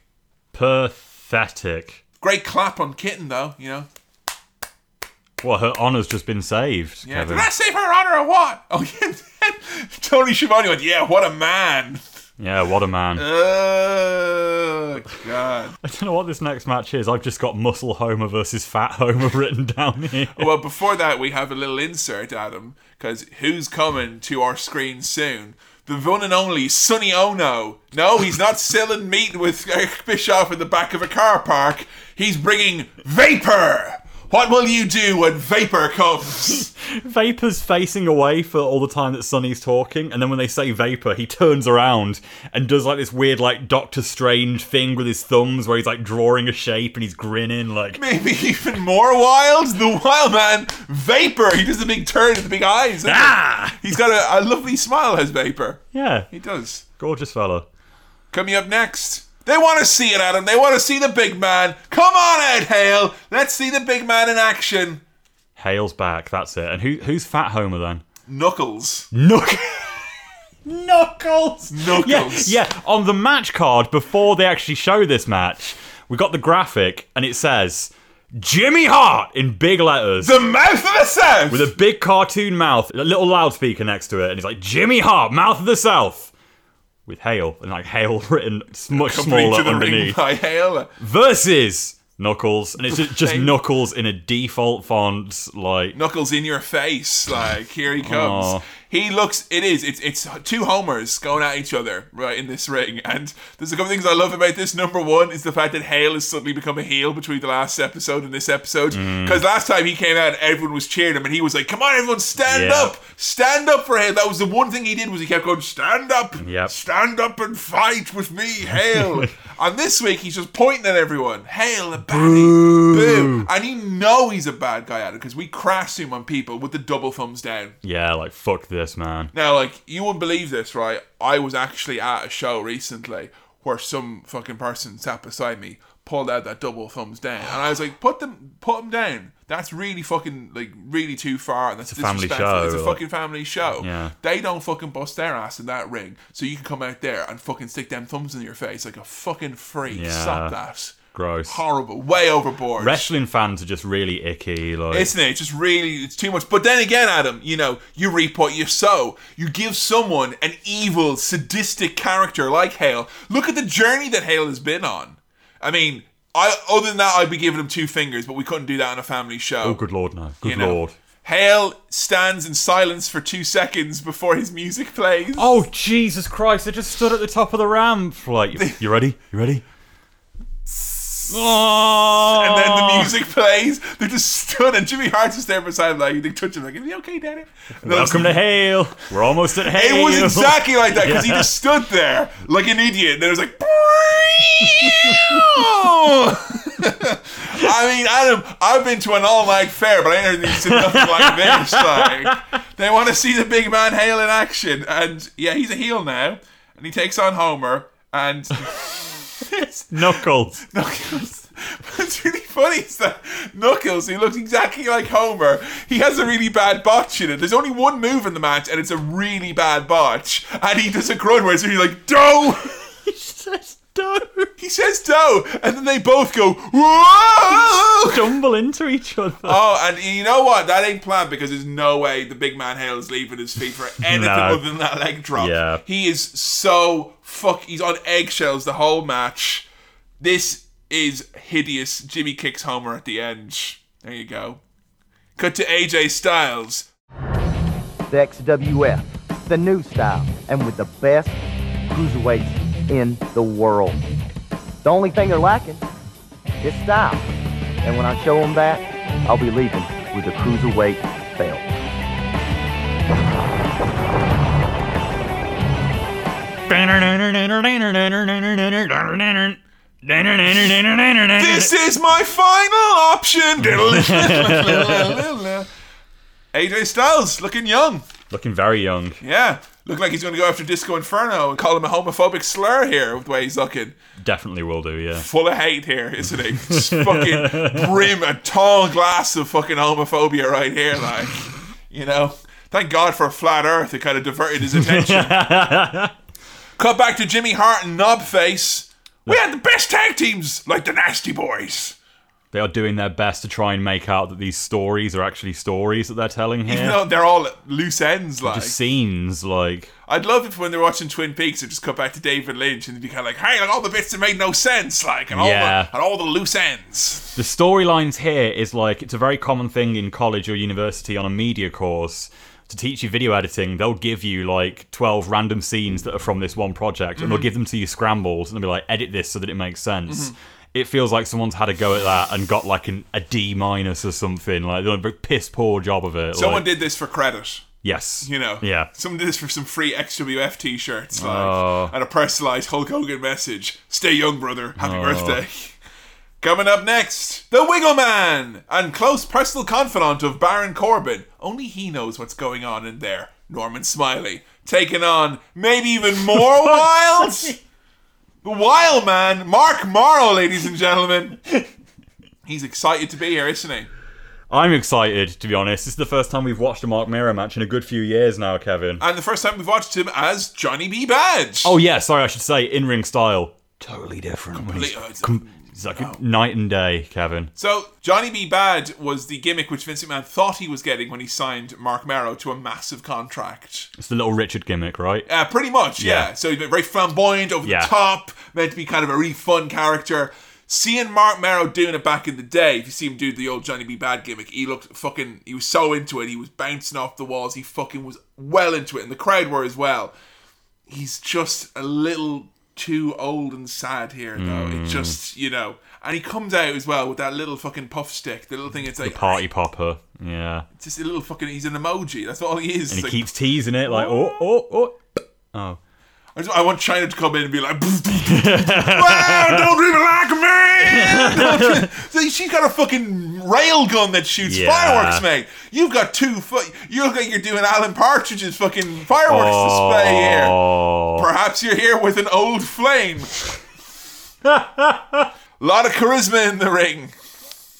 Pathetic. Great clap on Kitten though, you know. Well, her honor's just been saved, Yeah. Kevin. Did I save her honor or what? Oh yeah. Tony Schiavone went, yeah, what a man. Yeah, what a man. Oh god. I don't know what this next match is. I've just got Muscle Homer versus Fat Homer written down here. well, before that, we have a little insert, Adam, because who's coming to our screen soon? The one and only Sonny Onoo. No, he's not selling meat with Eric Bischoff in the back of a car park. He's bringing Vapor. What will you do when Vapor comes? Vapor's facing away for all the time that Sonny's talking, and then when they say Vapor, he turns around and does like this weird, like Doctor Strange thing with his thumbs, where he's like drawing a shape and he's grinning, like Maybe even more wild. The Wild Man Vapor. He does a big turn with the big eyes. Ah! He's got a, a lovely smile. Has Vapor? yeah, He does. gorgeous fella. Coming up next. They want to see it, Adam. They want to see the big man. Come on, Ed Hale. Let's see the big man in action. Hale's back. That's it. And who who's Fat Homer then? Knuckles. Knuck- Knuckles. Knuckles. Yeah, yeah. On the match card before they actually show this match, we got the graphic and it says Jimmy Hart in big letters. The mouth of the South. with a big cartoon mouth, a little loudspeaker next to it, and he's like Jimmy Hart, mouth of the South, with Hale and like Hale written much Accompanied smaller to the ring underneath. by Hale. Versus Knuckles, and it's just, just Knuckles in a default font, like Knuckles in your face. Like, here he comes. Aw. He looks, it is, it's it's two homers going at each other, right, in this ring. And there's a couple things I love about this. Number one is the fact that Hale has suddenly become a heel between the last episode and this episode. Mm. Because last time he came out, everyone was cheering him, and he was like, come on, everyone, stand Yeah. up. Stand up for Hale. That was the one thing he did was he kept going, stand up. Yep. Stand up and fight with me, Hale. and this week, he's just pointing at everyone. Hale, the baddie. Boo. And you know he's a bad guy at it because we crash him on people with the double thumbs down. yeah, like fuck this man. Now, like, you wouldn't believe this, right? I was actually at a show recently where some fucking person sat beside me, pulled out that double thumbs down, and I was like, "Put them, put them down." That's really fucking like really too far, and that's It's a family disrespectful. It's a fucking family show. Yeah. They don't fucking bust their ass in that ring, so you can come out there and fucking stick them thumbs in your face like a fucking freak. Yeah. Stop that. Gross. Horrible. Way overboard. Wrestling fans are just really icky. Like Isn't it? It's just really, it's too much. But then again, Adam, you know, you reap what you sow. You give someone an evil, sadistic character like Hale. Look at the journey that Hale has been on. I mean, I other than that, I'd be giving him two fingers, but we couldn't do that on a family show. Oh, good lord, no. Good You know. lord. Hale stands in silence for two seconds before his music plays. Oh, Jesus Christ, I just stood at the top of the ramp. Like, you, you ready? You ready? And then the music plays. They're just stood, and Jimmy Hart's just there beside him, like they touch him, like, "Is he okay, Daddy?" And Welcome to Hale. We're almost at Hale. It was exactly like that because he just stood there like an idiot. And then it was like, I mean, Adam, I've been to an all-night fair, but I ain't never seen nothing like this. Like, they want to see the big man Hale in action, and yeah, he's a heel now, and he takes on Homer, and Knuckles. Knuckles. What's really funny is that Knuckles, who looks exactly like Homer, he has a really bad botch in it. There's only one move in the match, and it's a really bad botch. And he does a grunt where he's really like, Doe! he says Doe! He says Doe! And then they both go, Whoa! Stumble into each other. Oh, and you know what? That ain't planned because there's no way the big man Hale is leaving his feet for anything No. other than that leg drop. Yeah. He is so fuck. He's on eggshells the whole match. This is hideous. Jimmy kicks Homer at the end. There you go. Cut to AJ Styles. the XWF, the new style, and with the best cruiserweights in the world. The only thing they're lacking is style. And when I show them that, I'll be leaving with a cruiserweight belt. This is my final option. AJ Styles looking young. Looking very young. Yeah. Look like he's going to go after Disco Inferno and call him a homophobic slur here with the way he's looking. Definitely will do, yeah. Full of hate here, isn't he? Just fucking brim a tall glass of fucking homophobia right here, like, you know. Thank God for flat Earth. It kind of diverted his attention. Cut back to Jimmy Hart and Knobface. We had the best tag teams, like the Nasty Boys. They are doing their best to try and make out that these stories are actually stories that they're telling here. Even though they're all loose ends, like. Just scenes, like. I'd love if when they're watching Twin Peaks, they just cut back to David Lynch and they'd be kind of like, "Hey, like all the bits that made no sense, like, and all Yeah. the and all the loose ends." The storylines here is like it's a very common thing in college or university on a media course to teach you video editing. They'll give you like twelve random scenes that are from this one project, and they'll Mhm. give them to you scrambled, and they'll be like, "Edit this so that it makes sense." Mhm. It feels like someone's had a go at that and got like an, a D minus or something. Like they're a piss poor job of it. Someone like- did this for credit. Yes. You know, Yeah. Someone did this for some free XWF T-shirts, like, Oh. and a personalized Hulk Hogan message: "Stay young, brother. Happy Oh. birthday." Coming up next, the Wiggle Man and close personal confidant of Baron Corbin. Only he knows what's going on in there. Norman Smiley taking on maybe even more wild. The Wild Man, Marc Mero, ladies and gentlemen. He's excited to be here, isn't he? I'm excited to be honest. This is the first time we've watched a Marc Mero match in a good few years now, Kevin. And the first time we've watched him as Johnny B. Badd. Oh yeah, sorry, I should say in ring style. Totally different. Complete- Com- it's like night and day, Kevin. So Johnny B. Badd was the gimmick which Vince McMahon thought he was getting when he signed Marc Mero to a massive contract. It's the little Richard gimmick, right? Uh, pretty much, yeah. Yeah. So he's been very flamboyant, over Yeah. the top, meant to be kind of a really fun character. Seeing Marc Mero doing it back in the day, if you see him do the old Johnny B. Badd gimmick, he looked fucking, he was so into it. He was bouncing off the walls. He fucking was well into it, and the crowd were as well. He's just a little too old and sad here, though. It Mm. just, you know. And he comes out as well with that little fucking puff stick, the little thing. It's The like party popper. Yeah. just a little fucking. He's an emoji. That's all he is. And he like, keeps teasing it like, oh, oh, oh. Oh. I, just, I want China to come in and be like, wow, don't even like me. So she's got a fucking rail gun that shoots Yeah. fireworks, mate. You've got two. Fu- you look like you're doing Alan Partridge's fucking fireworks display here. Oh. Perhaps you're here with an old flame. a lot of charisma in the ring.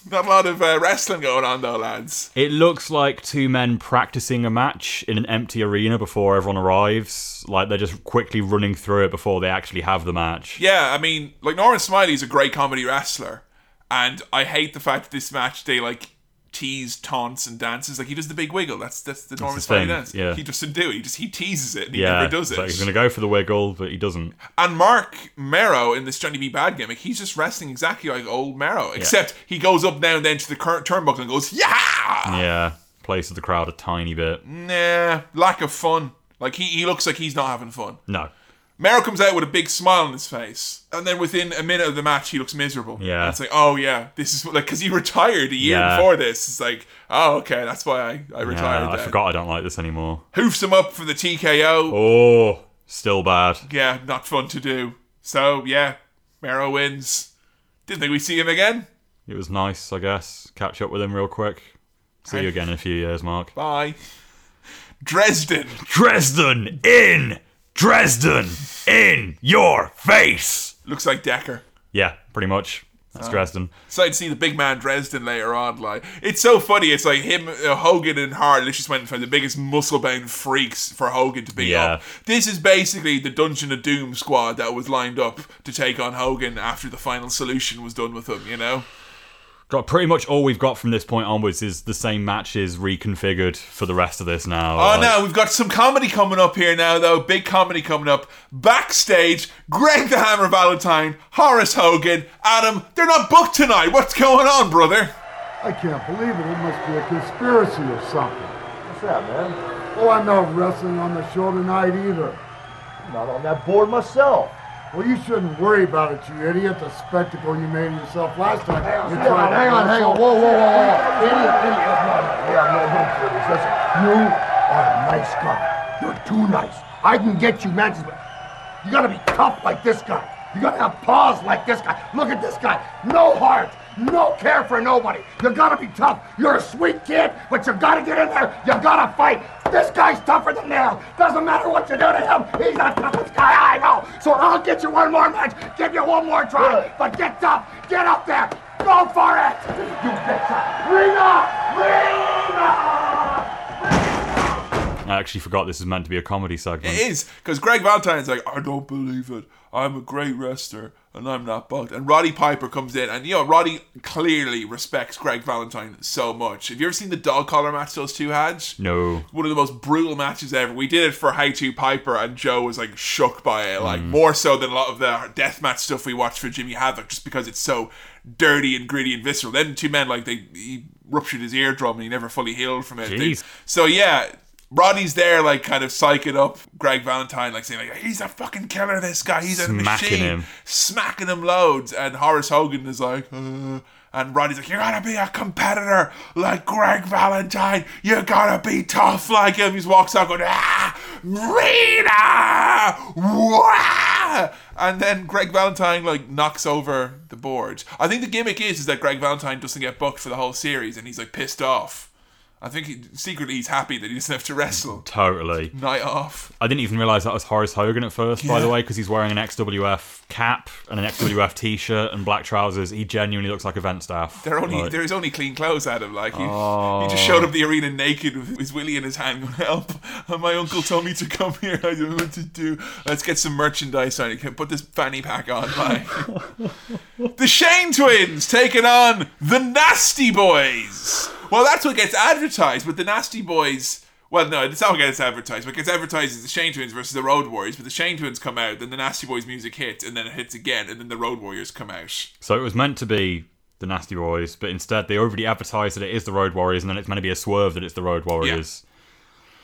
Not a lot of uh, wrestling going on though, lads. It looks like two men practicing a match in an empty arena before everyone arrives. Like they're just quickly running through it before they actually have the match. Yeah, I mean, like Norman Smiley's a great comedy wrestler, and I hate the fact that this match they like tease, taunts, and dances. Like he does the big wiggle. That's that's the Norman his dance. yeah. He doesn't do it. He just he teases it and he yeah, never does it. so he's going to go for the wiggle, but he doesn't. And Marc Mero in this Johnny B. Badd gimmick, he's just wrestling exactly like old Mero, except he goes up now and then to the current turnbuckle and goes, yeah! Yeah, places the crowd a tiny bit. Nah, lack of fun. Like he, he looks like he's not having fun. No. Mero comes out with a big smile on his face, and then within a minute of the match, he looks miserable. Yeah. And it's like, oh yeah, this is like because he retired a year Yeah. before this. It's like, oh okay, that's why I, I retired. Yeah, I forgot I don't like this anymore. Hoofs him up for the TKO. Oh, still bad. Yeah, not fun to do. So yeah, Mero wins. Didn't think we'd see him again. It was nice, I guess. Catch up with him real quick. See you again in a few years, Mark. Bye. Dresden. Dresden in Dresden in your face. Looks like Decker. Yeah, pretty much. That's Oh. Dresden. So I'd see the big man Dresden later on. Like it's so funny. It's like him, uh, Hogan, and Hart literally just went from the biggest muscle-bound freaks for Hogan to beat Yeah. up. This is basically the Dungeon of Doom squad that was lined up to take on Hogan after the final solution was done with him. You know. Got pretty much all we've got from this point onwards is the same matches reconfigured for the rest of this now. Oh Like, no, we've got some comedy coming up here now, though. Big comedy coming up. Backstage, Gregg the Hammer Valentine, Horace Hogan, Adam. They're not booked tonight. What's going on, brother? I can't believe it. It must be a conspiracy or something. What's that, man? Oh, I'm not wrestling on the show tonight either. I'm not on that board myself. Well, you shouldn't worry about it, you idiot. The spectacle you made of yourself last time. Hang on, hang on, hang on, hang on. Whoa, whoa, whoa, whoa. Idiot, idiot. No, no, yeah, no, don't do this. Listen, you are a nice guy. You're too nice. I can get you matches, but you gotta be tough like this guy. You gotta have paws like this guy. Look at this guy. No heart. No care for nobody. You gotta be tough. You're a sweet kid, but you gotta get in there. You gotta fight. This guy's tougher than nails. Doesn't matter what you do to him. He's the toughest guy I know. So I'll get you one more match. Give you one more try. But get tough. Get up there. Go for it. You betcha. Ring up. Ring up. I actually forgot this is meant to be a comedy segment. It is because Gregg Valentine's like, I don't believe it. I'm a great wrestler and I'm not booked. And Roddy Piper comes in, and you know Roddy clearly respects Gregg Valentine so much. Have you ever seen the dog collar match those two had? No. One of the most brutal matches ever. We did it for How to Piper, and Joe was like shook by it, like Mm. more so than a lot of the death match stuff we watched for Jimmy Havoc, just because it's so dirty and gritty and visceral. Then two men like they he ruptured his eardrum and he never fully healed from it. Jeez. so yeah, Roddy's there, like kind of psyching up Gregg Valentine, like saying like he's a fucking killer. This guy, he's a machine, him. smacking him loads. And Horace Hogan is like, uh, and Roddy's like, you gotta be a competitor like Gregg Valentine. You gotta be tough like him. He walks out going, ah, Rita, Wah! and then Gregg Valentine like knocks over the board. I think the gimmick is is that Gregg Valentine doesn't get booked for the whole series, and he's like pissed off. I think he, secretly he's happy that he doesn't have to wrestle. Totally. Night off. I didn't even realize that was Horace Hogan at first, by the way, because he's wearing an XWF cap and an XWF t-shirt and black trousers. He genuinely looks like event staff. There only Like, there's only clean clothes him. Like he, Oh. he just showed oh. up the arena naked with his willy in his hand, going help. And my uncle told me to come here. I don't know what to do. Let's get some merchandise on. You put this fanny pack on. Like the Shane twins taking on the Nasty Boys. Well, that's what gets advertised, but the Nasty Boys. Well, no, it's not what gets advertised. What gets advertised is the Shane Twins versus the Road Warriors. But the Shane Twins come out, then the Nasty Boys music hits, and then it hits again, and then the Road Warriors come out. So it was meant to be the Nasty Boys, but instead they already advertised that it is the Road Warriors, and then it's meant to be a swerve that it's the Road Warriors.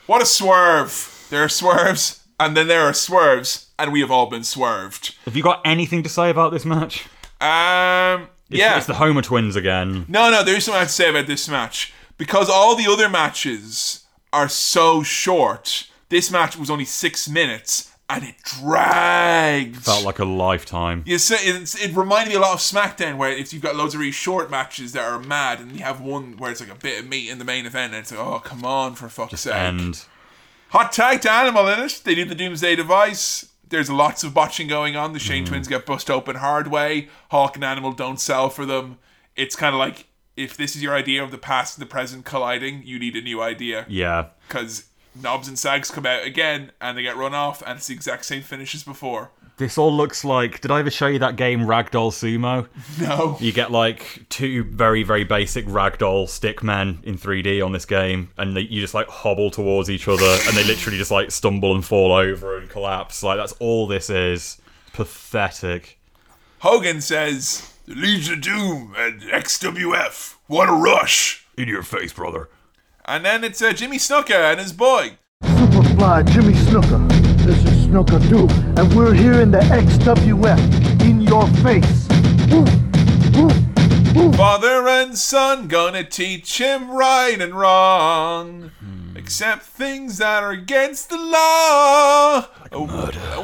What a swerve! There are swerves, and then there are swerves, and we have all been swerved. Have you got anything to say about this match? Um, It's, yeah. it's the Homer twins again. No, no, there's something I have to say about this match. Because all the other matches are so short, this match was only six minutes, and it dragged. Felt like a lifetime. You see, it's, it reminded me a lot of SmackDown, where if you've got loads of really short matches that are mad, and you have one where it's like a bit of meat in the main event, and it's like, oh, come on, for fuck's sake. And Hot tag to Animal in it. They do the Doomsday device. There's lots of botching going on. The Shane mm-hmm. twins get bust open hard way. Hawk and Animal don't sell for them. It's kind of like if this is your idea of the past and the present colliding, you need a new idea. yeah, Because Knobbs and Sags come out again and they get run off, and it's the exact same finish as before. This all looks like. Did I ever show you that game Ragdoll Sumo? No. You get like two very, very basic ragdoll stick men in 3D on this game, and they, you just like hobble towards each other, and they literally just like stumble and fall over and collapse. Like, that's all this is. Pathetic. Hogan says, The Legion of Doom and XWF. What a rush. In your face, brother. And then it's uh, Jimmy Snuka and his boy. Superfly Jimmy Snuka. This is Snooker 2, and we're here in the XWF. In your face. Father and son gonna teach him right and wrong. Hmm. Except things that are against the law.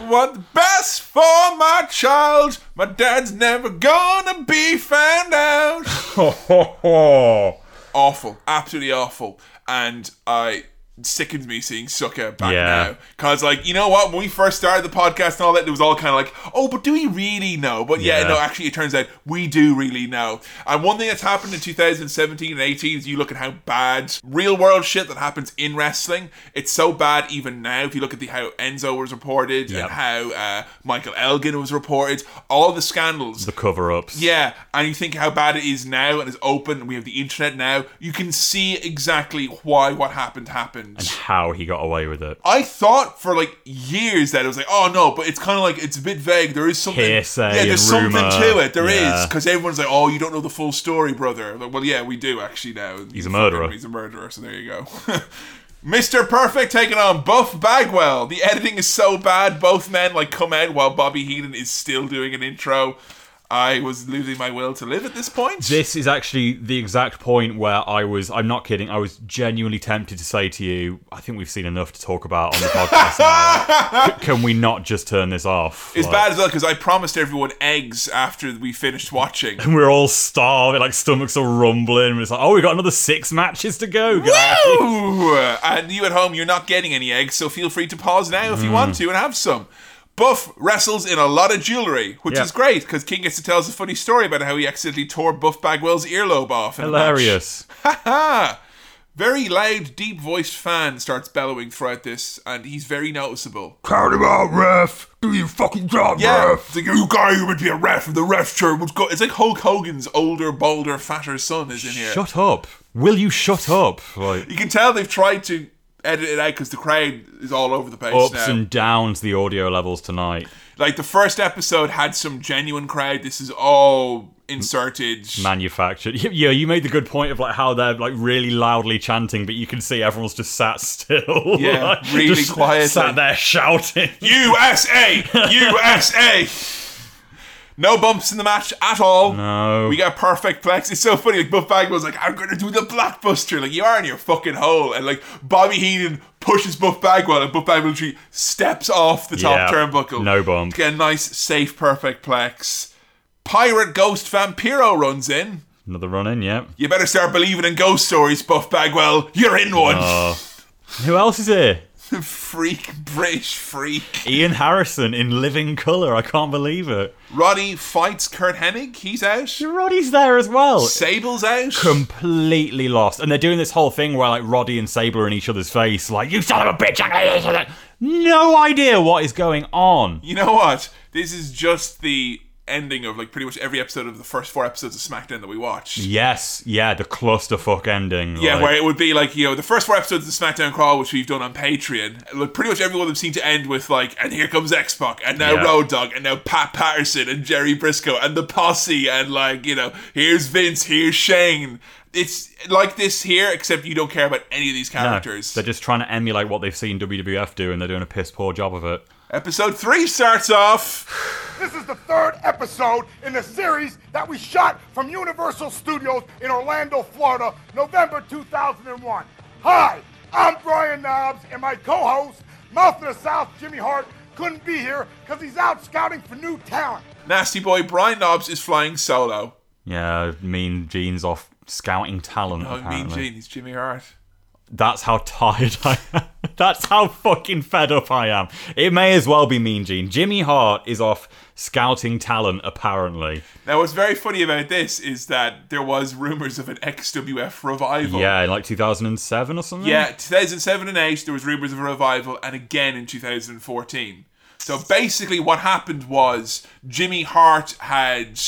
What's best for my child? My dad's never gonna be found out. awful, absolutely awful. And I sickens me seeing Sucker back Yeah. now. Cause like, you know what, when we first started the podcast and all that, it was all kind of like, oh, but do we really know? But yeah, Yeah. no, actually it turns out we do really know. And one thing that's happened in 2017 and 18 is you look at how bad real world shit that happens in wrestling. It's so bad even now. If you look at the how Enzo was reported Yep. and how uh, Michael Elgin was reported, all the scandals. The cover ups. Yeah, and you think how bad it is now, and it's open, and we have the internet now. You can see exactly why what happened happened. And how he got away with it. I thought for like years that it was like, oh no, but it's kind of like it's a bit vague. There is something. Hearsay yeah, there's something rumour. to it. There is Yeah. because everyone's like, oh, you don't know the full story, brother. Like, well, yeah, we do actually now. He's a murderer. He's a murderer. So there you go. Mr. Perfect taking on Buff Bagwell. The editing is so bad. Both men like come out while Bobby Heenan is still doing an intro. I was losing my will to live at this point. This is actually the exact point where I was, I'm not kidding, I was genuinely tempted to say to you, I think we've seen enough to talk about on the podcast Can we not just turn this off? It's Like- bad as well because I promised everyone eggs after we finished watching. And we're all starving, like stomachs are rumbling. It's like, oh, we got another six matches to go, guys. Woo! And you at home, you're not getting any eggs, so feel free to pause now if you Mm. want to and have some. Buff wrestles in a lot of jewelry, which Yeah. is great because King gets to tell us a funny story about how he accidentally tore Buff Bagwell's earlobe off. In Hilarious. A. Ha ha! Very loud, deep voiced fan starts bellowing throughout this, and he's very noticeable. Count him out, ref. Do your fucking job, Yeah, ref. it's like you guy who would be a ref, and the ref chair would go. It's like Hulk Hogan's older, bolder, fatter son is in here. Shut up. Will you shut up? Like, You can tell they've tried to edit it out because the crowd is all over the place ups now. and downs the audio levels tonight. Like the first episode had some genuine crowd. This is all inserted. Manufactured. Yeah, you made the good point of like how they're like really loudly chanting, but you can see everyone's just sat still. Yeah, Like, really just quietly. Sat there shouting. USA, USA. No bumps in the match at all. No. We got perfect plex. It's so funny. Like Buff Bagwell's like, I'm gonna do the blockbuster. Like you are in your fucking hole. And like Bobby Heenan pushes Buff Bagwell, and Buff Bagwell literally steps off the top Yeah, turnbuckle. no bump. To get a nice, safe, perfect plex. Pirate Ghost Vampiro runs in. Another run in, yeah. You better start believing in ghost stories, Buff Bagwell. You're in one. Oh. Who else is here? freak, British freak. Ian Harrison in living colour. I can't believe it. Roddy fights Curt Hennig. He's out. Roddy's there as well. Sable's out. Completely lost. And they're doing this whole thing where like Roddy and Sable are in each other's face, like, you son of a bitch. I'm gonna do this and that." No idea what is going on. You know what? This is just the ending of like pretty much every episode of the first four episodes of SmackDown that we watched. Yes, yeah, the clusterfuck ending. Yeah, like- where it would be like, you know, the first four episodes of the SmackDown Crawl, which we've done on Patreon, like pretty much every one of them seem to end with like, and here comes X Pac, and now Yeah. Road Dogg, and now Pat Patterson, and Jerry Brisco, and the posse, and like, you know, here's Vince, here's Shane. It's like this here, except you don't care about any of these No, characters. they're just trying to emulate what they've seen WWF do, and they're doing a piss poor job of it. Episode three starts off. This is the third episode in the series that we shot from Universal Studios in Orlando, Florida, November 2001. Hi, I'm Brian Knobbs, and my co-host, Mouth of the South, Jimmy Hart, couldn't be here because he's out scouting for new talent. Nasty boy Brian Knobbs is flying solo. Yeah, Mean Gene's off scouting talent. Oh, Mean apparently. Gene, he's Jimmy Hart. That's how tired I am. That's how fucking fed up I am. It may as well be Mean Gene. Jimmy Hart is off scouting talent, apparently. Now, what's very funny about this is that there was rumors of an XWF revival. Yeah, like 2007 or something? Yeah, 2007 and 8, there was rumors of a revival, and again in 2014. So basically, what happened was Jimmy Hart had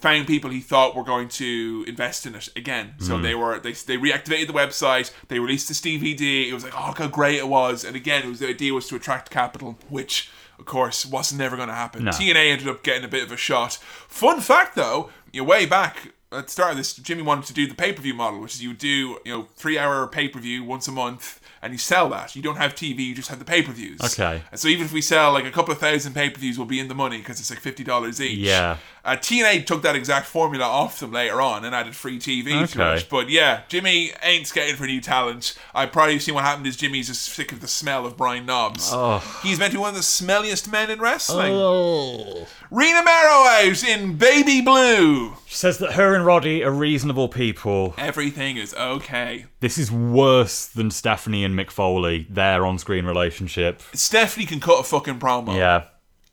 found people he thought were going to invest in it again. So Hmm. they were they, they reactivated the website. They released this DVD. It was like oh look how great it was. And again, it was the idea was to attract capital, which of course wasn't never going to happen. No. TNA ended up getting a bit of a shot. Fun fact though, you way back at the start of this, Jimmy wanted to do the pay per view model, which is you do you know three hour pay per view once a month. And you sell that. You don't have TV. You just have the pay per views. Okay. And so even if we sell like a couple of thousand pay per views, we'll be in the money because it's like fifty dollars each. Yeah. Uh, TNA took that exact formula off them later on and added free TV to it. But yeah, Jimmy ain't skating for new talent. I probably seen what happened is Jimmy's just sick of the smell of Brian Knobbs. Oh. He's meant to be one of the smelliest men in wrestling. Oh. Rena Mero out in baby blue. She says that her and Roddy are reasonable people. Everything is okay. This is worse than Stephanie and Mick Foley, their on screen relationship. Stephanie can cut a fucking promo. Yeah.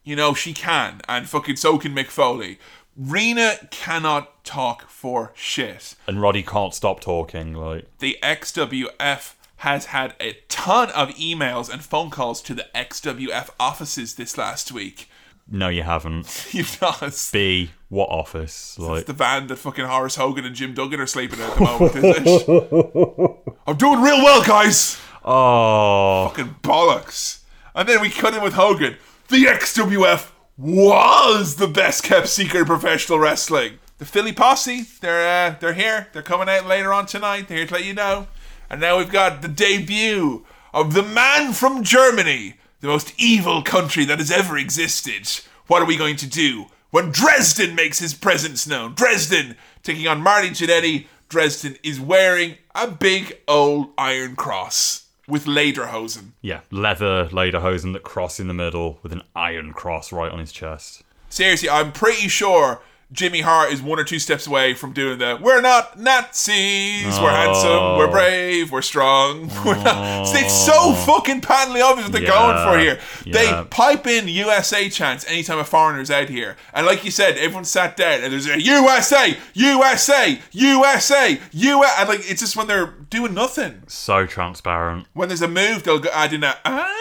You know, she can. And fucking so can Mick Foley. Rena cannot talk for shit. And Roddy can't stop talking. Like, the XWF has had a ton of emails and phone calls to the XWF offices this last week. no, you haven't. You've not. B, what office? Like, It's the van that fucking Horace Hogan and Jim Duggan are sleeping in at the moment, is it? I'm doing real well, guys! oh. Fucking bollocks. And then we cut in with Hogan. The XWF was the best kept secret in professional wrestling. The Philly Posse, they're uh, they're here. They're coming out later on tonight. They're here to let you know. And now we've got the debut of the man from Germany, the most evil country that has ever existed. What are we going to do when Dresden makes his presence known? Dresden taking on Marty Jannetty. Dresden is wearing a big old iron cross with lederhosen. yeah, leather lederhosen that cross in the middle with an iron cross right on his chest. Seriously, I'm pretty sure Jimmy Hart is one or two steps away from doing the "We're not Nazis, we're handsome, we're brave, we're strong." We're not. It's so fucking patently obvious what they're going for here. Yeah. They pipe in USA chants anytime a foreigner's out here, and like you said, everyone sat down and there's a USA, USA, USA, USA, and like it's just when they're doing nothing. So transparent. When there's a move, they'll go add in a ah.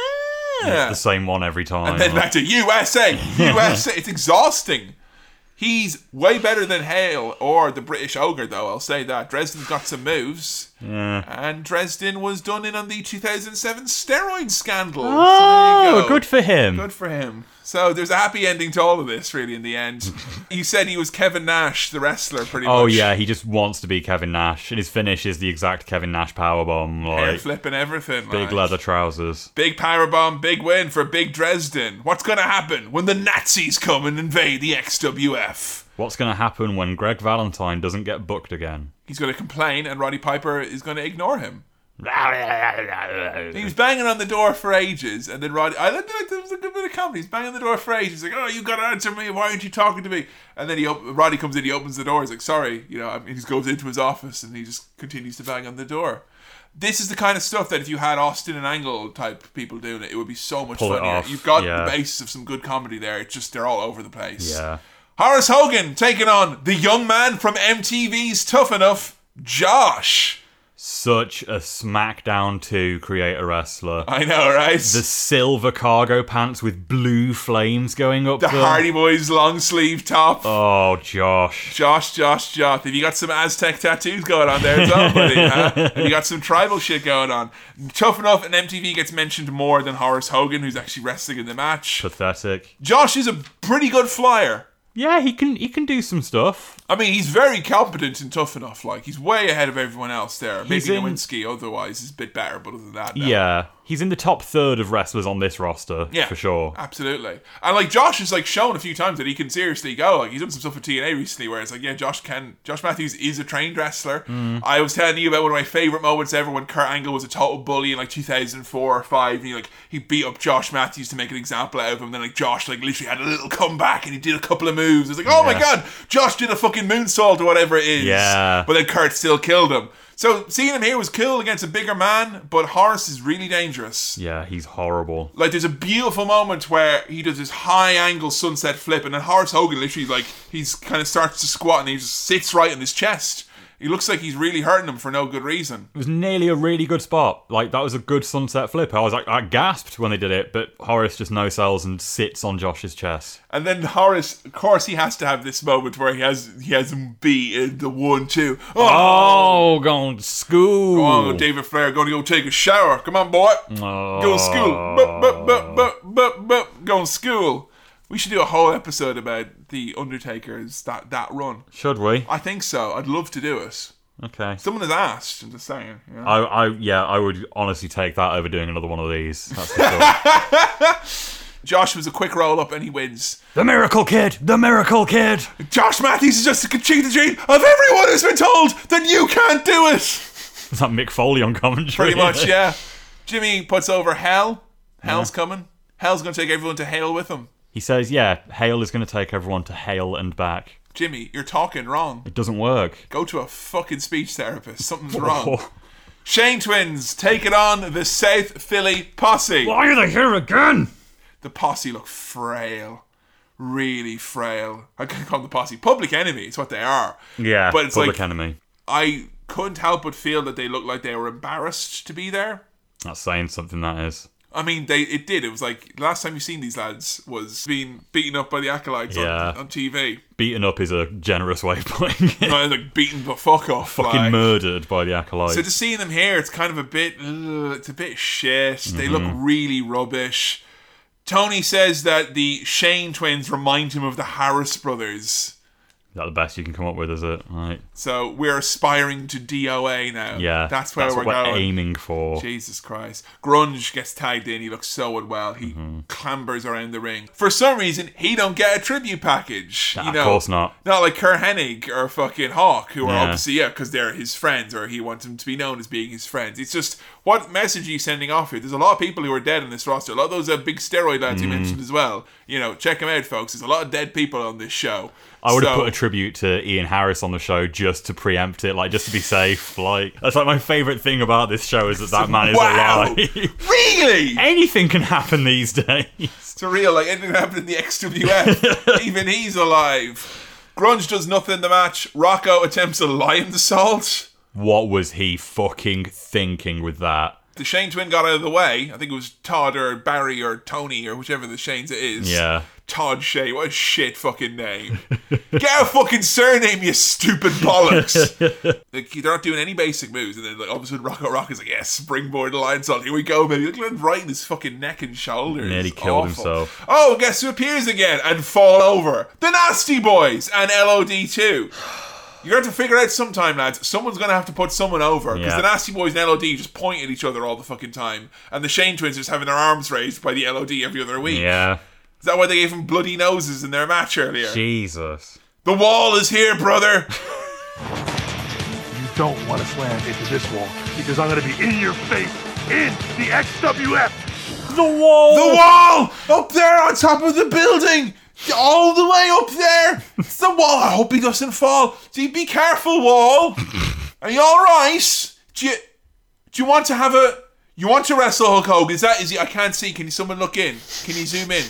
It's the same one every time. And then back to USA, USA. it's exhausting. He's way better than Hale or the British Ogre, though. I'll say that. Dresden's got some moves. Yeah. And Dresden was done in on the 2007 steroid scandal. Oh, you go. good for him. Good for him. So there's a happy ending to all of this, really, in the end. you said he was Kevin Nash, the wrestler, pretty Oh much. Oh, yeah, he just wants to be Kevin Nash, and his finish is the exact Kevin Nash powerbomb, Hair like flip and everything. big like. leather trousers. Big powerbomb, big win for Big Dresden. What's going to happen when the Nazis come and invade the XWF? What's gonna happen when Gregg Valentine doesn't get booked again? He's going to complain, and Roddy Piper is going to ignore him. He was banging on the door for ages, and then Roddy, I looked like there was a good bit of comedy. He's banging the door for ages. He's like, "Oh, you got to answer me. Why aren't you talking to me?" And then he, op- Roddy comes in. He opens the door. He's like, "Sorry," you know. I mean, he just goes into his office and he just continues to bang on the door. This is the kind of stuff that if you had Austin and Angle type people doing it, it would be so much Pull funnier. You've got yeah. the basis of some good comedy there. It's just they're all over the place. Yeah. Horace Hogan taking on the young man from MTV's Tough Enough, Josh. Such a SmackDown 2 creator wrestler. I know, right? The silver cargo pants with blue flames going up The them. Hardy Boys long sleeve top. Oh, Josh. Josh, Josh, Josh. Have you got some Aztec tattoos going on there as well, buddy? huh? Have you got some tribal shit going on? Tough enough, and MTV gets mentioned more than Horace Hogan, who's actually wrestling in the match. Pathetic. Josh is a pretty good flyer. Yeah, he can he can do some stuff. I mean, he's very competent and tough enough. Like he's way ahead of everyone else there. Maybe He's in- Nowinski, otherwise, is a bit better. But other than that, no. Yeah. He's in the top third of wrestlers on this roster, Yeah, for sure. Absolutely. And like Josh has like shown a few times that he can seriously go. Like he's done some stuff with TNA recently where it's like, yeah, Josh can Josh Matthews is a trained wrestler. Mm. I was telling you about one of my favourite moments ever when Kurt Angle was a total bully in like 2004 or 5 and he like he beat up Josh Matthews to make an example out of him. Then like Josh like literally had a little comeback and he did a couple of moves. It's like, oh my god, Josh did a fucking moonsault or whatever it is. Yeah. But then Kurt still killed him. So seeing him here was cool against a bigger man, but Horace is really dangerous. Yeah, he's horrible. Like there's a beautiful moment where he does this high angle sunset flip, and then Horace Hogan literally like he's kind of starts to squat and he just sits right in his chest, He looks like he's really hurting him for no good reason. It was nearly a really good spot. Like that was a good sunset flip. I was like, I gasped when they did it, but Horace just no sells and sits on Josh's chest. And then Horace, of course, he has to have this moment where he has he has him beat in the one two. Oh, oh going to school. Go on, David Flair, going to go take a shower. Come on, boy. Oh. Go to school. Bup, bup, bup, bup, bup, bup. Go to school. We should do a whole episode about the Undertaker's that that run. Should we? I think so. I'd love to do it. Okay. Someone has asked. I'm just saying. you know. I, I, yeah, I would honestly take that over doing another one of these. That's for sure. Josh was a quick roll up and he wins. the Miracle Kid, the Miracle Kid. Josh Matthews is just a cheat gene of everyone who's been told that you can't do it. Is that Mick Foley on commentary? Pretty much, yeah. Jimmy puts over Hell. Hell's coming. Hell's going to take everyone to Hell with him. He says, "Yeah, Hale is going to take everyone to Hale and back." Jimmy, you're talking wrong. It doesn't work. Go to a fucking speech therapist. Something's wrong. Shane Twins take it on the South Philly posse. Why are they here again? The posse look frail. Really frail. I can call them the posse. Public enemy, it's what they are. Yeah, But it's Public like Enemy. I couldn't help but feel that they looked like they were embarrassed to be there. That's saying something. That is. I mean, they it did. It was like last time you've seen these lads was being beaten up by the acolytes Yeah. on, on TV. Beaten up is a generous way of putting it. No, like beaten the fuck off. Fucking like. murdered by the acolytes. So to seeing them here, it's kind of a bit. ugh, it's a bit shit. They look Mhm. really rubbish. Tony says that the Shane twins remind him of the Harris brothers. That the best you can come up with? Is it? Right. So we're aspiring to DOA now. Yeah. that's where that's we're what going. aiming for. Jesus Christ. Grunge gets tagged in. He looks so unwell. He Mm-hmm. clambers around the ring. For some reason, he don't get a tribute package. Nah, you of course not. Not like Curt Hennig or fucking Hawk, who are Yeah. obviously, yeah, because they're his friends or he wants them to be known as being his friends. It's just, what message are you sending off here? There's a lot of people who are dead in this roster. A lot of those uh, big steroid lads you Mm. mentioned as well. You know, check them out, folks. There's a lot of dead people on this show. I would have put a tribute to Ian Harris on the show just to preempt it, like just to be safe. Like that's like my favorite thing about this show is that that man is Wow. alive. really? Anything can happen these days. It's real, like anything happened in the XWF. Even he's alive. Grunge does nothing in the match. Rocco attempts a Lionsault. What was he fucking thinking with that? The Shane twin got out of the way. I think it was Todd or Barry or Tony or whichever the Shanes it is. Yeah. Todd Shay. What a shit fucking name. Get a fucking surname, you stupid bollocks. like, they're not doing any basic moves. And then, like, all of a sudden, Rocco Rock is like, yeah, springboard Lionsault. Here we go, baby. Look at him right in his fucking neck and shoulders. Nearly It's killed awful. himself. Oh, guess who appears again and fall over? The Nasty Boys and LOD2. You're going to have to figure out sometime, lads. Someone's going to have to put someone over because Yeah. the Nasty Boys and LOD just point at each other all the fucking time, and the Shane Twins are just having their arms raised by the LOD every other week. Yeah. Is that why they gave them bloody noses in their match earlier? Jesus. The wall is here, brother. You don't want to slam into this wall because I'm going to be in your face in the XWF. The wall. The wall up there on top of the building. All the way up there. It's the wall. I hope he doesn't fall. See, be careful, wall. Are you all right? Do you do you want to have a you want to wrestle Hulk Hogan? Is that is he? I can't see. Can someone look in? Can you zoom in?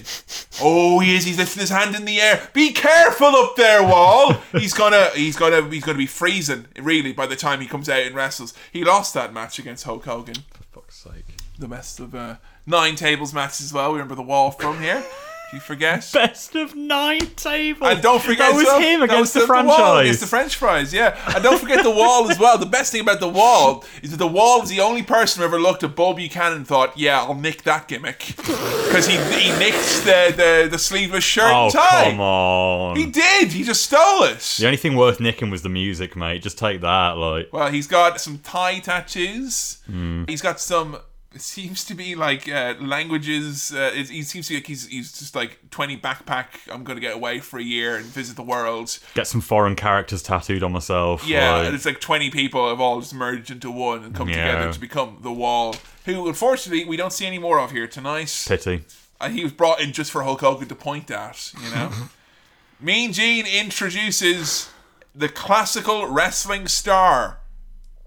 Oh, he is. He's lifting his hand in the air. Be careful up there, Wall. He's gonna he's gonna he's gonna be freezing really by the time he comes out and wrestles. He lost that match against Hulk Hogan. For fuck's sake. The best of uh, nine tables matches as well. We remember the Wall from here. Do you forget? Best of nine tables. And don't forget that was so- him against was the, Wall franchise. against the French fries, yeah. And don't forget the wall as well. The best thing about the wall is that the wall is the only person who ever looked at Bull Buchanan and thought, "Yeah, I'll nick that gimmick," because he he nicked the, the the sleeveless shirt oh and tie. come on. He did. He just stole it. The only thing worth nicking was the music, mate. Just take that, like. Well, he's got some Thai tattoos. Hmm. He's got some. It seems to be like uh, languages. Uh, it, he seems to be like he's he's just like twenty backpack. I'm gonna get away for a year and visit the world. Get some foreign characters tattooed on myself. Yeah, like- and it's like 20 people have all just merged into one and come Yeah. together to become the Wall, who unfortunately we don't see any more of here tonight. pity. And he was brought in just for Hulk Hogan to point at, you know. mean Gene introduces the classical wrestling star,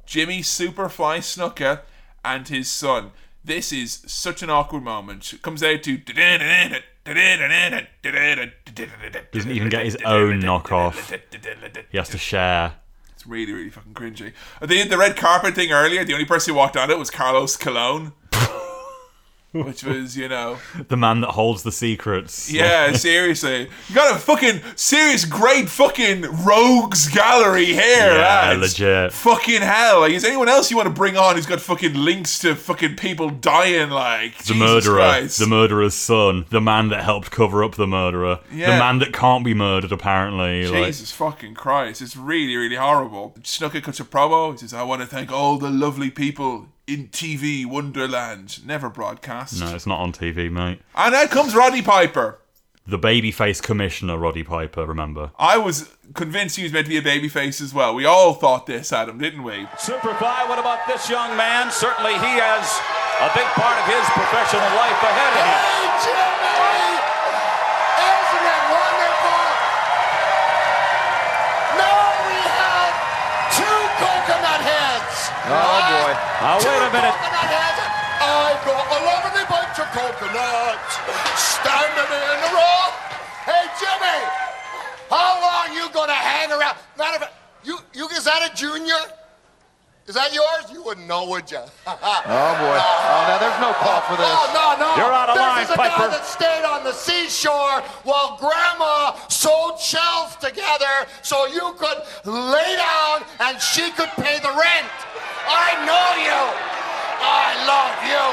Jimmy Superfly Snuka, and his son. This is such an awkward moment. It comes out to. Doesn't even get his own knockoff. He has to share. It's really, really fucking cringy. The, the red carpet thing earlier, the only person who walked on it was Carlos Colon. Which was, you know, The man that holds the secrets. yeah, seriously. You got a fucking serious, great fucking rogues gallery here, Yeah, lads. legit. Fucking hell. Like, is anyone else you want to bring on who's got fucking links to fucking people dying, like, The Jesus murderer, Christ. the murderer's son, the man that helped cover up the murderer, Yeah. the man that can't be murdered apparently. Like, Jesus fucking Christ. It's really, really horrible. Snuka cuts a promo. He says, I want to thank all the lovely people in TV Wonderland. Never broadcast. no, it's not on TV, mate. And out comes Roddy Piper. The babyface commissioner, Roddy Piper. Remember? I was convinced he was meant to be a babyface as well. We all thought this, Adam, didn't we? Superfly, what about this young man? Certainly he has a big part of his professional life ahead of him. Oh, isn't it wonderful? Now we have two coconut heads. Oh, Now, wait a minute. I've got a lovely bunch of coconuts standing in a row. Hey, Jimmy, how long you gonna hang around? Matter of fact, you, you is that a junior? Is that yours? You wouldn't know, would you? Oh, boy. Oh, now there's no call for this. Oh, no, no. You're out of this line, is a Piper. guy that stayed on the seashore while Grandma sewed shells together so you could lay down and she could pay the rent. I know you. I love you.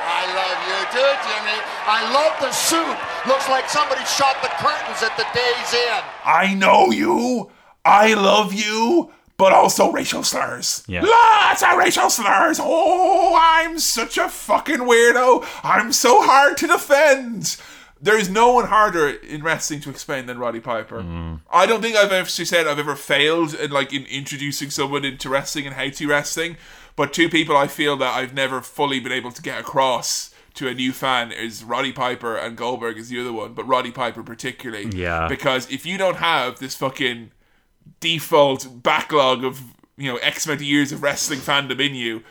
I love you too, Jimmy. I love the suit. Looks like somebody shot the curtains at the Days Inn. I know you. I love you. But also racial slurs. Yeah. Lots of racial slurs. Oh, I'm such a fucking weirdo. I'm so hard to defend. There is no one harder in wrestling to explain than Roddy Piper. Mm. I don't think I've ever said I've ever failed in like in introducing someone into wrestling and how to wrestling. But two people I feel that I've never fully been able to get across to a new fan is Roddy Piper and Goldberg is the other one, but Roddy Piper particularly. Yeah. Because if you don't have this fucking default backlog of you know X amount of years of wrestling fandom in you,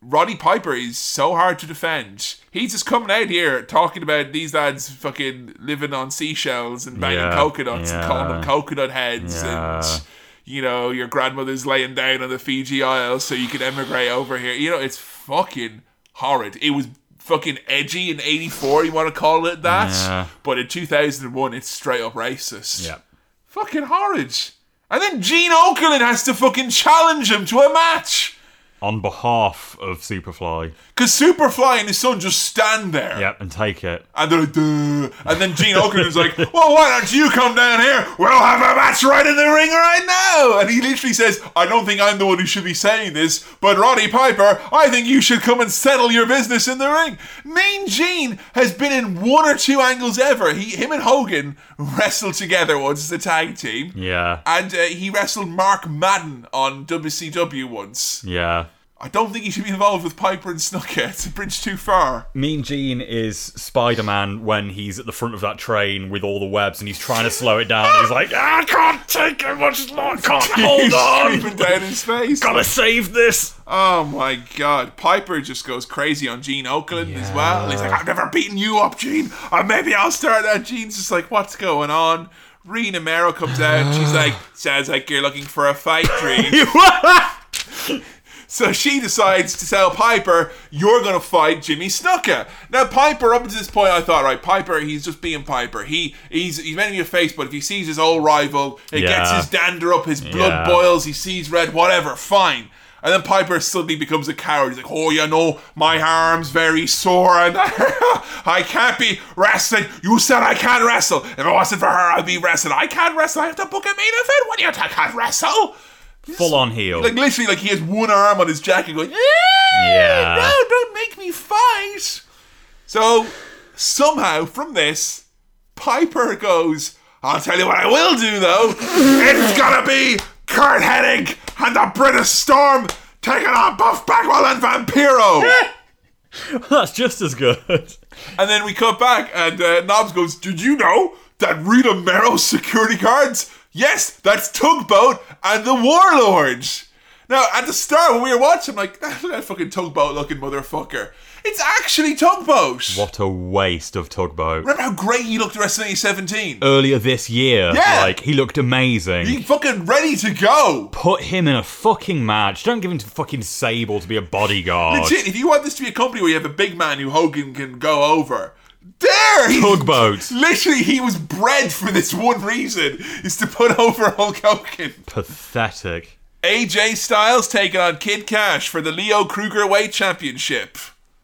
Roddy Piper is so hard to defend. He's just coming out here talking about these lads fucking living on seashells and banging Yeah, coconuts and calling them coconut heads Yeah. and you know your grandmother's laying down on the Fiji Isles so you can emigrate over here. You know it's fucking horrid. It was fucking edgy in '84. You want to call it that? Yeah. But in 2001, it's straight up racist. Yeah. Fucking horrid. And then Gene Okerlund has to fucking challenge him to a match. On behalf of Superfly. Because Superfly and his son just stand there. Yep, and take it. And they're like, Duh. And then Gene Okerlund's like, well, why don't you come down here? We'll have a match right in the ring right now. And he literally says, I don't think I'm the one who should be saying this, but Roddy Piper, I think you should come and settle your business in the ring. Mean Gene has been in one or two angles ever. He, Him and Hogan wrestled together once as a tag team. Yeah. And uh, he wrestled Mark Madden on WCW once. Yeah. I don't think he should be involved with Piper and Snuka. It's a bridge too far. Mean Gene is Spider Man when he's at the front of that train with all the webs and he's trying to slow it down. He's like, ah, I can't take it much longer. Can't hold on. screaming down his face. Gotta save this. Oh my god. Piper just goes crazy on Gene Okerlund as well. He's like, I've never beaten you up, Gene. Or maybe I'll start that. Gene's just like, what's going on? Rena Mero comes out and she's like, sounds like you're looking for a fight, Dream. So she decides to tell Piper, "You're gonna fight Jimmy Snuka." Now Piper, up to this point, I thought, right, Piper, he's just being Piper. He he's he's meant to be a face, but if he sees his old rival, it gets his dander up, his blood Yeah. boils, he sees red, whatever, fine. And then Piper suddenly becomes a coward. He's like, "Oh, you know, my arm's very sore, and I can't be wrestling. You said I can't wrestle. If it wasn't for her, I'd be wrestling. I can't wrestle. I have to book a main event. What do you think? I can't wrestle." Full on heel. Like literally, like he has one arm on his jacket, going, Yeah. no, don't make me fight. So somehow from this, Piper goes, I'll tell you what I will do though. it's gonna be Curt Hennig and the British Storm taking on Buff Bagwell and Vampiro. That's just as good. And then we cut back, and uh, Knobbs goes, Did you know that Rena Mero's security guards? Yes, that's Tugboat and the Warlords. Now, at the start, when we were watching, I'm like, at that fucking tugboat looking motherfucker. It's actually Tugboat. What a waste of tugboat. Remember how great he looked at WrestleMania 17? Earlier this year, Yeah. like he looked amazing. He fucking ready to go. Put him in a fucking match. Don't give him to fucking Sable to be a bodyguard. Legit, if you want this to be a company where you have a big man who Hogan can go over, there! Tugboat. Literally, he was bred for this one reason, is to put over Hulk Hogan. Pathetic. AJ Styles taking on Kid Kash for the Leo Krugerweight Championship.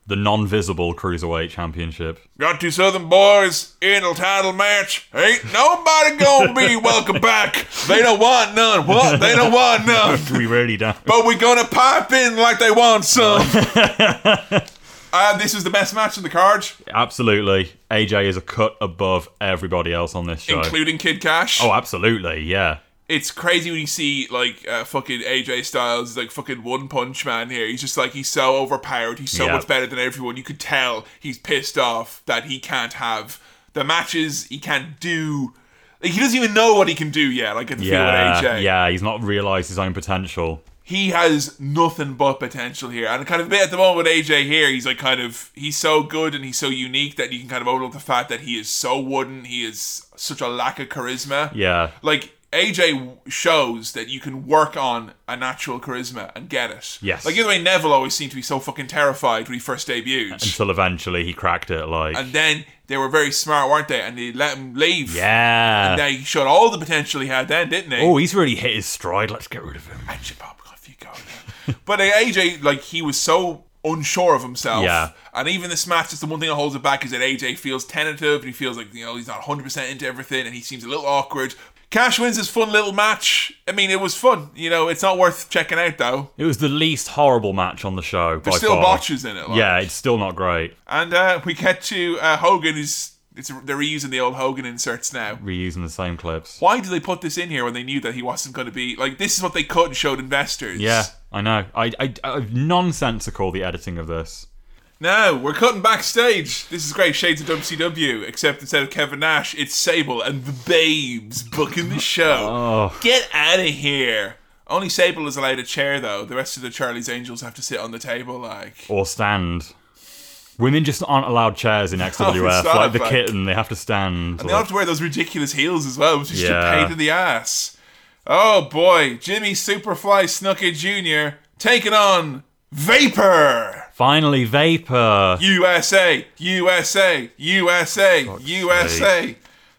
The non-visible cruiserweight championship. Got two Southern boys in a title match. Ain't nobody gonna be welcome back. They don't want none. What? They don't want none. we really don't. But we gonna pipe in like they want some. uh, this was the best match in the card, Absolutely. AJ is a cut above everybody else on this show. including Kid Kash. oh, absolutely. Yeah. it's crazy when you see like uh, fucking AJ Styles, like fucking one punch man here. He's just like he's so overpowered. He's so Yeah. much better than everyone. You could tell he's pissed off that he can't have the matches. He can't do. Like he doesn't even know what he can do yet. Like at the feel Yeah. with AJ. Yeah. He's not realised his own potential. He has nothing but potential here. And kind of a bit at the moment with AJ here, he's like kind of he's so good and he's so unique that you can kind of overlook the fact that he is so wooden. He is such a lack of charisma. Yeah. Like AJ shows that you can work on a natural charisma and get it. Yes. Like the way Neville always seemed to be so fucking terrified when he first debuted. Until eventually he cracked it. Like. And then they were very smart, weren't they? And they let him leave. yeah. And they showed all the potential he had then, didn't they? Oh, he's really hit his stride. Let's get rid of him. But uh, AJ, like, he was so unsure of himself. Yeah. And even this match, just the one thing that holds it back is that AJ feels tentative and he feels like, you know, he's not 100% into everything and he seems a little awkward. Kash wins his fun little match. I mean, it was fun. You know, it's not worth checking out, though. It was the least horrible match on the show. There's still far. botches in it. Like. Yeah, it's still not great. And uh, we get to uh, Hogan, who's. It's, they're reusing the old Hogan inserts now. Reusing the same clips. Why did they put this in here when they knew that he wasn't going to be like? This is what they cut and showed investors. Yeah, I know. I, I, I nonsensical the editing of this. No, we're cutting backstage. This is great. Shades of WCW, except instead of Kevin Nash, it's Sable and the Babes booking the show. Oh. Get out of here. Only Sable is allowed a chair though. The rest of the Charlie's Angels have to sit on the table. Like Or stand. Women just aren't allowed chairs in oh, XWF. not, like the like- kitten, they have to stand. And they have to wear those ridiculous heels as well, which is just a pain in the ass. Oh boy, Jimmy Superfly Snuka Jr. taking on Vapor. Finally, Vapor. USA, USA, USA, USA.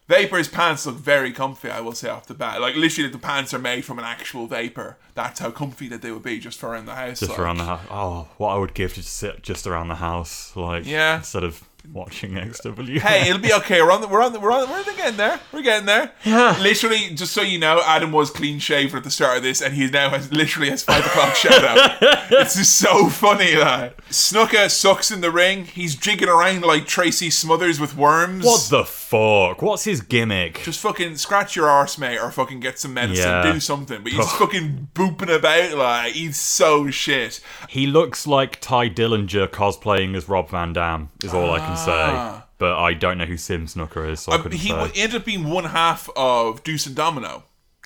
Vapor's pants look very comfy, I will say off the bat. Like literally, the pants are made from an actual vapor. That's how comfy that they would be just for around the house. Just like. around the house. Oh, what I would give to sit just around the house, like Yeah. instead of watching XW. Hey, it'll be okay. We're on the, we're on the, we're on the, we're getting there. We're getting there. Yeah. Literally, just so you know, Adam was clean shaven at the start of this, and he now has literally has five o'clock shadow. it's just so funny that Snuka sucks in the ring. He's jigging around like Tracy Smothers with worms. What the fuck? What's his gimmick? Just fucking scratch your arse, mate, or fucking get some medicine, Yeah. do something. But he's fucking booping about like he's so shit. He looks like Tye Dillinger cosplaying as Rob Van Dam. Is all I can. Say. But I don't know who Sim Snuka is, so I Um, couldn't he say. ended up being one half of Deuce and Domino.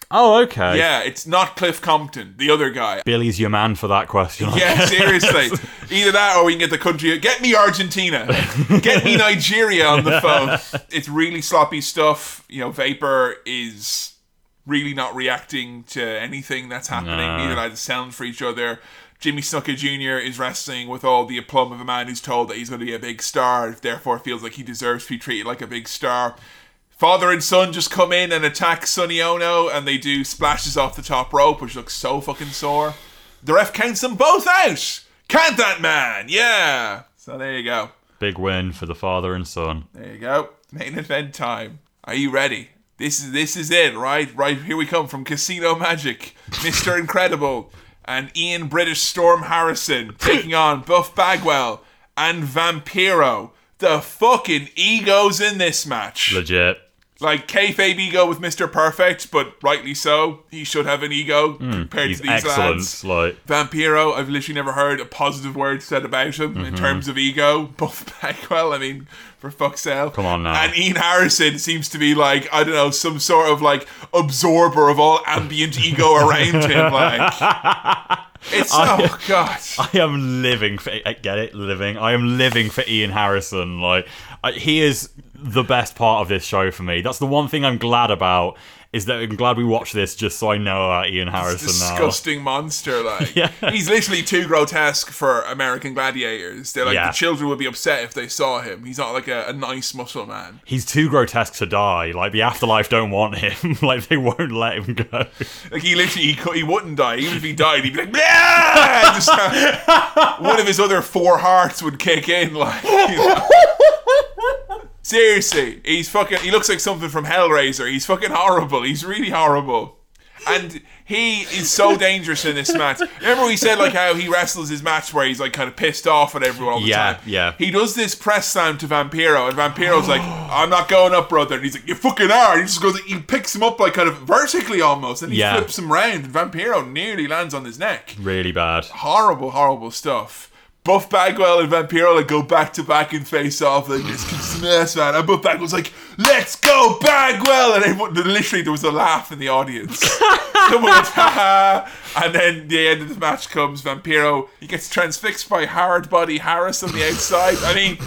oh, okay. Yeah, it's not Cliff Compton, the other guy. Billy's your man for that question. Yeah, seriously. Either that or we can get the country. Get me Argentina. Get me Nigeria on the phone. It's really sloppy stuff. You know, Vapor is really not reacting to anything that's happening. No. Neither are they sound for each other. Jimmy Snuka Jr. is wrestling with all the aplomb of a man who's told that he's going to be a big star, therefore feels like he deserves to be treated like a big star. Father and son just come in and attack Sonny Onoo, and they do splashes off the top rope, which looks so fucking sore. The ref counts them both out. Count that man, yeah. So there you go. Big win for the father and son. There you go. Main event time. Are you ready? This is this is it, right? Right here we come from Casino Magic, Mr. Incredible, and Ian British Storm Harrison taking on Buff Bagwell and Vampiro. The fucking egos in this match. Legit. Like kayfabe ego with Mr. Perfect, but rightly so. He should have an ego compared Hmm, he's to these excellent. lads. Like Vampiro, I've literally never heard a positive word said about him in Mhm. terms of ego. Buff Bagwell, I mean, for fuck's sake. Come on now. And Ian Harrison seems to be like, I don't know, some sort of like absorber of all ambient ego around him. Like, It's I- oh god. I am living for I get it, living. I am living for Ian Harrison. Like I, he is the best part of this show for me. That's the one thing I'm glad about is that I'm glad we watched this just so I know about Ian Harrison now. disgusting monster. Like Yeah. he's literally too grotesque for American gladiators. They're like Yeah. the children would be upset if they saw him. He's not like a, a nice muscle man. He's too grotesque to die. Like the afterlife don't want him. like they won't let him go. Like he literally he, cou- he wouldn't die. Even if he died, he'd be like, just, uh, one of his other four hearts would kick in. Like you know. Seriously, he's fucking. He looks like something from Hellraiser. He's fucking horrible. He's really horrible. And he is so dangerous in this match. Remember we said like how he wrestles his match where he's like kind of pissed off at everyone all the Yeah, time. yeah. He does this press slam to Vampiro, and Vampiro's like, "I'm not going up, brother." And he's like, "You fucking are." And he just goes, he picks him up like kind of vertically almost, and he Yeah. flips him round, and Vampiro nearly lands on his neck. Really bad. Horrible, horrible stuff. Buff Bagwell and Vampiro like go back to back and face off like some ass, man. And Buff Bagwell's like, "Let's go, Bagwell!" And everyone, literally, there was a laugh in the audience. Someone went, ha. And then the end of the match comes. Vampiro, he gets transfixed by hard body Harris on the outside. I mean,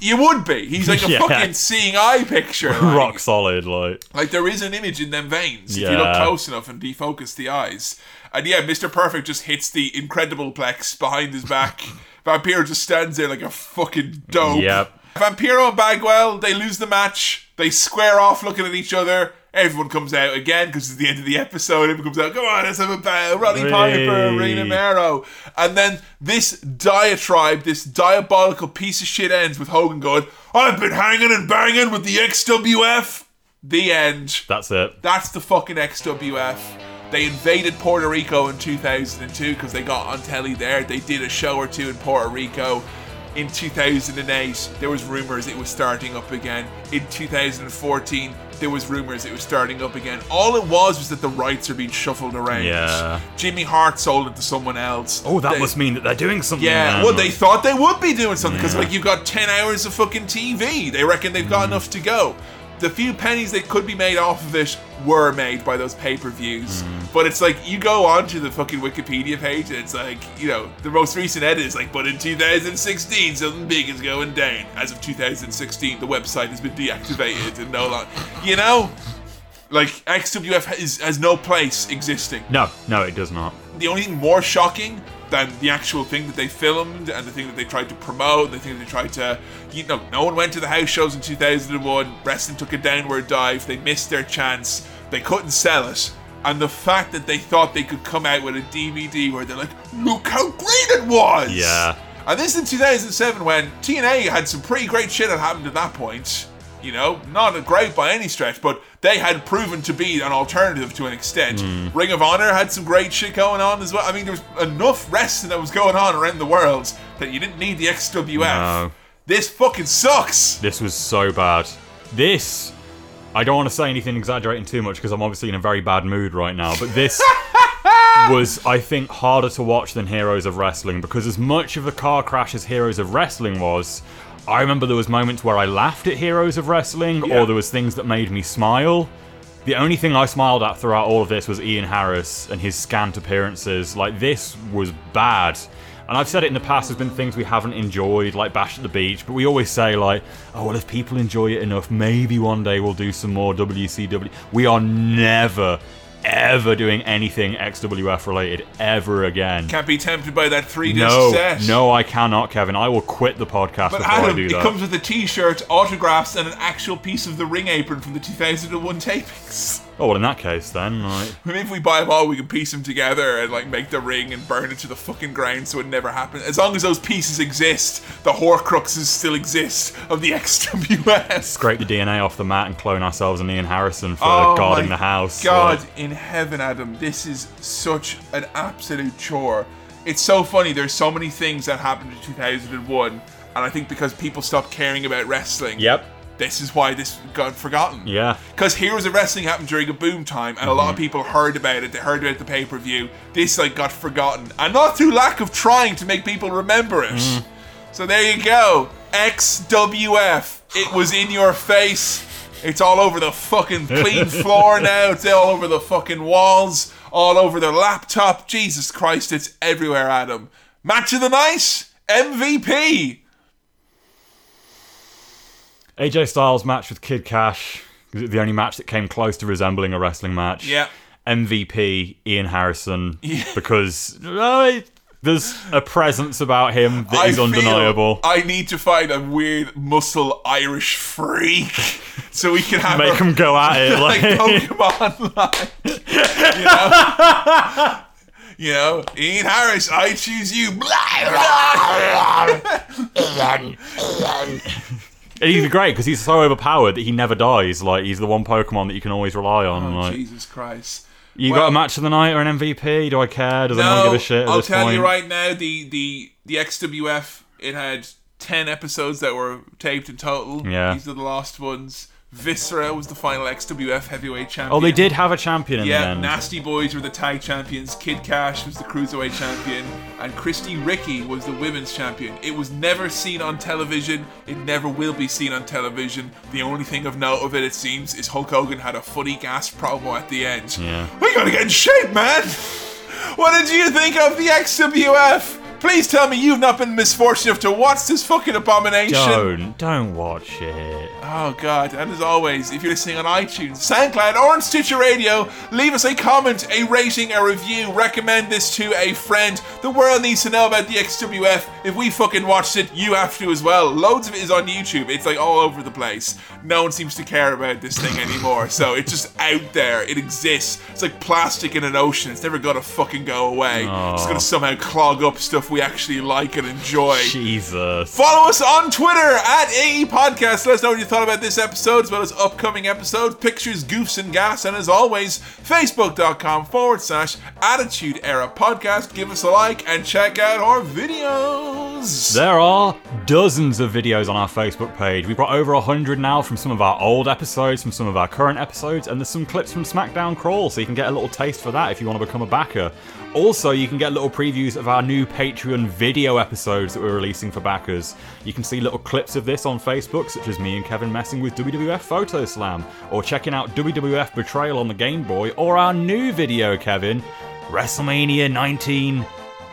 you would be. He's like a Yeah. fucking seeing eye picture. like. Rock solid, like Like there is an image in them veins if you look close enough and defocus the eyes. And yeah, Mr. Perfect just hits the incredible plex behind his back. Vampiro just stands there like a fucking dope. Yep. Vampiro and Bagwell, they lose the match. They square off looking at each other. Everyone comes out again because it's the end of the episode. Everyone comes out, come on, let's have a battle. Roddy Piper. Rena Mero. And then this diatribe, this diabolical piece of shit ends with Hogan going, I've been hanging and banging with the XWF. The end. that's it. That's the fucking XWF. They invaded Puerto Rico in 2002 because they got on telly there. They did a show or two in Puerto Rico. In 2008, there was rumors it was starting up again. In 2014, there was rumors it was starting up again. All it was was that the rights are being shuffled around. Yeah. Jimmy Hart sold it to someone else. Oh, that They- must mean that they're doing something. yeah, then. well, they thought they would be doing something because, Yeah. like, you've got 10 hours of fucking TV. They reckon they've got mm. enough to go. The few pennies that could be made off of it were made by those pay per views. Mm. But it's like, you go onto the fucking Wikipedia page, and it's like, you know, the most recent edit is like, but in 2016, something big is going down. As of 2016, the website has been deactivated and no longer. You know? Like, XWF is, has no place existing No, no, it does not. the only thing more shocking than the actual thing that they filmed and the thing that they tried to promote, the thing that they tried to, you know, no one went to the house shows in 2001. Wrestling took a downward dive. They missed their chance. They couldn't sell it. And the fact that they thought they could come out with a DVD where they're like, look how great it was! Yeah. And this is in 2007 when TNA had some pretty great shit that happened at that point. You know, not a great by any stretch, but they had proven to be an alternative to an extent. Mm. Ring of Honor had some great shit going on as well. I mean, there was enough wrestling that was going on around the world that you didn't need the XWF. No. This fucking sucks. This was so bad. This, I don't want to say anything exaggerating too much because I'm obviously in a very bad mood right now, but this was, I think, harder to watch than Heroes of Wrestling because as much of a car crash as Heroes of Wrestling was, I remember there was moments where I laughed at Heroes of Wrestling Yeah. or there was things that made me smile. The only thing I smiled at throughout all of this was Ian Harris and his scant appearances. Like, this was bad. And I've said it in the past, there's been things we haven't enjoyed, like Bash at the Beach, but we always say, like, oh, well, if people enjoy it enough, maybe one day we'll do some more WCW. We are never, ever doing anything XWF related ever again. Can't be tempted by that three disc No, set. no, I cannot, Kevin. I will quit the podcast But before I Adam, do it comes with a T-shirt, autographs, and an actual piece of the ring apron from the 2001 tapings. Oh, well, in that case, then, like, Maybe if we buy them all, we can piece them together and like make the ring and burn it to the fucking ground so it never happens. As long as those pieces exist, the Horcruxes still exist of the XWS. scrape the DNA off the mat and clone ourselves and Ian Harrison for Oh guarding my the house. God Like, in heaven, Adam, this is such an absolute chore. It's so funny. There's so many things that happened in 2001, and I think because people stopped caring about wrestling. Yep. This is why this got forgotten. Yeah. Because Heroes of Wrestling happened during a boom time, and a lot of Mm-hmm. people heard about it. They heard about the pay per view. This like got forgotten, and not through lack of trying to make people remember it. Mm. So there you go, XWF. It was in your face. It's all over the fucking clean floor now. It's all over the fucking walls, all over their laptop. Jesus Christ, it's everywhere, Adam. Match of the night, MVP. AJ Styles match with Kid Kash. The only match that came close to resembling a wrestling match. Yeah. MVP Ian Harrison Yeah. because uh, there's a presence about him that I is undeniable. I need to find a weird muscle Irish freak so we can have Make a- 'em go at it, like, like- Pokemon, like you know, you know, Ian Harris, I choose you. He's great because he's so overpowered that he never dies. Like he's the one Pokemon that you can always rely on. Oh, like, Jesus Christ! you Well- got a match of the night or an MVP? Do I care? Does anyone give a shit? At I'll tell point? you right now, the the the XWF it had ten episodes that were taped in total. Yeah. these are the last ones. Viscera was the final XWF heavyweight champion. Oh, they did have a champion in the Yeah, end. Nasty Boys were the tag champions. Kid Kash was the cruiserweight champion, and Christy Ricky was the women's champion. It was never seen on television. It never will be seen on television. The only thing of note of it, it seems, is Hulk Hogan had a funny gas promo at the end. Yeah. We gotta get in shape, man. What did you think of the XWF? Please tell me you've not been misfortunate enough to watch this fucking abomination. Don't don't watch it. Oh god, and as always, if you're listening on iTunes, SoundCloud, or on Stitcher Radio, leave us a comment, a rating, a review, recommend this to a friend. The world needs to know about the XWF. If we fucking watched it, you have to as well. Loads of it is on YouTube. It's like all over the place. No one seems to care about this thing anymore. so it's just out there. It exists. It's like plastic in an ocean. It's never gonna fucking go away. It's gonna somehow clog up stuff we actually like and enjoy. Jesus. Follow us on Twitter at AE Podcast. Let us know what you thought about this episode as well as upcoming episodes, pictures, goofs, and gas. And as always, Facebook.com forward slash Attitude Era Podcast. Give us a like and check out our videos. There are dozens of videos on our Facebook page. We've got over 100 now from some of our old episodes, from some of our current episodes, and there's some clips from SmackDown Crawl, so you can get a little taste for that if you want to become a backer. Also, you can get little previews of our new Patreon video episodes that we're releasing for backers. You can see little clips of this on Facebook, such as me and Kevin messing with WWF Photo Slam, or checking out WWF Betrayal on the Game Boy, or our new video, Kevin, WrestleMania 19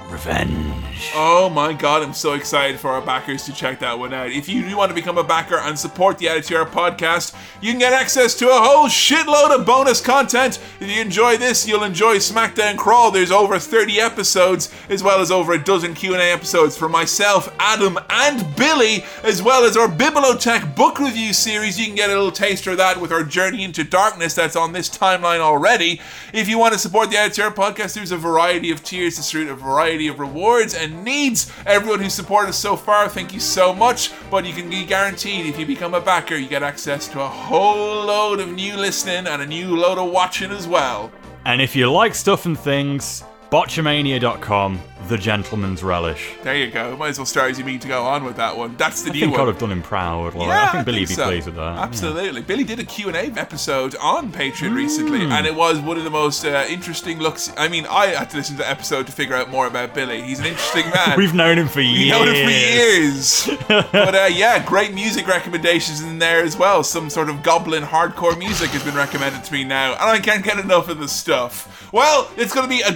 Revenge. Oh my god, I'm so excited for our backers to check that one out. If you do want to become a backer and support the Attitude Era podcast, you can get access to a whole shitload of bonus content. If you enjoy this, you'll enjoy SmackDown Crawl. There's over 30 episodes, as well as over a dozen Q&A episodes for myself, Adam, and Billy, as well as our Bibliotech book review series. You can get a little taster of that with our Journey into Darkness that's on this timeline already. If you want to support the Attitude Era podcast, there's a variety of tiers to suit a variety of rewards and needs. Everyone who's supported us so far, thank you so much. But you can be guaranteed if you become a backer, you get access to a whole load of new listening and a new load of watching as well. And if you like stuff and things, botchamania.com, the gentleman's relish. There you go. Might as well start as you mean to go on with that one. That's the I new think one. I'd have done him proud. Like, Yeah, I think Billy would be so. pleased with that. yeah. Absolutely. Billy did a Q&A episode on Patreon recently, Mm. and it was one of the most uh, interesting looks. I mean, I had to listen to the episode to figure out more about Billy. He's an interesting man. We've known him for years. We've known him for years. but uh, yeah, great music recommendations in there as well. Some sort of goblin hardcore music has been recommended to me now, and I can't get enough of the stuff. Well, it's going to be a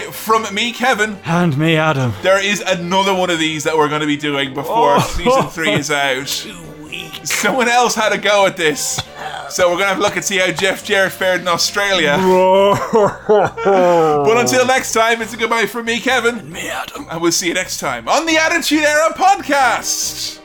goodbye from me, Kevin. And me, Adam. There is another one of these that we're going to be doing before Oh. season three is out. Someone else had a go at this. So we're going to have a look and see how Jeff Jarrett fared in Australia. but until next time, it's a goodbye from me, Kevin. And me, Adam. And we'll see you next time on the Attitude Era podcast.